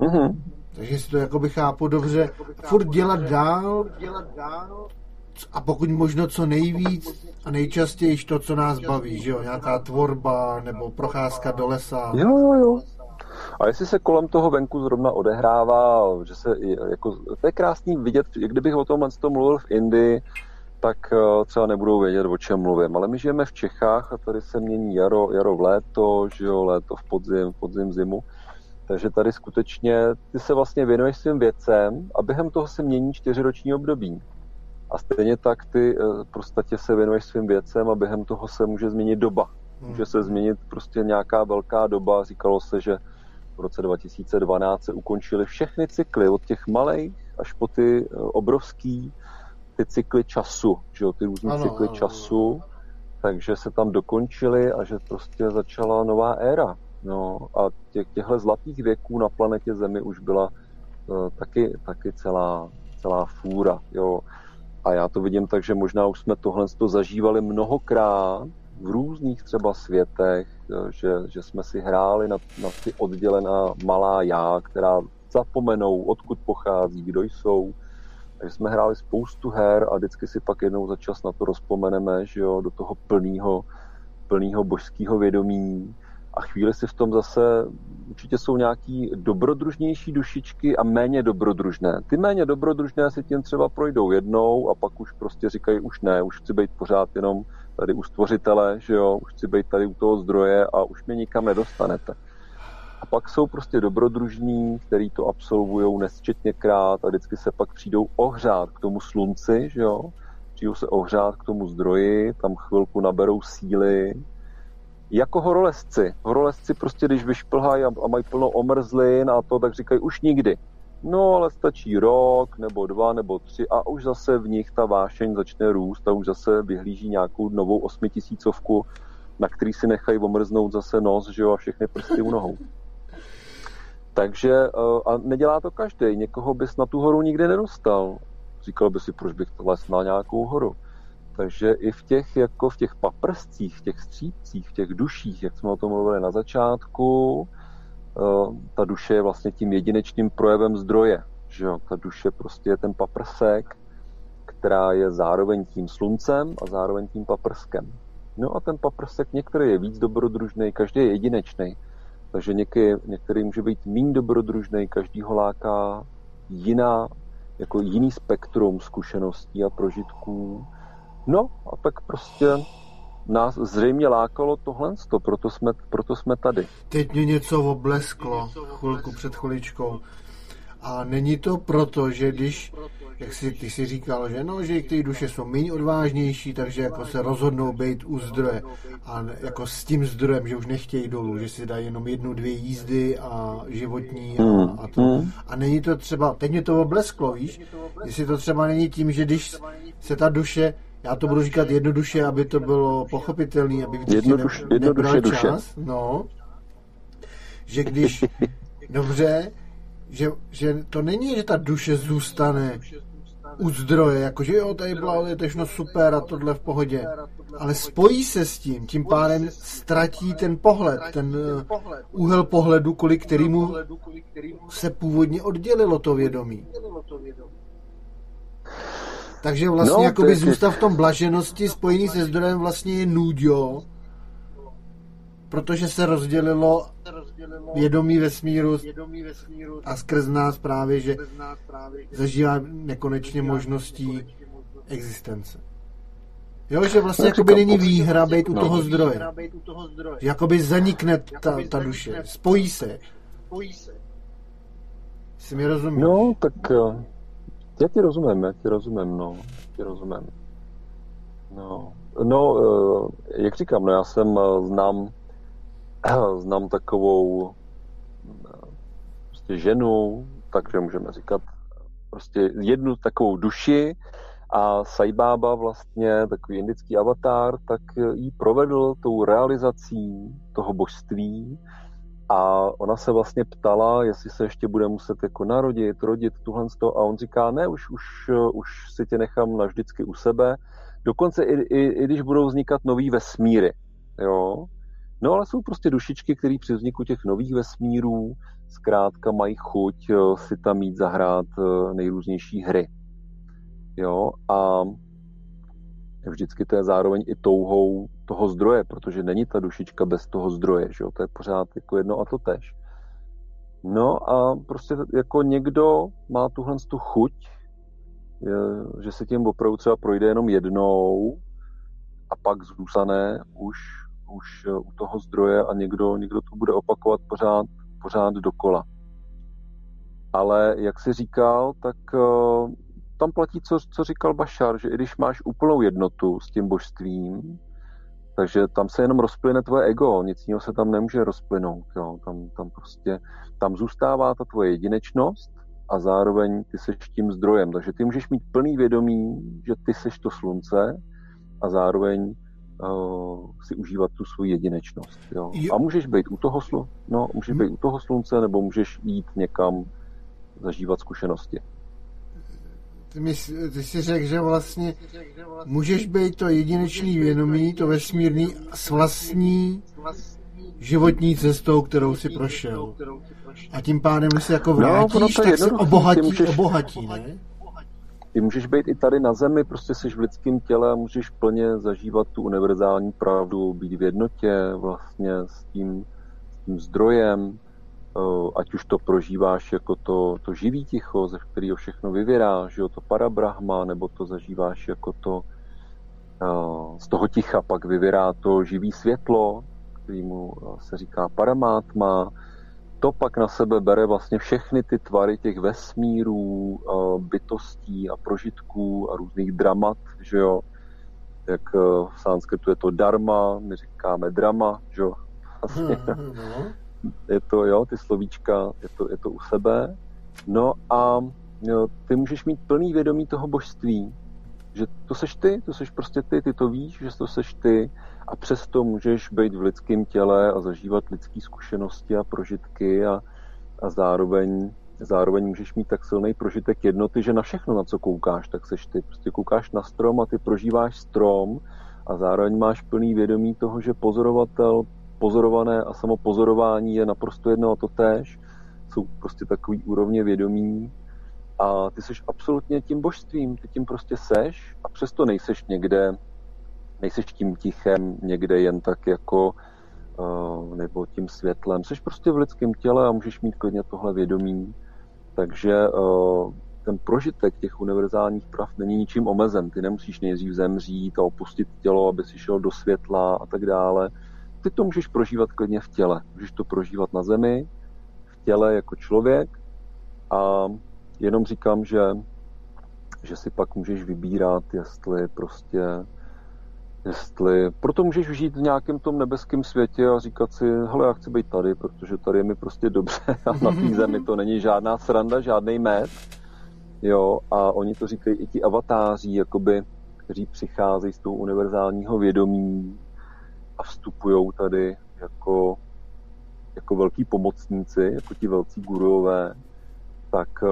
Speaker 1: Mm-hmm. Takže si to jakoby chápu dobře. Furt dělat dál, a pokud možno co nejvíc a nejčastěji to, co nás baví, že jo? Nějaká tvorba nebo procházka do lesa.
Speaker 2: Jo, jo, jo. A jestli se kolem toho venku zrovna odehrává, že se jako, to je krásný vidět, kdybych o tom mluvil v Indii, tak eh, třeba nebudou vědět, o čem mluvím. Ale my žijeme v Čechách a tady se mění jaro, jaro v léto, že jo, léto v podzim, podzim zimu. Takže tady skutečně ty se vlastně věnuješ svým věcem a během toho se mění čtyřiroční období. A stejně tak ty prostě se věnuješ svým věcem a během toho se může změnit doba. Může se změnit prostě nějaká velká doba. Říkalo se, že v roce 2012 se ukončily všechny cykly, od těch malých až po ty eh, obrovský, ty cykly času, že jo, ty různé cykly ano, času, ano. takže se tam dokončily a že prostě začala nová éra. No a těch, těchto zlatých věků na planetě Zemi už byla uh, taky, taky celá, celá fůra, jo. A já to vidím tak, že možná už jsme tohle to zažívali mnohokrát v různých třeba světech, eh, že, že jsme si hráli na, na ty oddělená malá já, která zapomenou, odkud pochází, kdo jsou. Takže jsme hráli spoustu her a vždycky si pak jednou za čas na to rozpomeneme, že jo, do toho plného plného božského vědomí a chvíli si v tom zase určitě jsou nějaký dobrodružnější dušičky a méně dobrodružné. Ty méně dobrodružné si tím třeba projdou jednou a pak už prostě říkají, už ne, už chci být pořád jenom tady u stvořitele, že jo, už chci být tady u toho zdroje a už mě nikam nedostanete. A pak jsou prostě dobrodružní, který to absolvují nesčetněkrát a vždycky se pak přijdou ohřát k tomu slunci, že jo, přijdou se ohřát k tomu zdroji, tam chvilku naberou síly, jako horolezci. Horolezci prostě, když vyšplhají a, mají plno omrzlin a to, tak říkají už nikdy. No, ale stačí rok, nebo dva, nebo tři a už zase v nich ta vášeň začne růst a už zase vyhlíží nějakou novou osmitisícovku, na který si nechají omrznout zase nos, že jo, a všechny prsty u nohou. Takže, eh, a nedělá to každý, někoho bys na tu horu nikdy nedostal. Říkal by si, proč bych les na nějakou horu. Takže i v těch, jako v těch paprscích, v těch střípcích, v těch duších, jak jsme o tom mluvili na začátku, eh, ta duše je vlastně tím jedinečným projevem zdroje. Že jo? Ta duše prostě je ten paprsek, která je zároveň tím sluncem a zároveň tím paprskem. No a ten paprsek některý je víc dobrodružný, každý je jedinečný. Takže některý, některý může být méně dobrodružný, každý ho láká jiná, jako jiný spektrum zkušeností a prožitků. No a tak prostě nás zřejmě lákalo tohle, proto jsme, proto jsme tady.
Speaker 1: Teď mě něco oblesklo chvilku před chviličkou. A není to proto, že když, jak jsi, ty si říkal, že no, že ty duše jsou méně odvážnější, takže jako se rozhodnou být u zdroje a jako s tím zdrojem, že už nechtějí dolů, že si dají jenom jednu, dvě jízdy a životní a, hmm. a to. Hmm. A není to třeba, teď mě to oblesklo, víš, jestli to třeba není tím, že když se ta duše já to budu říkat jednoduše, aby to bylo pochopitelné, aby
Speaker 2: Jednoduš, ne, jednoduše duše. čas.
Speaker 1: No, že když, dobře, že, že to není, že ta duše zůstane u zdroje, jakože jo, tady byla je težno super a tohle v pohodě, ale spojí se s tím, tím pádem ztratí ten pohled, ten uh, úhel pohledu, kvůli kterému se původně oddělilo to vědomí. Takže vlastně no, jakoby zůstat v tom blaženosti spojený se zdrojem vlastně je nůďo, protože se rozdělilo vědomí vesmíru a skrz nás právě, že zažívá nekonečně možností existence. Jo, že vlastně jakoby není výhra být u toho zdroje. Že jakoby zanikne ta, ta duše, spojí se. Si mi rozumíš?
Speaker 2: No, tak eh, já ti rozumím, já ti rozumím, no. Ti rozumím. No, no eh, jak říkám, no já jsem eh, znám, znám takovou prostě ženu, takže můžeme říkat prostě jednu takovou duši a Saibába vlastně, takový indický avatar, tak jí provedl tou realizací toho božství a ona se vlastně ptala, jestli se ještě bude muset jako narodit, rodit, tuhle a on říká, ne, už, už, už si tě nechám navždycky u sebe, dokonce i, i, i když budou vznikat nový vesmíry, jo. No ale jsou prostě dušičky, které při vzniku těch nových vesmírů zkrátka mají chuť si tam mít zahrát eh, nejrůznější hry. Jo, a vždycky to je zároveň i touhou toho zdroje, protože není ta dušička bez toho zdroje, že jo? to je pořád jako jedno a to tež. No a prostě jako někdo má tuhle tu chuť, že se tím opravdu třeba projde jenom jednou a pak zůstane už, už u toho zdroje a někdo, někdo to bude opakovat pořád, pořád dokola. Ale jak si říkal, tak uh, tam platí, co, co říkal Bašar, že i když máš úplnou jednotu s tím božstvím, takže tam se jenom rozplyne tvoje ego, nic jiného se tam nemůže rozplynout. Jo. Tam, tam prostě, tam zůstává ta tvoje jedinečnost a zároveň ty seš tím zdrojem. Takže ty můžeš mít plný vědomí, že ty seš to slunce a zároveň uh, si užívat tu svou jedinečnost. Jo. A můžeš být u toho, slu, no, můžeš být u toho slunce, nebo můžeš jít někam zažívat zkušenosti.
Speaker 1: Ty, my, ty jsi řekl, že vlastně můžeš být to jedinečný vědomí, to vesmírný s vlastní životní cestou, kterou si prošel. A tím pádem, se jako no, vrátíš, no, tak se obohatí, můžeš, obohatí, ne?
Speaker 2: Ty můžeš být i tady na zemi, prostě jsi v lidském těle a můžeš plně zažívat tu univerzální pravdu, být v jednotě vlastně s tím, s tím zdrojem, ať už to prožíváš jako to, to živý ticho, ze kterého všechno vyvěrá, že jo, to parabrahma, nebo to zažíváš jako to, z toho ticha pak vyvěrá to živý světlo, kterýmu se říká paramátma, to pak na sebe bere vlastně všechny ty tvary těch vesmírů, bytostí a prožitků a různých dramat, že jo, jak v sanskritu je to dharma, my říkáme drama, že jo, vlastně. No je to, jo, ty slovíčka, je to, je to u sebe. No a jo, ty můžeš mít plný vědomí toho božství, že to seš ty, to seš prostě ty, ty to víš, že to seš ty a přesto můžeš být v lidském těle a zažívat lidské zkušenosti a prožitky a, a zároveň, zároveň můžeš mít tak silný prožitek jednoty, že na všechno, na co koukáš, tak seš ty. Prostě koukáš na strom a ty prožíváš strom a zároveň máš plný vědomí toho, že pozorovatel pozorované a samo pozorování je naprosto jedno a to též. Jsou prostě takový úrovně vědomí a ty seš absolutně tím božstvím, ty tím prostě seš a přesto nejseš někde, nejseš tím tichem někde jen tak jako uh, nebo tím světlem. Seš prostě v lidském těle a můžeš mít klidně tohle vědomí. Takže uh, ten prožitek těch univerzálních prav není ničím omezen. Ty nemusíš nejdřív zemřít a opustit tělo, aby si šel do světla a tak dále ty to můžeš prožívat klidně v těle. Můžeš to prožívat na zemi, v těle jako člověk a jenom říkám, že, že si pak můžeš vybírat, jestli prostě jestli, proto můžeš žít v nějakém tom nebeském světě a říkat si, hele, já chci být tady, protože tady je mi prostě dobře a na té zemi to není žádná sranda, žádný med, jo, a oni to říkají i ti avatáři, jakoby, kteří přicházejí z toho univerzálního vědomí, a vstupují tady jako, jako velký pomocníci, jako ti velcí gurové, tak uh,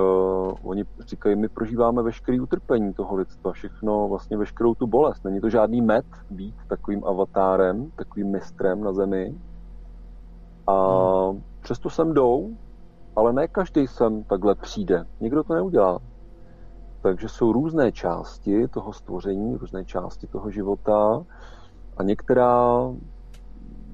Speaker 2: oni říkají, my prožíváme veškerý utrpení toho lidstva, všechno, vlastně veškerou tu bolest. Není to žádný met být takovým avatárem, takovým mistrem na zemi. A hmm. přesto sem jdou, ale ne každý sem takhle přijde. Nikdo to neudělá. Takže jsou různé části toho stvoření, různé části toho života, a některá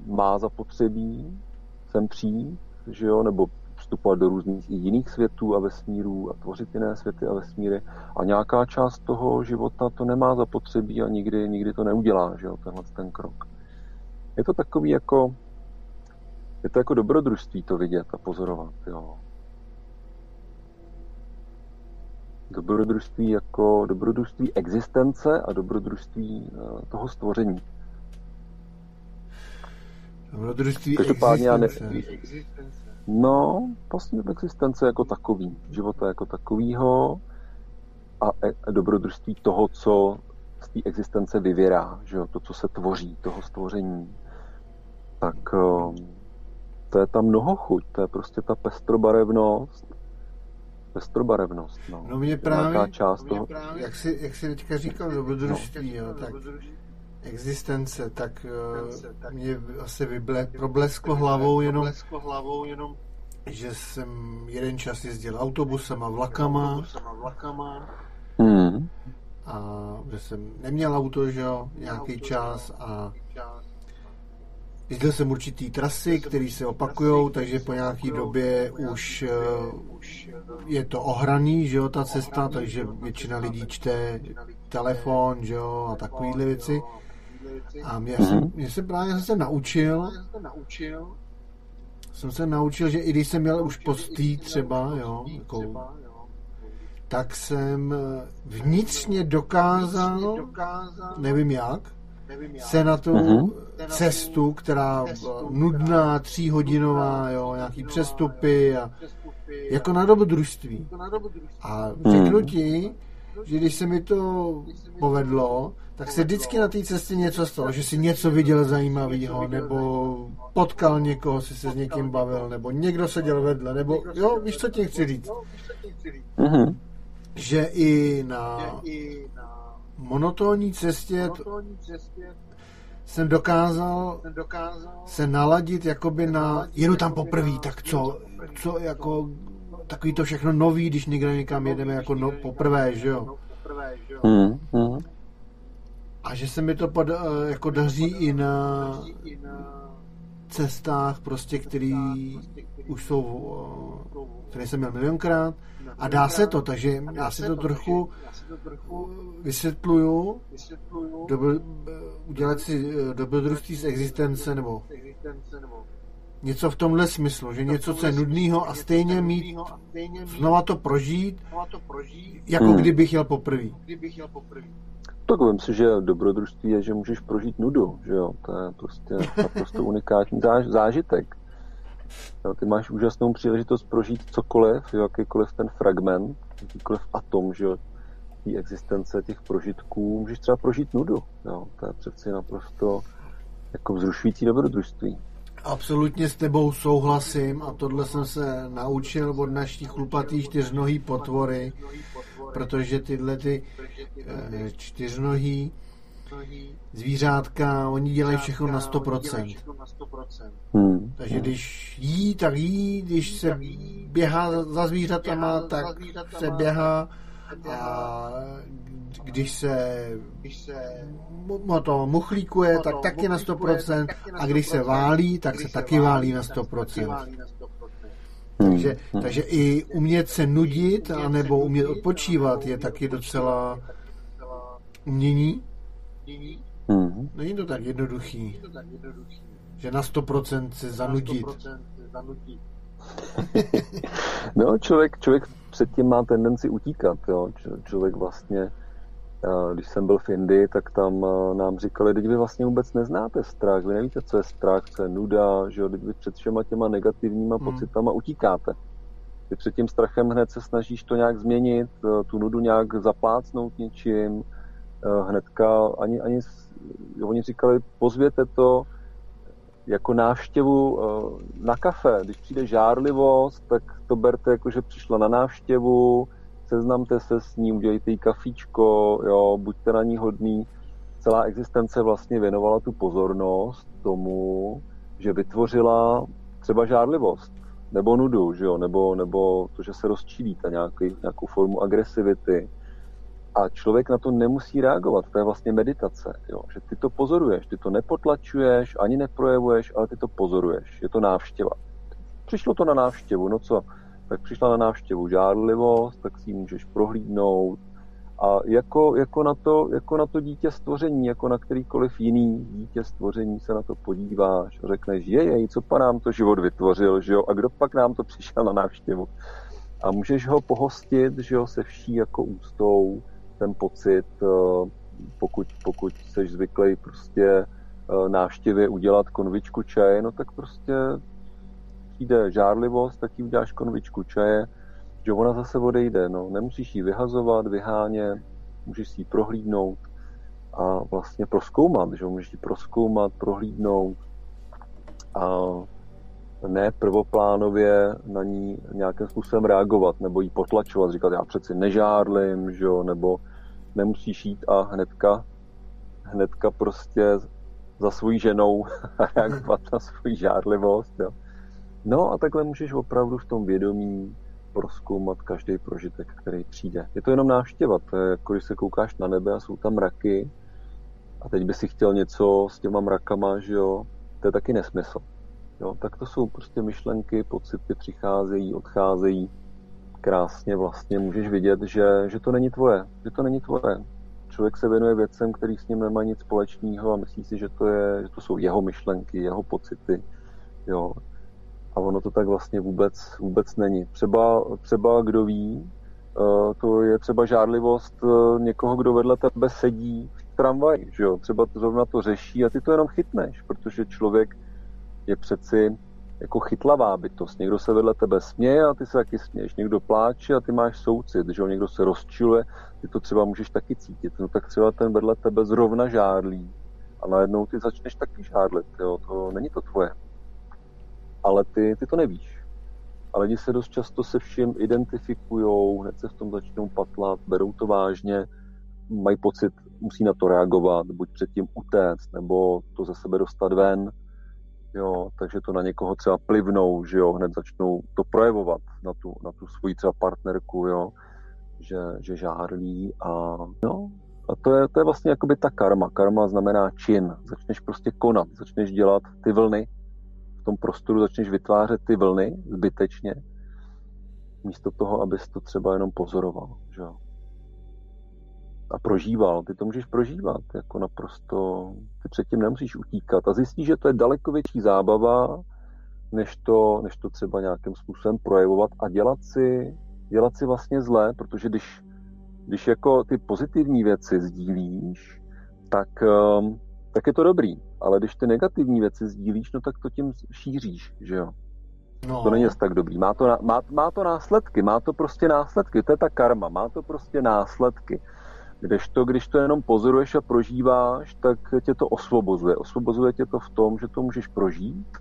Speaker 2: má zapotřebí sem přijít, že jo, nebo vstupovat do různých i jiných světů a vesmírů a tvořit jiné světy a vesmíry. A nějaká část toho života to nemá zapotřebí a nikdy, nikdy to neudělá, že jo, tenhle ten krok. Je to takový jako, je to jako dobrodružství to vidět a pozorovat, jo. Dobrodružství jako dobrodružství existence a dobrodružství eh, toho stvoření.
Speaker 1: Dobrodružství Každopádně já ne...
Speaker 2: No, vlastně existence jako takový, života jako takovýho a e- dobrodružství toho, co z té existence vyvěrá, že jo, to, co se tvoří, toho stvoření. Tak um, to je ta mnohochuť, to je prostě ta pestrobarevnost, pestrobarevnost, no.
Speaker 1: No mě právě, část toho... právě, jak jsi, jak jsi teďka říkal, dobrodružství, no. jo, tak existence, tak, mě asi vyble, problesklo hlavou jenom, hlavou jenom že jsem jeden čas jezdil autobusem a vlakama.
Speaker 2: Hmm.
Speaker 1: a že jsem neměl auto, že jo, nějaký čas a jezdil jsem určitý trasy, které se opakují, takže po nějaké době už eh, je to ohraný, že jo, ta cesta, takže většina lidí čte telefon, že jo, a takovéhle věci. A mě, mm-hmm. mě se právě jsem se naučil, jsem se naučil, že i když jsem měl už postý třeba, jo, jako, tak jsem eh, vnitřně dokázal, nevím jak, se na tu mm-hmm. cestu, která nudná, tříhodinová, jo, nějaký přestupy a jako na dobrodružství. A řeknu mhm. ti, že když se mi to povedlo, tak se vždycky na té cestě něco stalo, že si něco viděl zajímavého, nebo potkal někoho, si se s někým bavil, nebo někdo seděl vedle, nebo jo, víš, co ti chci říct? Mm-hmm. Že i na monotónní cestě jsem dokázal se naladit jakoby na, jedu tam poprvé, tak co, co jako takový to všechno nový, když někde někam jedeme jako no, poprvé, že jo? Hmm, hmm. A že se mi to pod, eh, jako daří i na cestách, prostě, který už jsou, eh, které jsem měl milionkrát a dá se to, takže já si to trochu vysvětluju, dobr, udělat si eh, dobrodružství z existence nebo něco v tomhle smyslu, že něco, co je nudného a stejně mít, znova to prožít, jako hmm. kdybych jel poprvé.
Speaker 2: Tak vím si, že dobrodružství je, že můžeš prožít nudu, že jo, to je prostě naprosto unikátní záž, zážitek. Jo, ty máš úžasnou příležitost prožít cokoliv, jo, jakýkoliv ten fragment, jakýkoliv atom, že jo, té existence těch prožitků, můžeš třeba prožít nudu, jo, to je přeci naprosto jako vzrušující dobrodružství.
Speaker 1: Absolutně s tebou souhlasím a tohle jsem se naučil od naší chlupatý čtyřnohý potvory, protože tyhle ty eh, čtyřnohý zvířátka, oni dělají všechno na 100%. Hmm. Takže když jí, tak jí, když se běhá za zvířatama, tak se běhá a když se, když se mu to muchlíkuje, tak taky na 100%, a když se válí, tak se taky válí na 100%. Takže, hmm. takže i umět se nudit, anebo umět odpočívat, je taky docela umění. Hmm. Není to tak jednoduchý, že na 100% se zanudit.
Speaker 2: no, člověk, člověk předtím má tendenci utíkat. Jo. Člověk vlastně když jsem byl v Indii, tak tam nám říkali, že vy vlastně vůbec neznáte strach, vy nevíte, co je strach, co je nuda, že jo, vy před všema těma negativníma hmm. pocitama utíkáte. Ty před tím strachem hned se snažíš to nějak změnit, tu nudu nějak zaplácnout něčím, hnedka ani, ani oni říkali, pozvěte to jako návštěvu e, na kafe. Když přijde žárlivost, tak to berte jako, že přišla na návštěvu, seznamte se s ní, udělejte jí kafíčko, jo, buďte na ní hodný. Celá existence vlastně věnovala tu pozornost tomu, že vytvořila třeba žádlivost, nebo nudu, že jo? Nebo, nebo to, že se rozčílíte, nějaký, nějakou formu agresivity. A člověk na to nemusí reagovat, to je vlastně meditace, jo? že ty to pozoruješ, ty to nepotlačuješ, ani neprojevuješ, ale ty to pozoruješ, je to návštěva. Přišlo to na návštěvu, no co, tak přišla na návštěvu žádlivost, tak si ji můžeš prohlídnout. A jako, jako, na to, jako na to dítě stvoření, jako na kterýkoliv jiný dítě stvoření se na to podíváš a řekneš, jej, co pa nám to život vytvořil, že jo, a kdo pak nám to přišel na návštěvu. A můžeš ho pohostit, že jo, se vší jako ústou, ten pocit, eh, pokud, pokud jsi zvyklý prostě eh, návštěvě udělat konvičku čaje, no tak prostě přijde žárlivost, tak jí uděláš konvičku čaje, že ona zase odejde. No. Nemusíš ji vyhazovat, vyhánět, můžeš si ji prohlídnout a vlastně proskoumat, že můžeš ji proskoumat, prohlídnout a ne prvoplánově na ní nějakým způsobem reagovat nebo jí potlačovat, říkat, já přeci nežárlim, že jo, nebo nemusíš jít a hnedka, hnedka prostě za svojí ženou reagovat na svoji žárlivost. Jo. No a takhle můžeš opravdu v tom vědomí proskoumat každý prožitek, který přijde. Je to jenom návštěva, to je jako když se koukáš na nebe a jsou tam mraky a teď by si chtěl něco s těma mrakama, že jo, to je taky nesmysl. Jo, tak to jsou prostě myšlenky, pocity přicházejí, odcházejí. Krásně vlastně můžeš vidět, že, že to není tvoje, že to není tvoje. Člověk se věnuje věcem, který s ním nemá nic společného a myslí si, že to, je, že to jsou jeho myšlenky, jeho pocity. Jo. A ono to tak vlastně vůbec, vůbec není. Třeba, třeba kdo ví, eh, to je třeba žádlivost eh, někoho, kdo vedle tebe sedí v tramvaji, že jo? Třeba to zrovna to řeší a ty to jenom chytneš, protože člověk je přeci jako chytlavá bytost. Někdo se vedle tebe směje a ty se taky směješ. Někdo pláče a ty máš soucit, že jo? Někdo se rozčiluje, ty to třeba můžeš taky cítit. No tak třeba ten vedle tebe zrovna žádlí a najednou ty začneš taky žádlit, jo? To není to tvoje. Ale ty, ty to nevíš. A lidi se dost často se vším identifikují, hned se v tom začnou patlat, berou to vážně, mají pocit, musí na to reagovat, buď předtím utéct, nebo to ze sebe dostat ven, jo, takže to na někoho třeba plivnou, že jo, hned začnou to projevovat na tu, na tu svoji třeba partnerku, jo, že, že žárlí a no, a to je, to je vlastně jakoby ta karma. Karma znamená čin. Začneš prostě konat, začneš dělat ty vlny v tom prostoru, začneš vytvářet ty vlny zbytečně, místo toho, abys to třeba jenom pozoroval, že jo a prožíval. Ty to můžeš prožívat jako naprosto, ty předtím nemusíš utíkat a zjistíš, že to je daleko větší zábava, než to, než to třeba nějakým způsobem projevovat a dělat si, dělat si vlastně zlé, protože když, když jako ty pozitivní věci sdílíš, tak, um, tak je to dobrý, ale když ty negativní věci sdílíš, no tak to tím šíříš, že jo. No. To není tak dobrý. Má to, má, má to následky, má to prostě následky, to je ta karma, má to prostě následky. Kdežto, když to jenom pozoruješ a prožíváš, tak tě to osvobozuje. Osvobozuje tě to v tom, že to můžeš prožít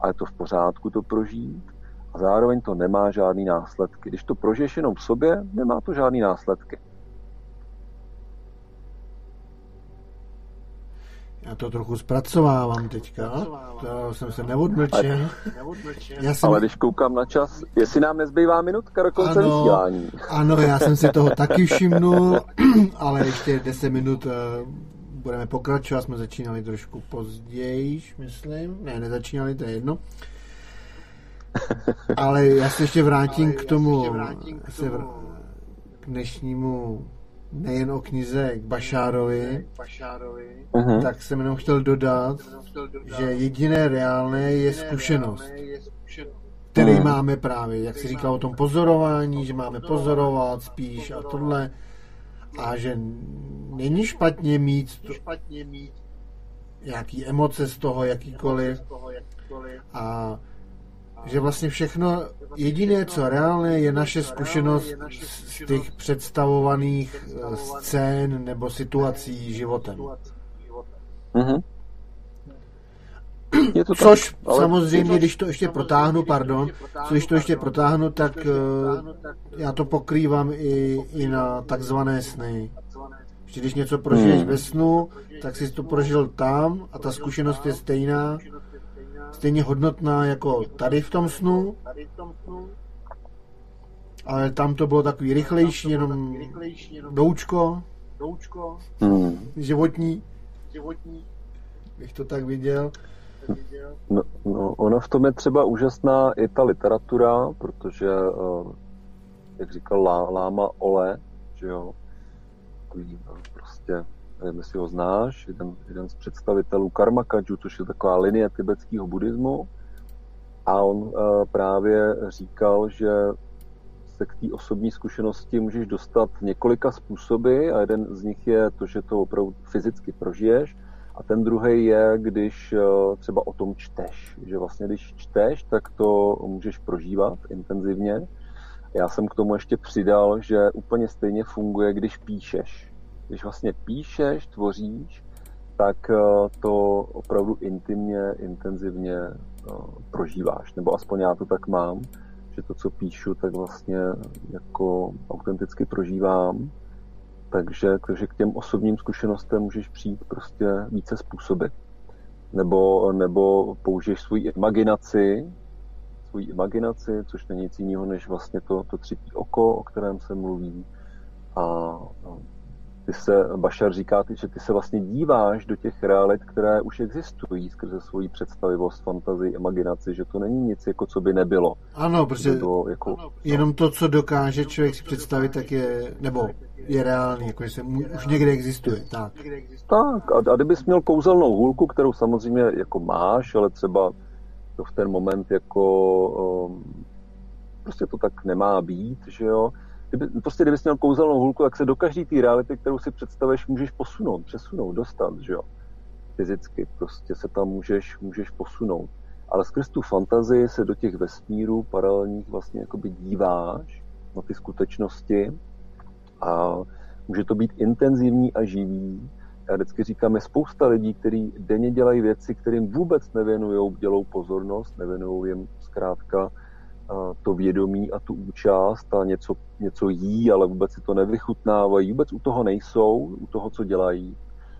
Speaker 2: a je to v pořádku to prožít a zároveň to nemá žádný následky. Když to prožiješ jenom v sobě, nemá to žádný následky.
Speaker 1: Já to trochu zpracovávám teďka, to jsem se neodmlčel.
Speaker 2: Já jsem... Ale když koukám na čas, jestli nám nezbývá minutka do konce ano, vysílání.
Speaker 1: Ano, já jsem si toho taky všimnul, ale ještě 10 minut uh, budeme pokračovat, jsme začínali trošku později, myslím. Ne, nezačínali, to je jedno. Ale já se ještě vrátím k tomu, se vr... k dnešnímu nejen o knize k Bašárovi, uh-huh. tak jsem jenom chtěl dodat, že jediné reálné je zkušenost, který uh-huh. máme právě, jak se říká o tom pozorování, že máme pozorovat spíš a tohle, a že není špatně mít to, nějaký emoce z toho, jakýkoliv, a že vlastně všechno, jediné, co reálné, je naše zkušenost z těch představovaných eh, scén nebo situací životem. Mm-hmm. Je to Což tak, ale... samozřejmě, když to ještě protáhnu, pardon, co když to ještě protáhnu, tak uh, já to pokrývám i, i na takzvané sny. Že když něco prožiješ hmm. ve snu, tak jsi to prožil tam a ta zkušenost je stejná stejně hodnotná jako tady v tom snu, ale tam to bylo takový rychlejší, jenom doučko, hmm. životní, životní, bych to tak viděl.
Speaker 2: No, no, ono v tom je třeba úžasná i ta literatura, protože, eh, jak říkal Lá, Láma Ole, že jo, takový eh, prostě nevím, jestli ho znáš, jeden, jeden z představitelů Karma Kaju, což je taková linie tibetského buddhismu. A on uh, právě říkal, že se k té osobní zkušenosti můžeš dostat několika způsoby a jeden z nich je to, že to opravdu fyzicky prožiješ a ten druhý je, když uh, třeba o tom čteš. Že vlastně když čteš, tak to můžeš prožívat intenzivně. Já jsem k tomu ještě přidal, že úplně stejně funguje, když píšeš když vlastně píšeš, tvoříš, tak eh, to opravdu intimně, intenzivně eh, prožíváš. Nebo aspoň já to tak mám, že to, co píšu, tak vlastně jako autenticky prožívám. Takže, takže k těm osobním zkušenostem můžeš přijít prostě více způsoby. Nebo, nebo použiješ svou imaginaci, svoji imaginaci, což není nic jiného než vlastně to, to třetí oko, o kterém se mluví. A ty se, Bašar říká, že ty se vlastně díváš do těch realit, které už existují skrze svoji představivost, fantazii, imaginaci, že to není nic, jako co by nebylo.
Speaker 1: Ano, protože bylo jako, jenom to, co dokáže člověk si představit, tak je, nebo je reálný, jako že se mu, už někde existuje. Tak,
Speaker 2: tak a, a kdybys měl kouzelnou hůlku, kterou samozřejmě jako máš, ale třeba to v ten moment jako um, prostě to tak nemá být, že jo, kdyby, prostě kdybys měl kouzelnou hůlku, tak se do každé té reality, kterou si představuješ, můžeš posunout, přesunout, dostat, že jo. Fyzicky prostě se tam můžeš, můžeš posunout. Ale skrz tu fantazii se do těch vesmírů paralelních vlastně jakoby díváš na ty skutečnosti a může to být intenzivní a živý. Já vždycky říkám, je spousta lidí, kteří denně dělají věci, kterým vůbec nevěnují dělou pozornost, nevěnují jim zkrátka to vědomí a tu účast a něco, něco jí, ale vůbec si to nevychutnávají, vůbec u toho nejsou, u toho, co dělají.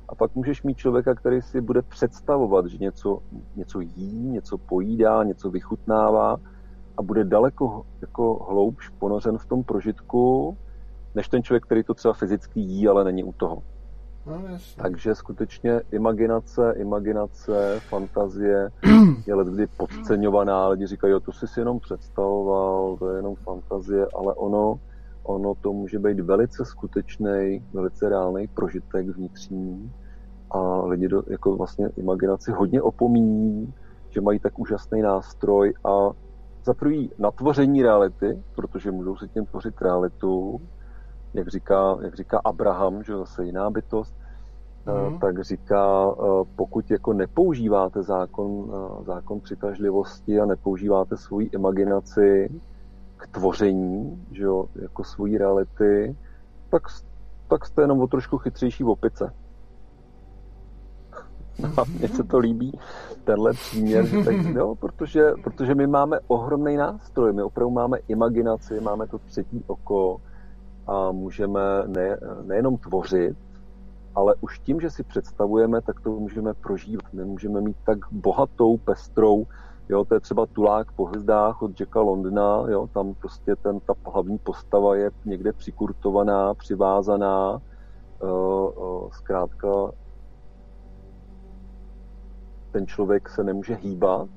Speaker 2: A pak můžeš mít člověka, který si bude představovat, že něco, něco jí, něco pojídá, něco vychutnává a bude daleko jako hloubš ponořen v tom prožitku, než ten člověk, který to třeba fyzicky jí, ale není u toho. No, Takže skutečně imaginace, imaginace, fantazie je let kdy podceňovaná. Lidi říkají, jo, to jsi si jenom představoval, to je jenom fantazie, ale ono, ono to může být velice skutečný, velice reálný prožitek vnitřní a lidi do, jako vlastně imaginaci hodně opomíní, že mají tak úžasný nástroj a za prvý natvoření reality, protože můžou si tím tvořit realitu, jak říká, jak říká Abraham, že zase jiná bytost, mm. tak říká, eh, pokud jako nepoužíváte zákon, eh, zákon přitažlivosti a nepoužíváte svoji imaginaci k tvoření, že jo, jako svojí reality, tak, tak jste jenom o trošku chytřejší v opice. A mně se to líbí, tenhle příměr, že tak, jo, protože, protože my máme ohromný nástroj, my opravdu máme imaginaci, máme to třetí oko, a můžeme ne, nejenom tvořit, ale už tím, že si představujeme, tak to můžeme prožívat. My můžeme mít tak bohatou, pestrou, jo, to je třeba Tulák po hvězdách od Jacka Londona, jo, tam prostě ten, ta hlavní postava je někde přikurtovaná, přivázaná, uh, uh, zkrátka ten člověk se nemůže hýbat,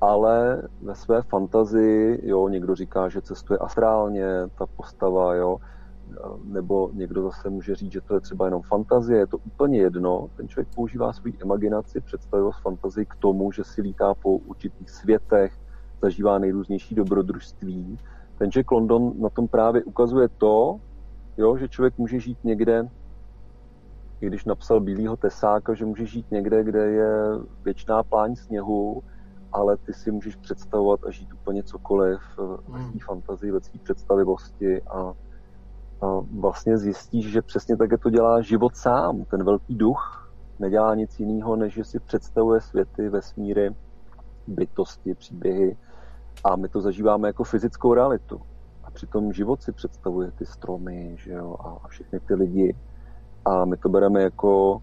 Speaker 2: ale ve své fantazii, jo, někdo říká, že cestuje astrálně, ta postava, jo, nebo někdo zase může říct, že to je třeba jenom fantazie, je to úplně jedno. Ten člověk používá svou imaginaci, představivost fantazii k tomu, že si lítá po určitých světech, zažívá nejrůznější dobrodružství. Ten Jack London na tom právě ukazuje to, jo, že člověk může žít někde, i když napsal Bílýho tesáka, že může žít někde, kde je věčná pláň sněhu, ale ty si můžeš představovat a žít úplně cokoliv ve hmm. své fantazii, ve své představivosti a, a vlastně zjistíš, že přesně také to dělá život sám. Ten velký duch nedělá nic jiného, než že si představuje světy, vesmíry, bytosti, příběhy a my to zažíváme jako fyzickou realitu. A přitom život si představuje ty stromy že jo, a všechny ty lidi. A my to bereme jako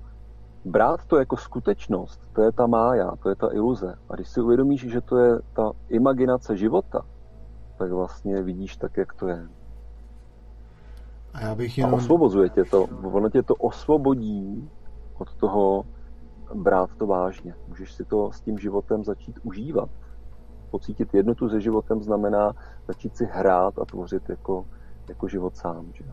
Speaker 2: brát to jako skutečnost, to je ta mája, to je ta iluze. A když si uvědomíš, že to je ta imaginace života, tak vlastně vidíš tak, jak to je.
Speaker 1: A já bych jenom...
Speaker 2: A osvobozuje tě to. Ono tě to osvobodí od toho brát to vážně. Můžeš si to s tím životem začít užívat. Pocítit jednotu se životem znamená začít si hrát a tvořit jako, jako život sám. Že?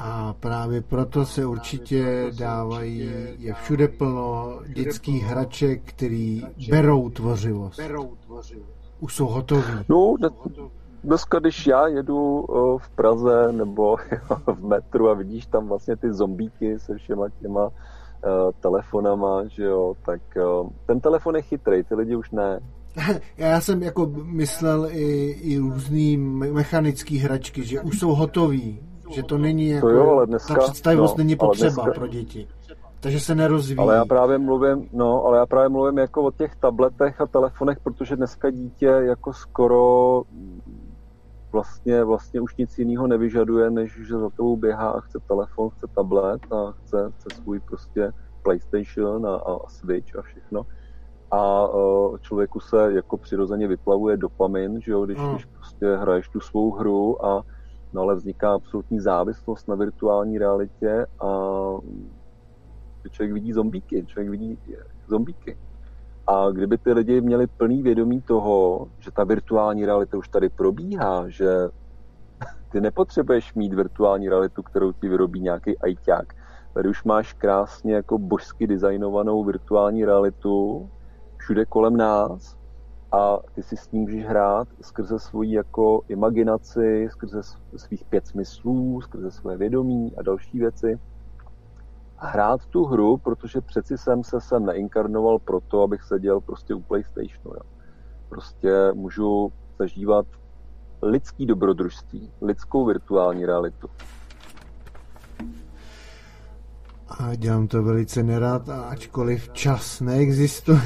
Speaker 1: A právě proto se určitě dávají, je všude plno dětských hraček, který berou tvořivost. Už jsou hotoví.
Speaker 2: No, dneska, když já jedu eh, v Praze nebo v metru a vidíš tam vlastně ty zombíky se všema těma uh, telefonama, že jo, tak uh, ten telefon je chytrý, ty lidi už ne.
Speaker 1: Já jsem jako myslel i, i různý mechanický hračky, že už jsou hotový, že to není jako, to jo, ale dneska, ta představivost no, není potřeba dneska, pro děti. Takže se nerozvíjí.
Speaker 2: Ale já právě mluvím, no, ale já právě mluvím jako o těch tabletech a telefonech, protože dneska dítě jako skoro vlastně, vlastně už nic jiného nevyžaduje, než že za tebou běhá a chce telefon, chce tablet a chce, chce svůj prostě PlayStation a, a Switch a všechno. a člověku se jako přirozeně vyplavuje dopamin, že jo, když, mm. když prostě hraješ tu svou hru a no ale vzniká absolutní závislost na virtuální realitě a člověk vidí zombíky, člověk vidí zombíky. A kdyby ty lidi měli plný vědomí toho, že ta virtuální realita už tady probíhá, že ty nepotřebuješ mít virtuální realitu, kterou ti vyrobí nějaký ajťák. Tady už máš krásně jako božsky designovanou virtuální realitu všude kolem nás a ty si s ním můžeš hrát skrze svoji jako imaginaci, skrze svých pět smyslů, skrze své vědomí a další věci. A hrát tu hru, protože přeci jsem se sem neinkarnoval proto, abych seděl prostě u PlayStationu. Jo. Prostě můžu zažívat lidský dobrodružství, lidskou virtuální realitu.
Speaker 1: A dělám to velice nerad, a ačkoliv čas neexistuje,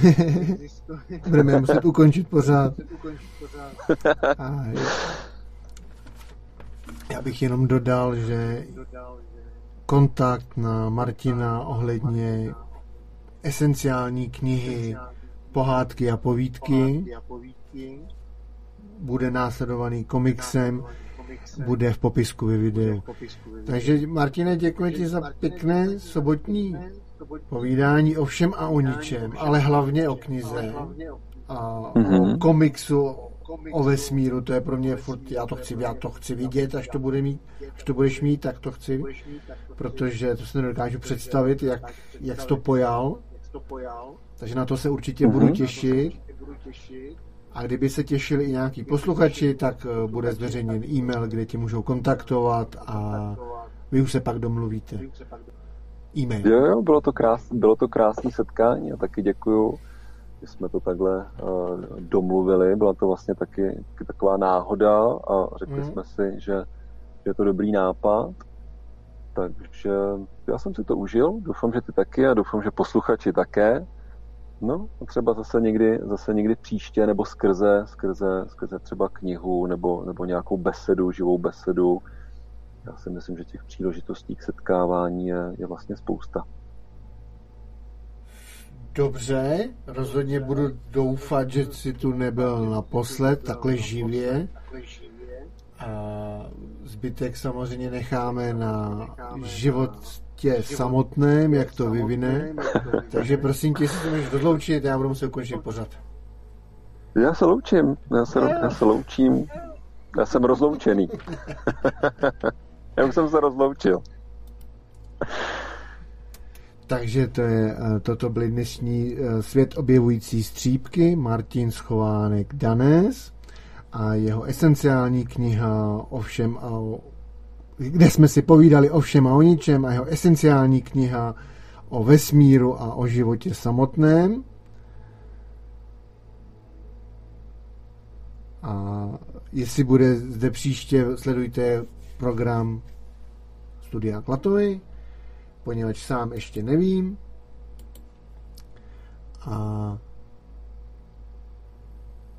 Speaker 1: budeme muset ukončit pořád. A já bych jenom dodal, že kontakt na Martina ohledně esenciální knihy Pohádky a povídky bude následovaný komiksem, bude v popisku ve videu. Takže Martine, děkuji ti za pěkné sobotní povídání o všem a o ničem, ale hlavně o knize a mm-hmm. o komiksu, o vesmíru, to je pro mě furt, já to chci, já to chci vidět, až to, bude mít, až to budeš mít, tak to chci, protože to se nedokážu představit, jak, jak jsi to pojal. Takže na to se určitě mm-hmm. budu těšit. A kdyby se těšili i nějaký posluchači, tak eh, bude zveřejněn e-mail, kde ti můžou kontaktovat a vy už se pak domluvíte. E-mail.
Speaker 2: Jo, jo, bylo to, krás, bylo to krásné setkání a taky děkuju, že jsme to takhle uh, domluvili. Byla to vlastně taky, taky taková náhoda a řekli mm. jsme si, že, že je to dobrý nápad. Takže já jsem si to užil, doufám, že ty taky a doufám, že posluchači také. No, třeba zase někdy, zase někdy příště, nebo skrze, skrze, skrze třeba knihu, nebo, nebo nějakou besedu, živou besedu. Já si myslím, že těch příležitostí k setkávání je, je vlastně spousta.
Speaker 1: Dobře, rozhodně budu doufat, že si tu nebyl naposled takhle živě. A zbytek samozřejmě necháme na život tě samotném, jak to vyvine. Takže prosím tě, si můžeš rozloučit, já budu muset ukončit pořad.
Speaker 2: Já se loučím, já se, já se loučím. Já jsem rozloučený. já už jsem se rozloučil.
Speaker 1: Takže to je, eh, toto byly dnešní eh, svět objevující střípky, Martin Schovánek Danes a jeho esenciální kniha o všem a o kde jsme si povídali o všem a o ničem a jeho esenciální kniha o vesmíru a o životě samotném. A jestli bude zde příště, sledujte program Studia Klatovy, poněvadž sám ještě nevím. A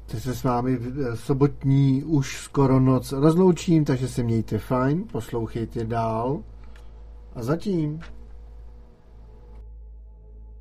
Speaker 1: Teď se s vámi v sobotní už skoro noc rozloučím, takže se mějte fajn, poslouchejte dál a zatím.